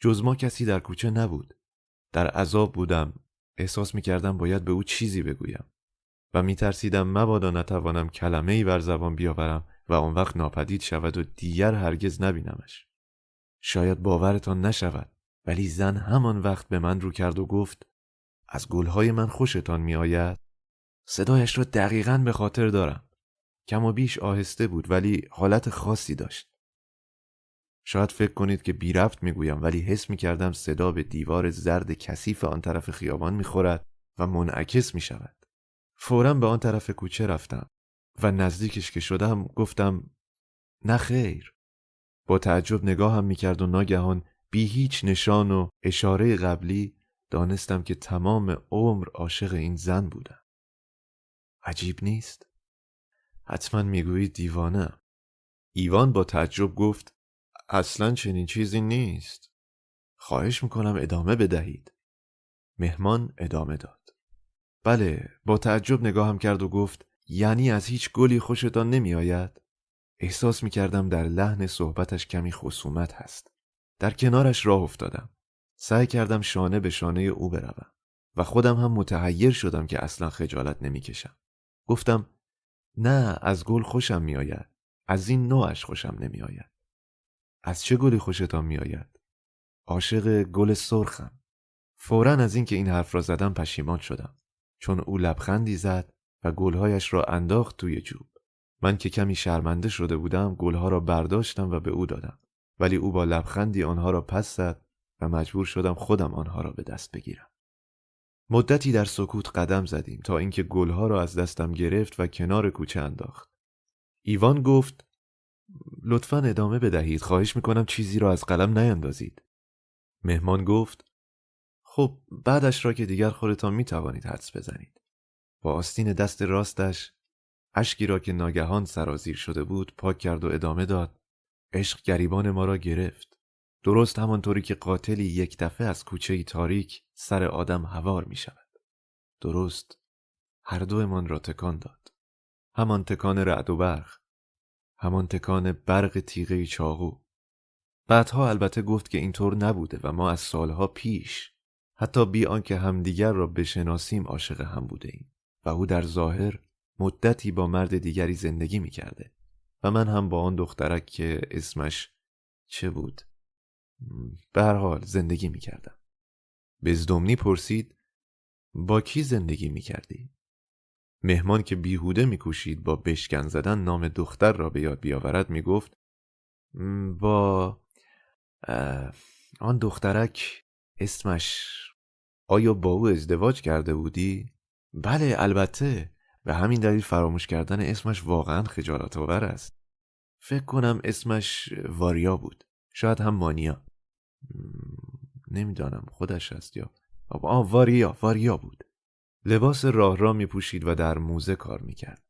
جز ما کسی در کوچه نبود. در عذاب بودم. احساس می کردم باید به او چیزی بگویم. و می ترسیدم مبادا نتوانم کلمه ای بر زبان بیاورم و آن وقت ناپدید شود و دیگر هرگز نبینمش. شاید باورتان نشود ولی زن همان وقت به من رو کرد و گفت از گلهای من خوشتان می آید؟ صدایش را دقیقا به خاطر دارم. کم و بیش آهسته بود ولی حالت خاصی داشت. شاید فکر کنید که بی رفت می‌گویم ولی حس می کردم صدا به دیوار زرد کثیف آن طرف خیابان می‌خورد و منعکس می شود. فورا به آن طرف کوچه رفتم و نزدیکش که شدم گفتم نه خیر با تعجب نگاهم می‌کرد و ناگهان بی هیچ نشان و اشاره قبلی دانستم که تمام عمر عاشق این زن بودم عجیب نیست حتما می‌گویی دیوانه ایوان با تعجب گفت اصلا چنین چیزی نیست خواهش می‌کنم ادامه بدهید مهمان ادامه داد بله با تعجب نگاهم کرد و گفت یعنی از هیچ گلی خوشتان نمی آید؟ احساس می کردم در لحن صحبتش کمی خصومت هست. در کنارش راه افتادم. سعی کردم شانه به شانه او بروم. و خودم هم متحیر شدم که اصلا خجالت نمی‌کشم گفتم نه از گل خوشم میآید. از این نوعش خوشم نمیآید. از چه گلی خوشتان میآید؟ عاشق گل سرخم. فورا از اینکه این حرف را زدم پشیمان شدم. چون او لبخندی زد و گلهایش را انداخت توی جوب. من که کمی شرمنده شده بودم گلها را برداشتم و به او دادم. ولی او با لبخندی آنها را پس زد و مجبور شدم خودم آنها را به دست بگیرم. مدتی در سکوت قدم زدیم تا اینکه گلها را از دستم گرفت و کنار کوچه انداخت. ایوان گفت لطفا ادامه بدهید. خواهش می‌کنم چیزی را از قلم نیندازید. مهمان گفت خب بعدش را که دیگر خودتان می توانید حدس بزنید. با آستین دست راستش اشکی را که ناگهان سرازیر شده بود پاک کرد و ادامه داد عشق گریبان ما را گرفت. درست همانطوری که قاتلی یک دفعه از کوچه تاریک سر آدم هوار می شود درست هر دومان را تکان داد. همان تکان رعد و برق. همان تکان برق تیغه چاقو. بعدها البته گفت که اینطور نبوده و ما از سالها پیش حتی بی آنکه همدیگر را بشناسیم عاشق هم بوده ایم و او در ظاهر مدتی با مرد دیگری زندگی می کرده و من هم با آن دخترک که اسمش چه بود؟ به هر حال زندگی می کردم. بزدمنی پرسید با کی زندگی می کردی؟ مهمان که بیهوده میکوشید با بشکن زدن نام دختر را به یاد بیاورد می‌گفت با آن دخترک اسمش آیا با او ازدواج کرده بودی؟ بله البته به همین دلیل فراموش کردن اسمش واقعا خجالت آور است فکر کنم اسمش واریا بود شاید هم مانیا نمی‌دانم خودش است یا آه واریا واریا بود. لباس راه را می پوشید و در موزه کار می کرد.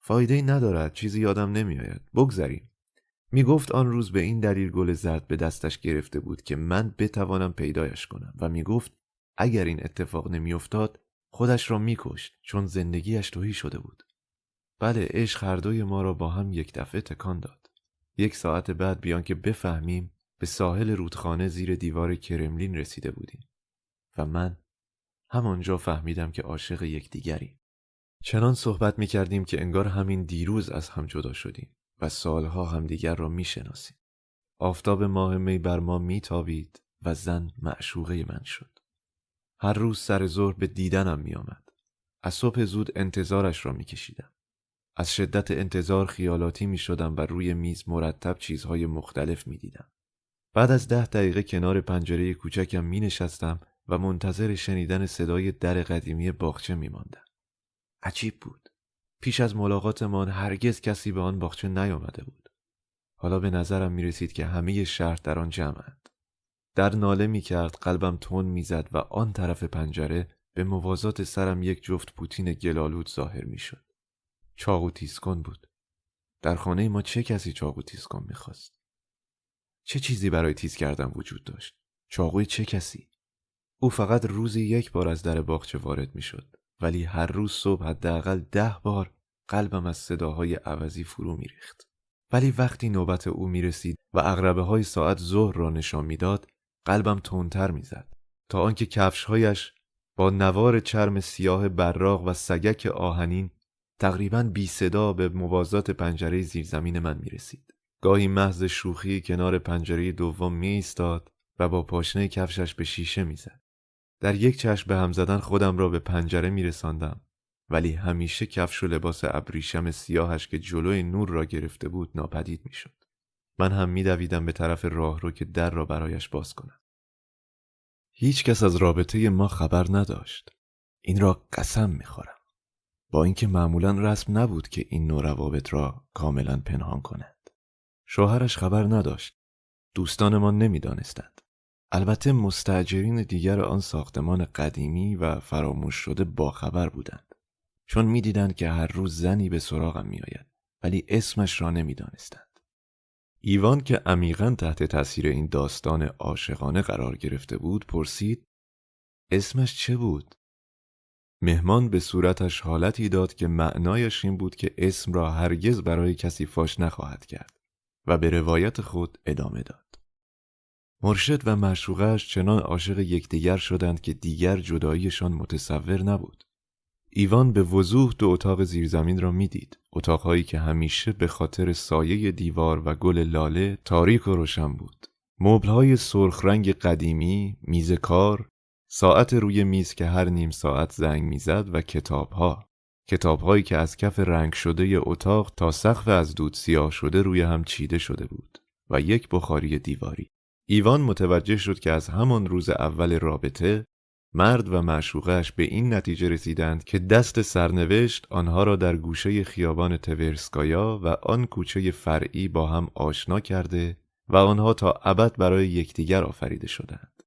فایده ای ندارد چیزی یادم نمیآید. بگذریم. می گفت آن روز به این دلیل گل زرد به دستش گرفته بود که من بتوانم پیدایش کنم و می گفت اگر این اتفاق نمیافتاد خودش را میکشت چون زندگیش توهی شده بود. بله عشق هر دوی ما را با هم یک دفعه تکان داد. یک ساعت بعد بیان که بفهمیم به ساحل رودخانه زیر دیوار کرملین رسیده بودیم و من همانجا فهمیدم که عاشق یکدیگریم چنان صحبت می کردیم که انگار همین دیروز از هم جدا شدیم و سالها همدیگر را می شناسیم. آفتاب ماه می بر ما می و زن معشوقه من شد. هر روز سر ظهر به دیدنم می آمد. از صبح زود انتظارش را می کشیدم. از شدت انتظار خیالاتی می شدم و روی میز مرتب چیزهای مختلف می دیدم. بعد از ده دقیقه کنار پنجره کوچکم می نشستم و منتظر شنیدن صدای در قدیمی باغچه می ماندم. عجیب بود. پیش از ملاقاتمان هرگز کسی به آن باغچه نیامده بود. حالا به نظرم می رسید که همه شهر در آن جمعند. در ناله می کرد قلبم تون می‌زد و آن طرف پنجره به موازات سرم یک جفت پوتین گلالود ظاهر می شد. چاقو تیسکن بود. در خانه ما چه کسی چاقو تیسکن می‌خواست؟ چه چیزی برای تیز کردن وجود داشت؟ چاقوی چه کسی؟ او فقط روزی یک بار از در باغچه وارد می‌شد ولی هر روز صبح حداقل ده بار قلبم از صداهای عوضی فرو میریخت ولی وقتی نوبت او می رسید و اغربه های ساعت ظهر را نشان می‌داد قلبم تندتر می‌زد تا آنکه کفشهایش با نوار چرم سیاه براق و سگک آهنین تقریبا بی صدا به موازات پنجره زیرزمین من می رسید. گاهی محض شوخی کنار پنجره دوم می ایستاد و با پاشنه کفشش به شیشه می‌زد. در یک چشم به هم زدن خودم را به پنجره می رساندم ولی همیشه کفش و لباس ابریشم سیاهش که جلوی نور را گرفته بود ناپدید می شد. من هم می دویدم به طرف راه رو که در را برایش باز کنم. هیچ کس از رابطه ما خبر نداشت. این را قسم می خورم. با اینکه معمولا رسم نبود که این نوع روابط را کاملا پنهان کند. شوهرش خبر نداشت. دوستانمان نمی‌دانستند. البته مستجرین دیگر آن ساختمان قدیمی و فراموش شده باخبر بودند چون می‌دیدند که هر روز زنی به سراغم میآید ولی اسمش را نمی‌دانستند ایوان که عمیقا تحت تاثیر این داستان عاشقانه قرار گرفته بود پرسید اسمش چه بود مهمان به صورتش حالتی داد که معنایش این بود که اسم را هرگز برای کسی فاش نخواهد کرد و به روایت خود ادامه داد مرشد و معشوقش چنان عاشق یکدیگر شدند که دیگر جداییشان متصور نبود. ایوان به وضوح دو اتاق زیرزمین را می‌دید. اتاقهایی که همیشه به خاطر سایه دیوار و گل لاله تاریک و روشن بود. مبلهای سرخ رنگ قدیمی، میز کار، ساعت روی میز که هر نیم ساعت زنگ می‌زد و کتابها. کتابهایی که از کف رنگ شده اتاق تا سقف از دود سیاه شده روی هم چیده شده بود و یک بخاری دیواری. ایوان متوجه شد که از همان روز اول رابطه مرد و معشوقش به این نتیجه رسیدند که دست سرنوشت آنها را در گوشه خیابان تورسکایا و آن کوچه فرعی با هم آشنا کرده و آنها تا ابد برای یکدیگر آفریده شدند.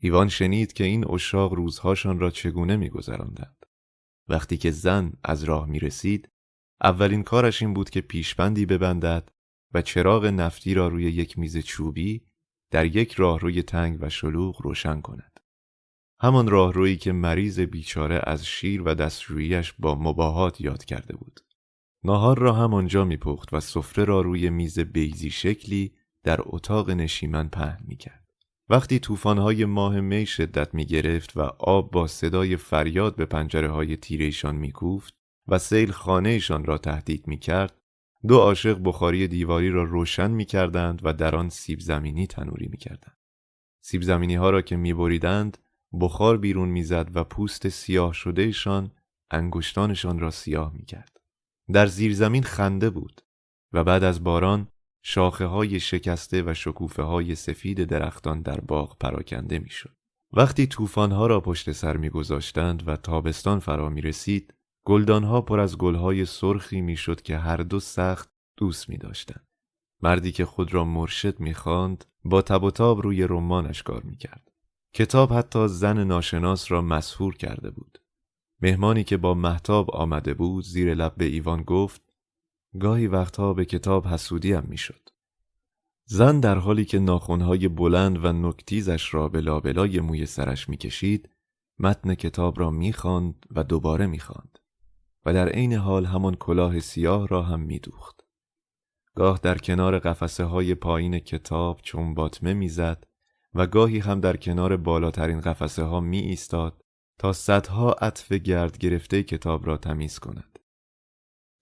ایوان شنید که این اشاق روزهاشان را چگونه میگذراندند. وقتی که زن از راه می رسید، اولین کارش این بود که پیشبندی ببندد و چراغ نفتی را روی یک میز چوبی در یک راهروی تنگ و شلوغ روشن کند. همان راهرویی که مریض بیچاره از شیر و دستشوییش با مباهات یاد کرده بود. ناهار را همانجا میپخت و سفره را روی میز بیزی شکلی در اتاق نشیمن پهن می‌کرد. وقتی طوفان‌های ماه می شدت می گرفت و آب با صدای فریاد به پنجره های تیرهشان می کوفت و سیل خانهشان را تهدید می کرد دو عاشق بخاری دیواری را روشن می کردند و در آن سیب زمینی تنوری می کردند. سیب زمینی ها را که می بریدند بخار بیرون می‌زد و پوست سیاه شدهشان انگشتانشان را سیاه می کرد. در زیرزمین خنده بود و بعد از باران شاخه های شکسته و شکوفه های سفید درختان در باغ پراکنده می‌شد. وقتی ها را پشت سر میگذاشتند و تابستان فرا می رسید، ها پر از گلهای سرخی می‌شد که هر دو سخت دوست می داشتند. مردی که خود را مرشد می‌خواند با تب و تاب روی رمانش کار می‌کرد. کتاب حتی زن ناشناس را مسهور کرده بود. مهمانی که با محتاب آمده بود زیر لب به ایوان گفت گاهی وقتها به کتاب حسودیم می‌شد. زن در حالی که ناخونهای بلند و نکتیزش را به لابلای موی سرش می‌کشید متن کتاب را می‌خواند و دوباره می‌خواند و در عین حال همان کلاه سیاه را هم میدوخت. گاه در کنار قفسه های پایین کتاب چون باطمه می‌زد و گاهی هم در کنار بالاترین قفسه ها می ایستاد تا صدها عطف گرد گرفته کتاب را تمیز کند.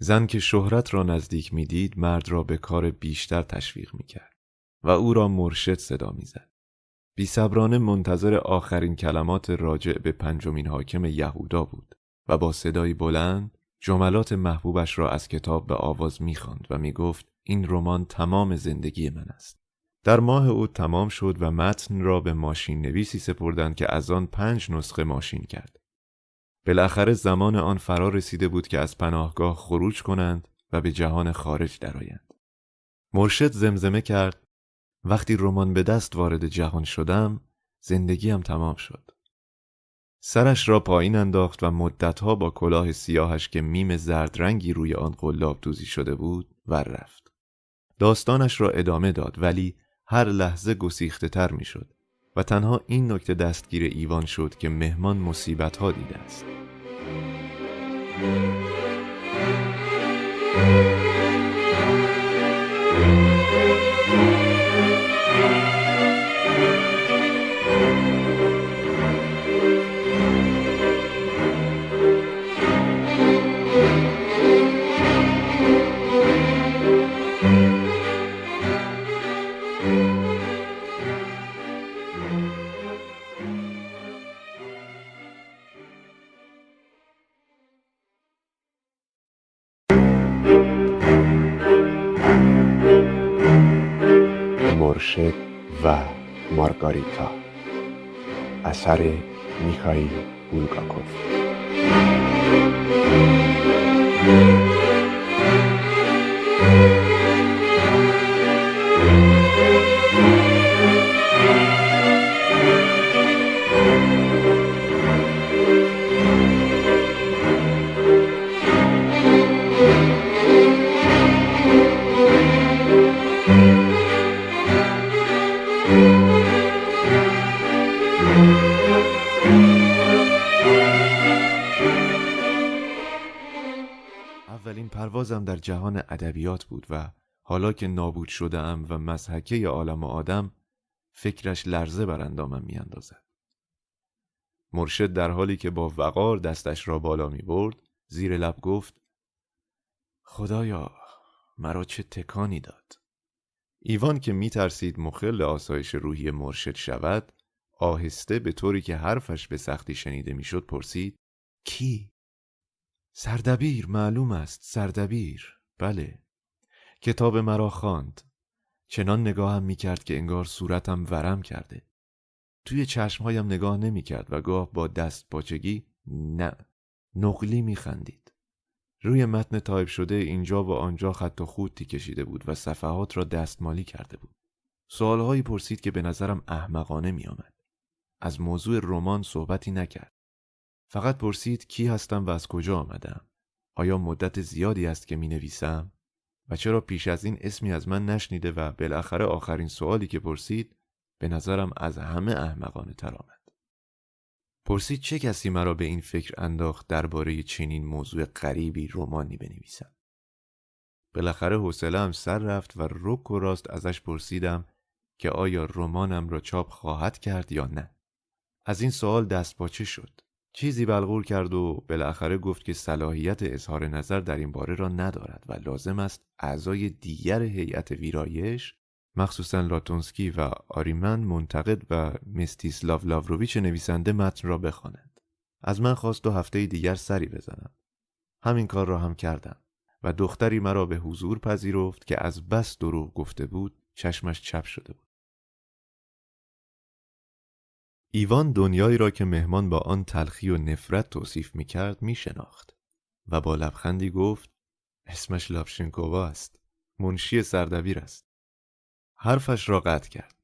زن که شهرت را نزدیک می‌دید مرد را به کار بیشتر تشویق می کرد و او را مرشد صدا می‌زد. بی صبرانه منتظر آخرین کلمات راجع به پنجمین حاکم یهودا بود و با صدای بلند جملات محبوبش را از کتاب به آواز می‌خواند و می‌گفت این رمان تمام زندگی من است. در ماه او تمام شد و متن را به ماشین نویسی سپردند که از آن پنج نسخه ماشین کرد. بالاخره زمان آن فرا رسیده بود که از پناهگاه خروج کنند و به جهان خارج درآیند. مرشد زمزمه کرد وقتی رمان به دست وارد جهان شدم زندگیم تمام شد. سرش را پایین انداخت و مدتها با کلاه سیاهش که میم زرد رنگی روی آن قلاب دوزی شده بود ور رفت. داستانش را ادامه داد ولی هر لحظه گسیخته تر می شد و تنها این نکته دستگیر ایوان شد که مهمان مصیبت ها دیده است. و مارگاریتا. اثر میخائیل بولگاکوف. پروازم در جهان ادبیات بود و حالا که نابود شده ام و مزحکه عالم آدم فکرش لرزه بر اندامم میاندازد مرشد در حالی که با وقار دستش را بالا می برد زیر لب گفت خدایا مرا چه تکانی داد ایوان که می ترسید مخل آسایش روحی مرشد شود آهسته به طوری که حرفش به سختی شنیده می‌شد پرسید کی؟ سردبیر معلوم است سردبیر بله کتاب مرا خواند چنان نگاهم می کرد که انگار صورتم ورم کرده توی چشمهایم نگاه نمی کرد و گاه با دست پاچگی نه نقلی می خندید. روی متن تایپ شده اینجا و آنجا خط و خودی کشیده بود و صفحات را دستمالی کرده بود. سوالهایی پرسید که به نظرم احمقانه می آمد. از موضوع رمان صحبتی نکرد. فقط پرسید کی هستم و از کجا آمدم؟ آیا مدت زیادی است که می نویسم؟ و چرا پیش از این اسمی از من نشنیده و بالاخره آخرین سوالی که پرسید به نظرم از همه احمقانه تر آمد. پرسید چه کسی مرا به این فکر انداخت درباره چنین موضوع غریبی رومانی بنویسم. بالاخره حوصله‌ام سر رفت و رک و راست ازش پرسیدم که آیا رمانم را چاپ خواهد کرد یا نه. از این سوال دست باچه شد. چیزی بلغور کرد و بالاخره گفت که صلاحیت اظهار نظر در این باره را ندارد و لازم است اعضای دیگر هیئت ویرایش مخصوصا لاتونسکی و آریمن منتقد و مستیسلاو لاوروویچ نویسنده متن را بخوانند. از من خواست دو هفته دیگر سری بزنم. همین کار را هم کردم و دختری مرا به حضور پذیرفت که از بس دروغ گفته بود چشمش چپ شده بود. ایوان دنیایی را که مهمان با آن تلخی و نفرت توصیف می کرد می شناخت و با لبخندی گفت اسمش لاپشنکووا است. منشی سردبیر است. حرفش را قطع کرد.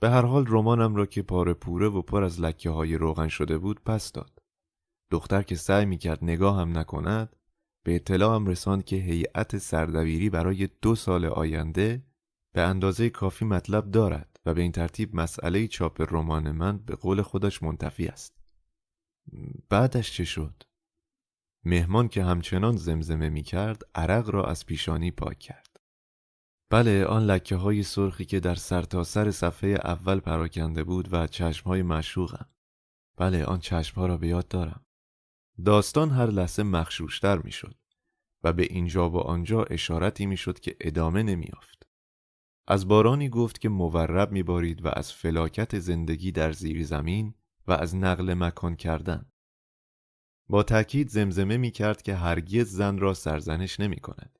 به هر حال رمانم را که پاره پوره و پر از لکه های روغن شده بود پس داد. دختر که سعی می کرد نگاهم نکند به اطلاعم رساند که هیئت سردبیری برای دو سال آینده به اندازه کافی مطلب دارد و به این ترتیب مسئله چاپ رمان من به قول خودش منتفی است. بعدش چه شد؟ مهمان که همچنان زمزمه می کرد عرق را از پیشانی پاک کرد. بله آن لکه های سرخی که در سرتاسر سر صفحه اول پراکنده بود و چشم های مشوقم. بله آن چشم ها را به یاد دارم. داستان هر لحظه مخشوشتر می شد و به اینجا و آنجا اشارتی می شد که ادامه نمی افت. از بارانی گفت که مورب می بارید و از فلاکت زندگی در زیر زمین و از نقل مکان کردن. با تأکید زمزمه می کرد که هرگز زن را سرزنش نمی کند.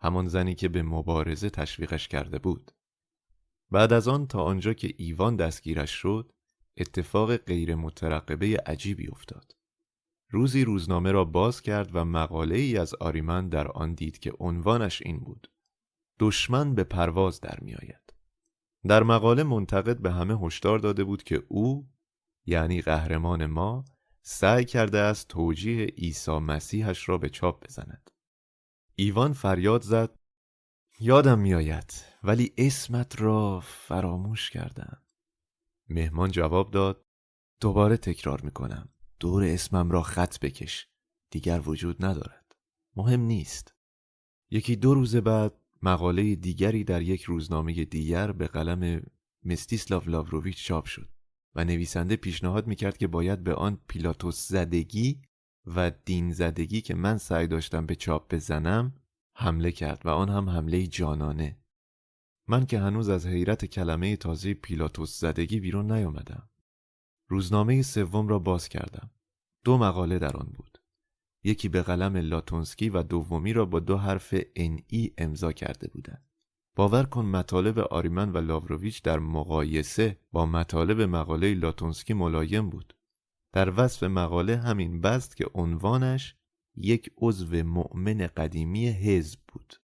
همان زنی که به مبارزه تشویقش کرده بود. بعد از آن تا آنجا که ایوان دستگیرش شد، اتفاق غیر مترقبه عجیبی افتاد. روزی روزنامه را باز کرد و مقاله ای از آریمن در آن دید که عنوانش این بود. دشمن به پرواز در می آید. در مقاله منتقد به همه هشدار داده بود که او یعنی قهرمان ما سعی کرده است توجیه عیسی مسیحش را به چاپ بزند. ایوان فریاد زد یادم میآید ولی اسمت را فراموش کردم. مهمان جواب داد دوباره تکرار می‌کنم. دور اسمم را خط بکش. دیگر وجود ندارد. مهم نیست. یکی دو روز بعد مقاله دیگری در یک روزنامه دیگر به قلم مستیسلاو لاوروویچ چاپ شد و نویسنده پیشنهاد می‌کرد که باید به آن پیلاتوس زدگی و دین زدگی که من سعی داشتم به چاپ بزنم حمله کرد و آن هم حمله جانانه. من که هنوز از حیرت کلمه تازه پیلاتوس زدگی بیرون نیامدم. روزنامه سوم را باز کردم. دو مقاله در آن بود. یکی به قلم لاتونسکی و دومی را با دو حرف ای امضا کرده بودند. باور کن مطالب آریمن و لاوروویچ در مقایسه با مطالب مقاله لاتونسکی ملایم بود. در وصف مقاله همین بست که عنوانش یک عضو مؤمن قدیمی حزب بود.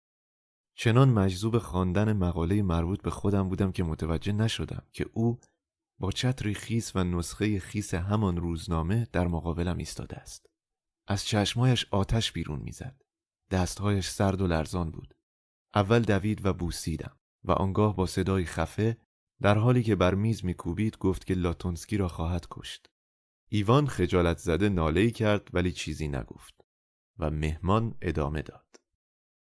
چنان مجذوب خواندن مقاله مربوط به خودم بودم که متوجه نشدم که او با چتری خیس و نسخه خیس همان روزنامه در مقابلم ایستاده است. از چشمایش آتش بیرون می‌زد دستهایش سرد و لرزان بود اول دوید و بوسیدم و آنگاه با صدای خفه در حالی که بر میز میکوبید گفت که لاتونسکی را خواهد کشت ایوان خجالت زده ناله کرد ولی چیزی نگفت و مهمان ادامه داد.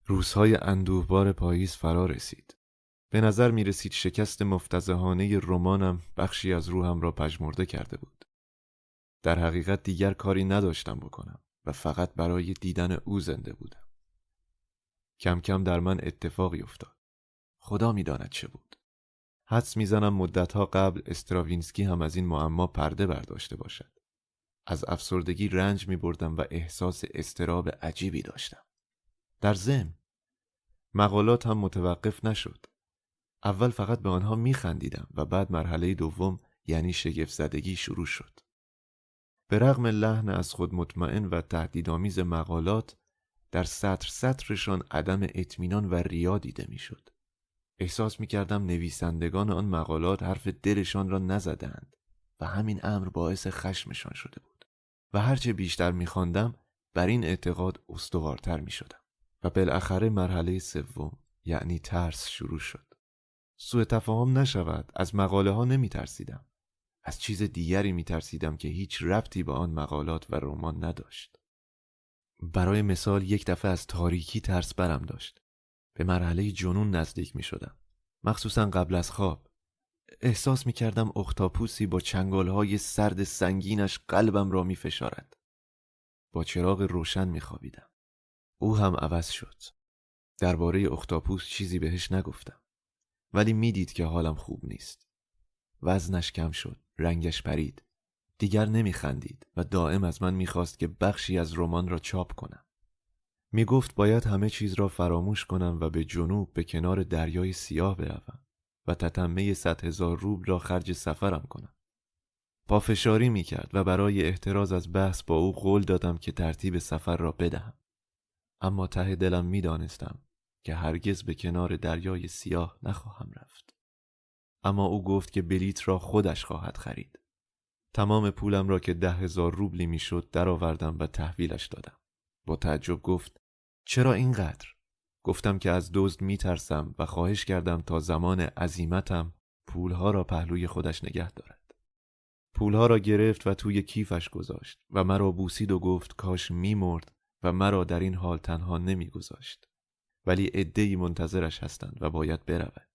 روزهای اندوهبار پاییز فرا رسید. به نظر می رسید شکست مفتزهانه رمانم بخشی از روحم را پژمرده کرده بود. در حقیقت دیگر کاری نداشتم بکنم و فقط برای دیدن او زنده بودم. کم کم در من اتفاقی افتاد. خدا می‌داند چه بود. حدس می‌زنم مدتها قبل استراوینسکی هم از این معما پرده برداشته باشد. از افسردگی رنج می بردم و احساس استراب عجیبی داشتم. در ضمن مقالات هم متوقف نشد. اول فقط به آنها می خندیدم و بعد مرحله دوم یعنی شگفت زدگی شروع شد. به رغم لحن از خود مطمئن و تهدیدآمیز مقالات در سطر سطرشان عدم اطمینان و ریا دیده می‌شد. احساس می کردم نویسندگان آن مقالات حرف دلشان را نزدند و همین امر باعث خشمشان شده بود و هرچه بیشتر میخواندم بر این اعتقاد استوارتر می شدم و بالاخره مرحله سوم یعنی ترس شروع شد. سوء تفاهم نشود از مقاله ها نمی ترسیدم. از چیز دیگری می ترسیدم که هیچ ربطی به آن مقالات و رمان نداشت. برای مثال یک دفعه از تاریکی ترس برم داشت. به مرحله جنون نزدیک می شدم. مخصوصا قبل از خواب. احساس می کردم اختاپوسی با های سرد سنگینش قلبم را می فشارد. با چراغ روشن می خوابیدم. او هم عوض شد. درباره اختاپوس چیزی بهش نگفتم. ولی می‌دید که حالم خوب نیست. وزنش کم شد. رنگش پرید. دیگر نمیخندید و دائم از من می‌خواست که بخشی از رمان را چاپ کنم. می‌گفت باید همه چیز را فراموش کنم و به جنوب به کنار دریای سیاه بروم و تتمه صد هزار روبل را خرج سفرم کنم. پافشاری می‌کرد و برای احتراز از بحث با او قول دادم که ترتیب سفر را بدهم. اما ته دلم می‌دانستم که هرگز به کنار دریای سیاه نخواهم رفت. اما او گفت که بلیت را خودش خواهد خرید. تمام پولم را که ده هزار روبلی می‌شد درآوردم و تحویلش دادم. با تعجب گفت چرا اینقدر؟ گفتم که از دزد میترسم و خواهش کردم تا زمان عزیمتم پولها را پهلوی خودش نگه دارد. پولها را گرفت و توی کیفش گذاشت و مرا بوسید و گفت کاش میمرد و مرا در این حال تنها نمیگذاشت. ولی عدهای منتظرش هستند و باید برود.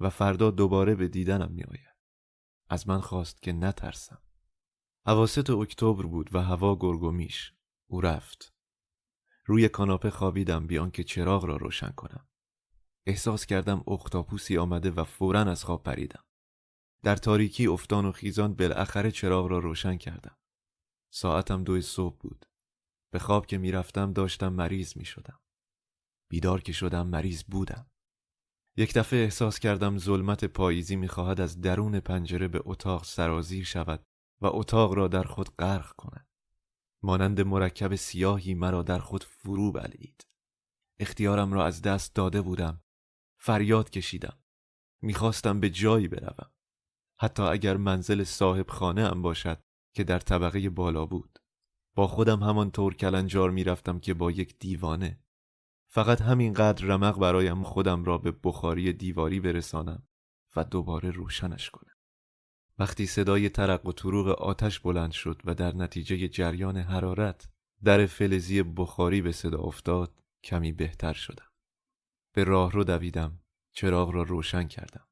و فردا دوباره به دیدنم می آید. از من خواست که نترسم. حواست اکتبر بود و هوا گرگومیش. او رفت. روی کاناپه خوابیدم بیان که چراغ را روشن کنم. احساس کردم اختاپوسی آمده و فورا از خواب پریدم. در تاریکی افتان و خیزان بالاخره چراغ را روشن کردم. ساعتم دو صبح بود. به خواب که می‌رفتم داشتم مریض می شدم. بیدار که شدم مریض بودم. یک دفعه احساس کردم ظلمت پاییزی می‌خواهد از درون پنجره به اتاق سرازیر شود و اتاق را در خود غرق کند. مانند مرکب سیاهی مرا در خود فرو بلید. اختیارم را از دست داده بودم. فریاد کشیدم. می‌خواستم به جایی بروم. حتی اگر منزل صاحب خانه ام باشد که در طبقه بالا بود. با خودم همان طور کلنجار می‌رفتم که با یک دیوانه فقط همینقدر رمق برایم خودم را به بخاری دیواری برسانم و دوباره روشنش کنم. وقتی صدای ترق و طروق آتش بلند شد و در نتیجه جریان حرارت در فلزی بخاری به صدا افتاد کمی بهتر شدم. به راه رو دویدم چراغ را روشن کردم.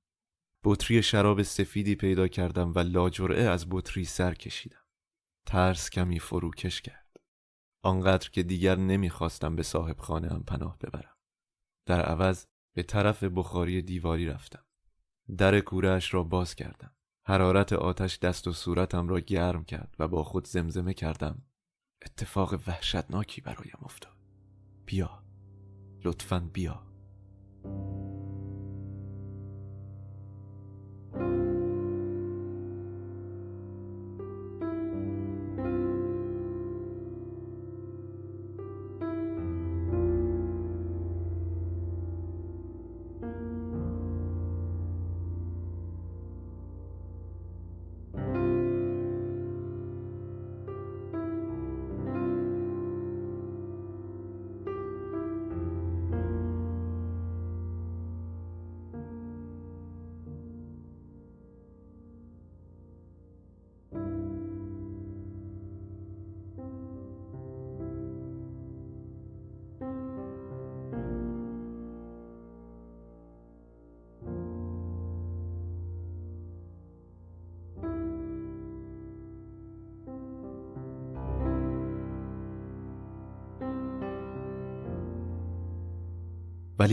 بطری شراب سفیدی پیدا کردم و لاجرعه از بطری سر کشیدم. ترس کمی فروکش کرد. آنقدر که دیگر نمی‌خواستم به صاحب خانه هم پناه ببرم. در عوض به طرف بخاری دیواری رفتم. در کورش را باز کردم. حرارت آتش دست و صورتم را گرم کرد و با خود زمزمه کردم. اتفاق وحشتناکی برایم افتاد. بیا. لطفا بیا.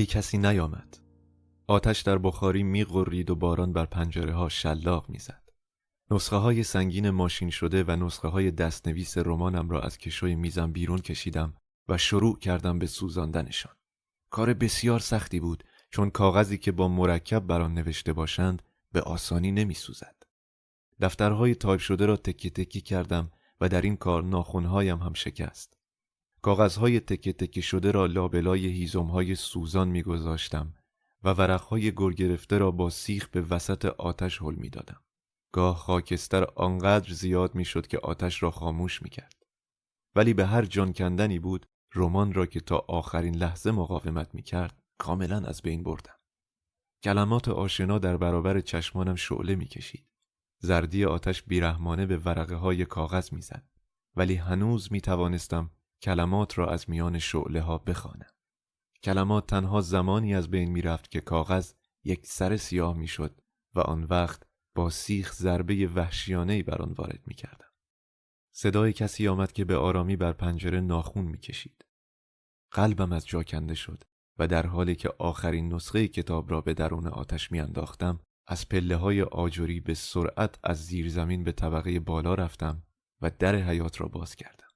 ولی کسی نیامد آتش در بخاری میغرید و باران بر پنجره ها شلاق می‌زد نسخه های سنگین ماشین شده و نسخه های دستنویس رمانم را از کشوی میزم بیرون کشیدم و شروع کردم به سوزاندنشان کار بسیار سختی بود چون کاغذی که با مرکب بر آن نوشته باشند به آسانی نمی سوزد. دفترهای تایپ شده را تکی تکی کردم و در این کار ناخونهایم هم شکست. کاغذهای تکه تکه شده را لابلای هیزمهای سوزان میگذاشتم و ورقهای گر گرفته را با سیخ به وسط آتش حل می‌دادم. گاه خاکستر آنقدر زیاد می‌شد که آتش را خاموش می‌کرد. ولی به هر جان کندنی بود رمان را که تا آخرین لحظه مقاومت می‌کرد کاملا از بین بردم. کلمات آشنا در برابر چشمانم شعله می‌کشید. زردی آتش بیرحمانه به ورقه های کاغذ می‌زد ولی هنوز می توانستم کلمات را از میان شعله ها بخوانم. کلمات تنها زمانی از بین می رفت که کاغذ یک سر سیاه می شد و آن وقت با سیخ ضربه وحشیانه بر آن وارد می کردم. صدای کسی آمد که به آرامی بر پنجره ناخون می کشید. قلبم از جا کنده شد و در حالی که آخرین نسخه کتاب را به درون آتش می انداختم از پله های آجوری به سرعت از زیر زمین به طبقه بالا رفتم و در حیات را باز کردم.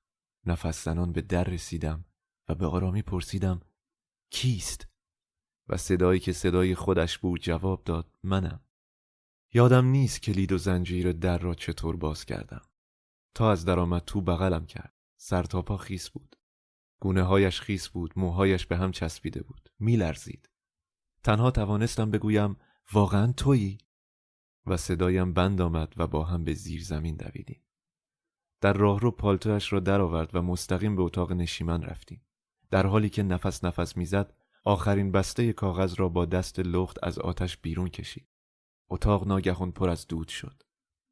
نفس زنان به در رسیدم و به آرامی پرسیدم کیست؟ و صدایی که صدای خودش بود جواب داد منم. یادم نیست کلید و زنجیر در را چطور باز کردم. تا از درآمد تو بغلم کرد. سر تا پا خیس بود. گونه هایش خیس بود، موهایش به هم چسبیده بود. میلرزید. تنها توانستم بگویم واقعا تویی؟ و صدایم بند آمد و با هم به زیر زمین دویدیم. در راهرو پالتویش را درآورد و مستقیم به اتاق نشیمن رفتیم. در حالی که نفس نفس می‌زد آخرین بسته کاغذ را با دست لخت از آتش بیرون کشید. اتاق ناگهان پر از دود شد.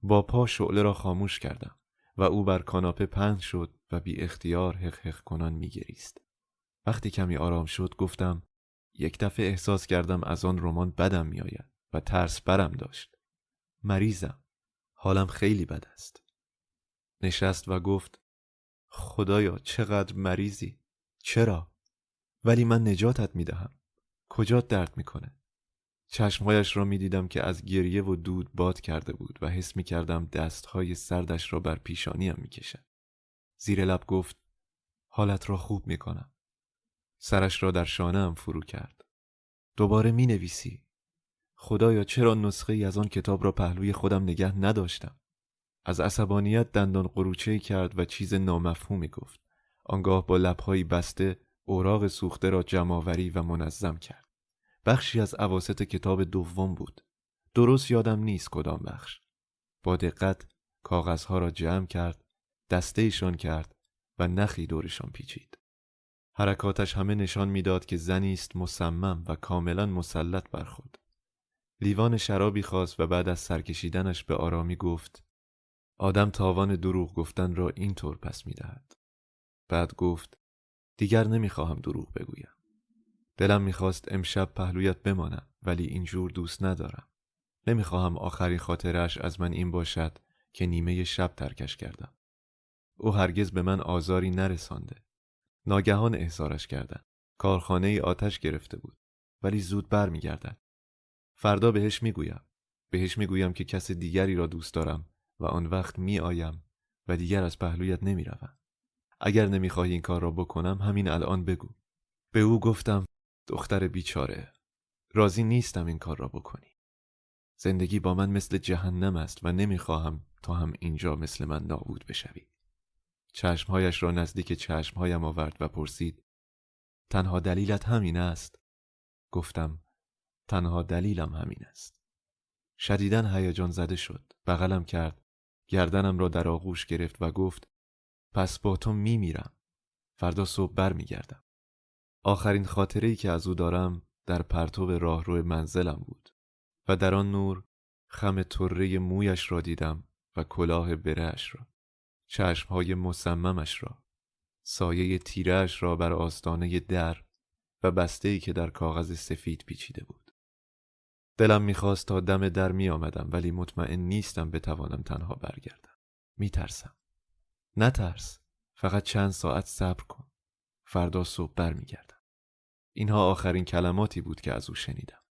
با پا شعله را خاموش کردم و او بر کاناپه پهن شد و بی اختیار حق حق کنان می گریست. وقتی کمی آرام شد گفتم یک دفعه احساس کردم از آن رمان بدم میآید و ترس برم داشت. مریضم. حالم خیلی بد است. نشست و گفت خدایا چقدر مریضی. چرا؟ ولی من نجاتت می‌دهم. کجات درد می‌کنه؟ چشمهایش را می‌دیدم که از گریه و دود باد کرده بود و حس می‌کردم دستهای سردش را بر پیشانیم می‌کشد زیر لب گفت حالت را خوب می‌کنم. سرش را در شانه فرو کرد. دوباره می نویسی. خدایا چرا نسخه ای از آن کتاب را پهلوی خودم نگه نداشتم؟ از عصبانیت دندان قروچه کرد و چیز نامفهومی گفت. آنگاه با لبهایی بسته اوراق سوخته را جمعآوری و منظم کرد. بخشی از عواست کتاب دوم بود. درست یادم نیست کدام بخش. با دقت کاغذها را جمع کرد دستهشان کرد و نخی دورشان پیچید. حرکاتش همه نشان می‌داد که زنی است مصمم و کاملا مسلط بر خود لیوان شرابی خواست و بعد از سرکشیدنش به آرامی گفت آدم تاوان دروغ گفتن را اینطور پس می‌دهد. بعد گفت دیگر نمی‌خواهم دروغ بگویم. دلم می‌خواست امشب پهلویت بمانم ولی اینجور دوست ندارم. نمی‌خواهم آخرین خاطرش از من این باشد که نیمه شب ترکش کردم. او هرگز به من آزاری نرسانده. ناگهان احضارش کردن. کارخانه ای آتش گرفته بود ولی زود بر میگردد فردا بهش می‌گویم. بهش می‌گویم که کس دیگری را دوست دارم و آن وقت می آیم و دیگر از پهلویت نمی روم. اگر نمی‌خواهی این کار را بکنم همین الان بگو. به او گفتم دختر بیچاره راضی نیستم این کار را بکنی. زندگی با من مثل جهنم است و نمی‌خواهم تا هم اینجا مثل من نابود بشوی. چشمهایش را نزدیک چشمهایم آورد و پرسید تنها دلیلت همین است؟ گفتم تنها دلیلم همین است. شدیدن هیجان زده شد. بغلم کرد گردنم را در آغوش گرفت و گفت پس با تو می میرم فردا صبح بر می گردم. آخرین خاطره ای که از او دارم در پرتو راهرو منزلم بود و در آن نور خم طره مویش را دیدم و کلاه برهش را چشمهای مصممش را سایه تیرهش را بر آستانه در و بسته ای که در کاغذ سفید پیچیده بود دلم می‌خواست تا دم در می آمدم ولی مطمئن نیستم بتوانم تنها برگردم میترسم نترس فقط چند ساعت صبر کن فردا صبح برمیگردم اینها آخرین کلماتی بود که از او شنیدم.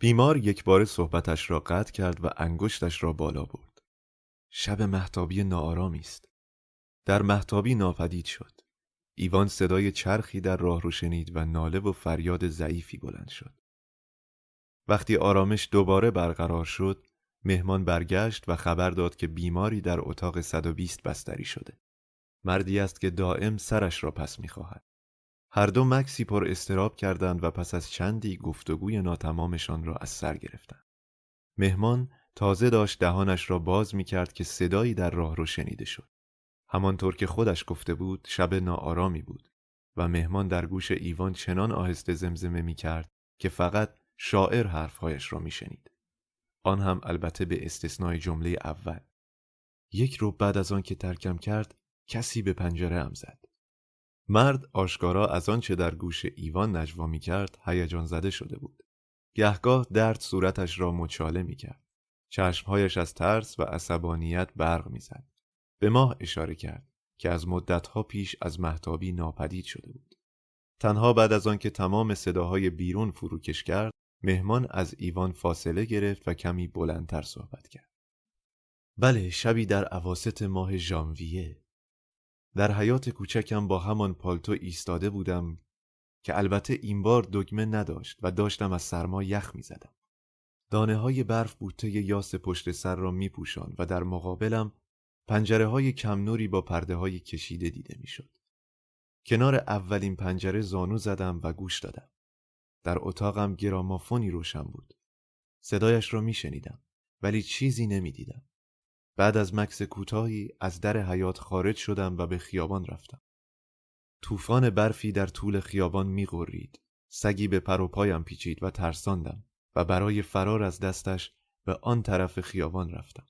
بیمار یک بار صحبتش را قطع کرد و انگشتش را بالا برد. شب محتابی ناآرامی است. در محتابی ناپدید شد. ایوان صدای چرخی در راه رو شنید و ناله و فریاد ضعیفی بلند شد. وقتی آرامش دوباره برقرار شد، مهمان برگشت و خبر داد که بیماری در اتاق 120 بستری شده. مردی است که دائم سرش را پس می‌خواهد. هر دو مکسی پر استراب کردند و پس از چندی گفتگوی ناتمامشان را از سر گرفتند. مهمان تازه داشت دهانش را باز می کرد که صدایی در راه رو شنیده شد. همانطور که خودش گفته بود شب ناآرامی بود و مهمان در گوش ایوان چنان آهسته زمزمه می کرد که فقط شاعر حرفهایش را می شنید. آن هم البته به استثنای جمله اول. یک رو بعد از آن که ترکم کرد کسی به پنجره ام زد. مرد آشکارا از آنچه در گوش ایوان نجوا می کرد هیجان زده شده بود. گهگاه درد صورتش را مچاله می کرد. چشمهایش از ترس و عصبانیت برق می زد. به ماه اشاره کرد که از مدتها پیش از محتابی ناپدید شده بود. تنها بعد از آنکه تمام صداهای بیرون فروکش کرد، مهمان از ایوان فاصله گرفت و کمی بلندتر صحبت کرد. بله شبی در عواست ماه ژانویه در حیات کوچکم با همان پالتو ایستاده بودم که البته این بار دگمه نداشت و داشتم از سرما یخ می زدم. دانه های برف بوته یاس پشت سر را می پوشان و در مقابلم پنجره های کم نوری با پرده های کشیده دیده می شد. کنار اولین پنجره زانو زدم و گوش دادم. در اتاقم گرامافونی روشن بود. صدایش را می شنیدم ولی چیزی نمی دیدم. بعد از مکس کوتاهی از در حیات خارج شدم و به خیابان رفتم. طوفان برفی در طول خیابان میغرید. سگی به پر و پایم پیچید و ترساندم و برای فرار از دستش به آن طرف خیابان رفتم.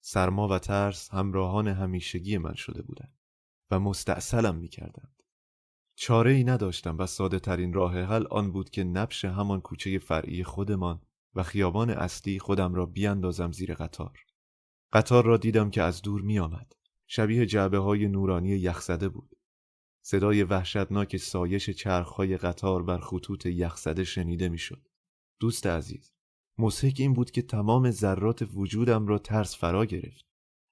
سرما و ترس همراهان همیشگی من شده بودند و مستاصلم می‌کردند. چاره ای نداشتم و ساده ترین راه حل آن بود که نبش همان کوچه فرعی خودمان و خیابان اصلی خودم را بیاندازم زیر قطار. قطار را دیدم که از دور می آمد. شبیه جعبه های نورانی یخزده بود. صدای وحشتناک سایش چرخهای قطار بر خطوط یخزده شنیده می‌شد. دوست عزیز، موسیق این بود که تمام ذرات وجودم را ترس فرا گرفت.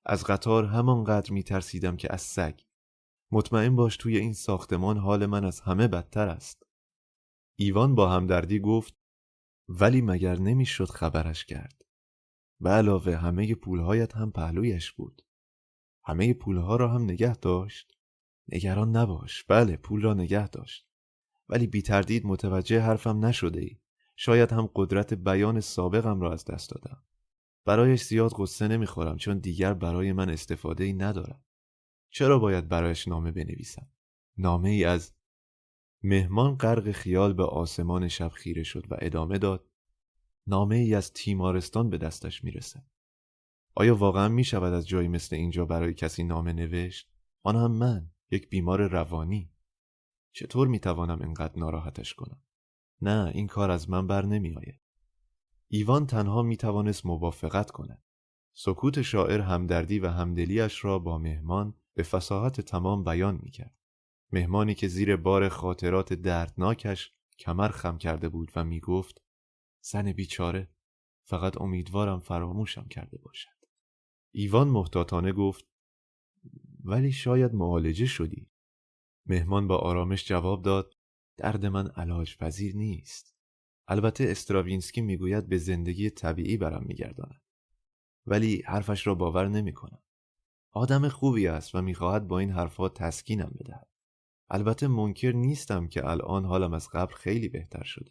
از قطار همانقدر می ترسیدم که از سگ. مطمئن باش توی این ساختمان حال من از همه بدتر است. ایوان با همدردی گفت ولی مگر نمی‌شد خبرش کرد. به علاوه همه پولهایت هم پهلویش بود. همه پولها را هم نگه داشت. نگران نباش. بله پول را نگه داشت. ولی بی تردید متوجه حرفم نشده ای. شاید هم قدرت بیان سابقم را از دست دادم. برایش زیاد قصه نمی‌خورم چون دیگر برای من استفاده ای ندارد. چرا باید برایش نامه بنویسم؟ نامه ای از مهمان غرق خیال به آسمان شب خیره شد و ادامه داد نامه ای از تیمارستان به دستش می‌رسه. آیا واقعا می شود از جایی مثل اینجا برای کسی نامه نوشت؟ آن هم من، یک بیمار روانی. چطور می توانم اینقدر ناراحتش کنم؟ نه این کار از من بر نمی آید. ایوان تنها می توانست موافقت کند. سکوت شاعر همدردی و همدلیش را با مهمان به فساحت تمام بیان می کرد. مهمانی که زیر بار خاطرات دردناکش کمر خم کرده بود و می گفت زن بیچاره فقط امیدوارم فراموشم کرده باشد. ایوان محتاطانه گفت ولی شاید معالجه شدی. مهمان با آرامش جواب داد درد من علاج پذیر نیست. البته استراوینسکی می‌گوید به زندگی طبیعی برم می‌گرداند. ولی حرفش را باور نمی‌کنم. آدم خوبی است و می‌خواهد با این حرفها تسکینم بدهد. البته منکر نیستم که الان حالم از قبل خیلی بهتر شده.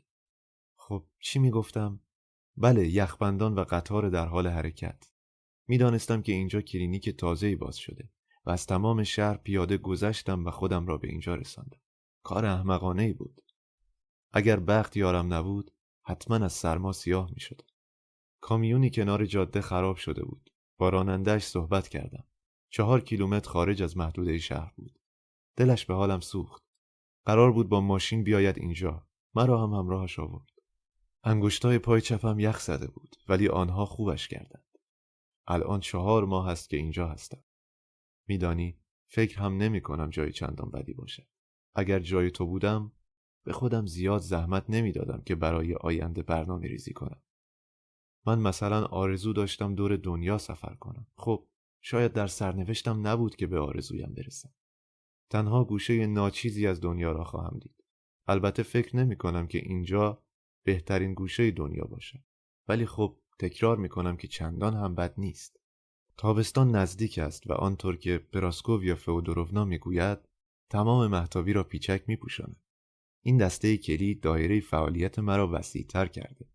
خب چی می‌گفتم؟ بله یخبندان و قطار در حال حرکت. می‌دانستم که اینجا کلینیک تازه‌ای باز شده و از تمام شهر پیاده گذشتم و خودم را به اینجا رساندم. کار احمقانه ای بود. اگر بخت یارم نبود حتما از سرما سیاه می شد. کامیونی کنار جاده خراب شده بود. با رانندهش صحبت کردم. چهار کیلومتر خارج از محدوده شهر بود دلش به حالم سوخت قرار بود با ماشین بیاید اینجا مرا هم همراهش آورد انگشتای پای چپم یخ زده بود ولی آنها خوبش کردند. الان چهار ماه است که اینجا هستم. میدانی فکر هم نمی کنم جای چندان بدی باشه. اگر جای تو بودم به خودم زیاد زحمت نمی‌دادم که برای آینده برنامه ریزی کنم. من مثلا آرزو داشتم دور دنیا سفر کنم. خب شاید در سرنوشتم نبود که به آرزویم برسم. تنها گوشه ناچیزی از دنیا را خواهم دید. البته فکر نمی کنم که اینجا بهترین گوشه دنیا باشه. ولی خب تکرار می کنم که چندان هم بد نیست. تابستان نزدیک است و آنطور که پراسکوویا فئودوروونا می‌گوید تمام محتابی را پیچک میپوشاند این دسته کلید دایره فعالیت مرا وسیعتر کرده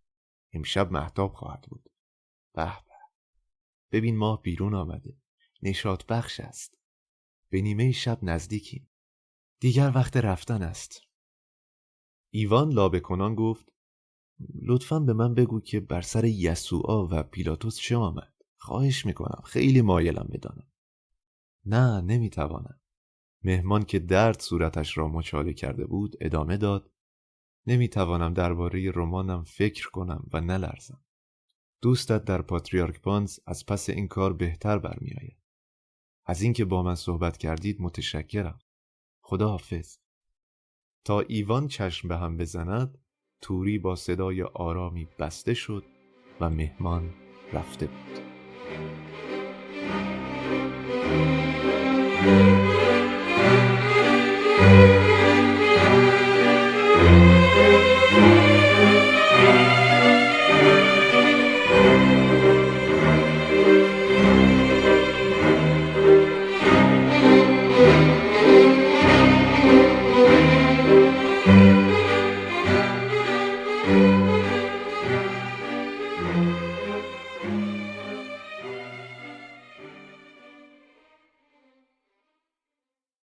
امشب محتاب خواهد بود به ببین ماه بیرون آمده. نشاط بخش است. به نیمه شب نزدیکیم. دیگر وقت رفتن است. ایوان لابه کنان گفت لطفا به من بگو که بر سر یسوعا و پیلاتوس چه آمد. خواهش می‌کنم خیلی مایلم بدانم. نه نمی‌توانم. مهمان که درد صورتش را مچاله کرده بود ادامه داد نمی‌توانم درباره رمانم فکر کنم و نلرزم. دوستت در پاتریارک پانز از پس این کار بهتر برمیآید. از اینکه با من صحبت کردید متشکرم. خدا حافظ تا ایوان چشم به هم بزند توری با صدای آرامی بسته شد و مهمان رفته بود.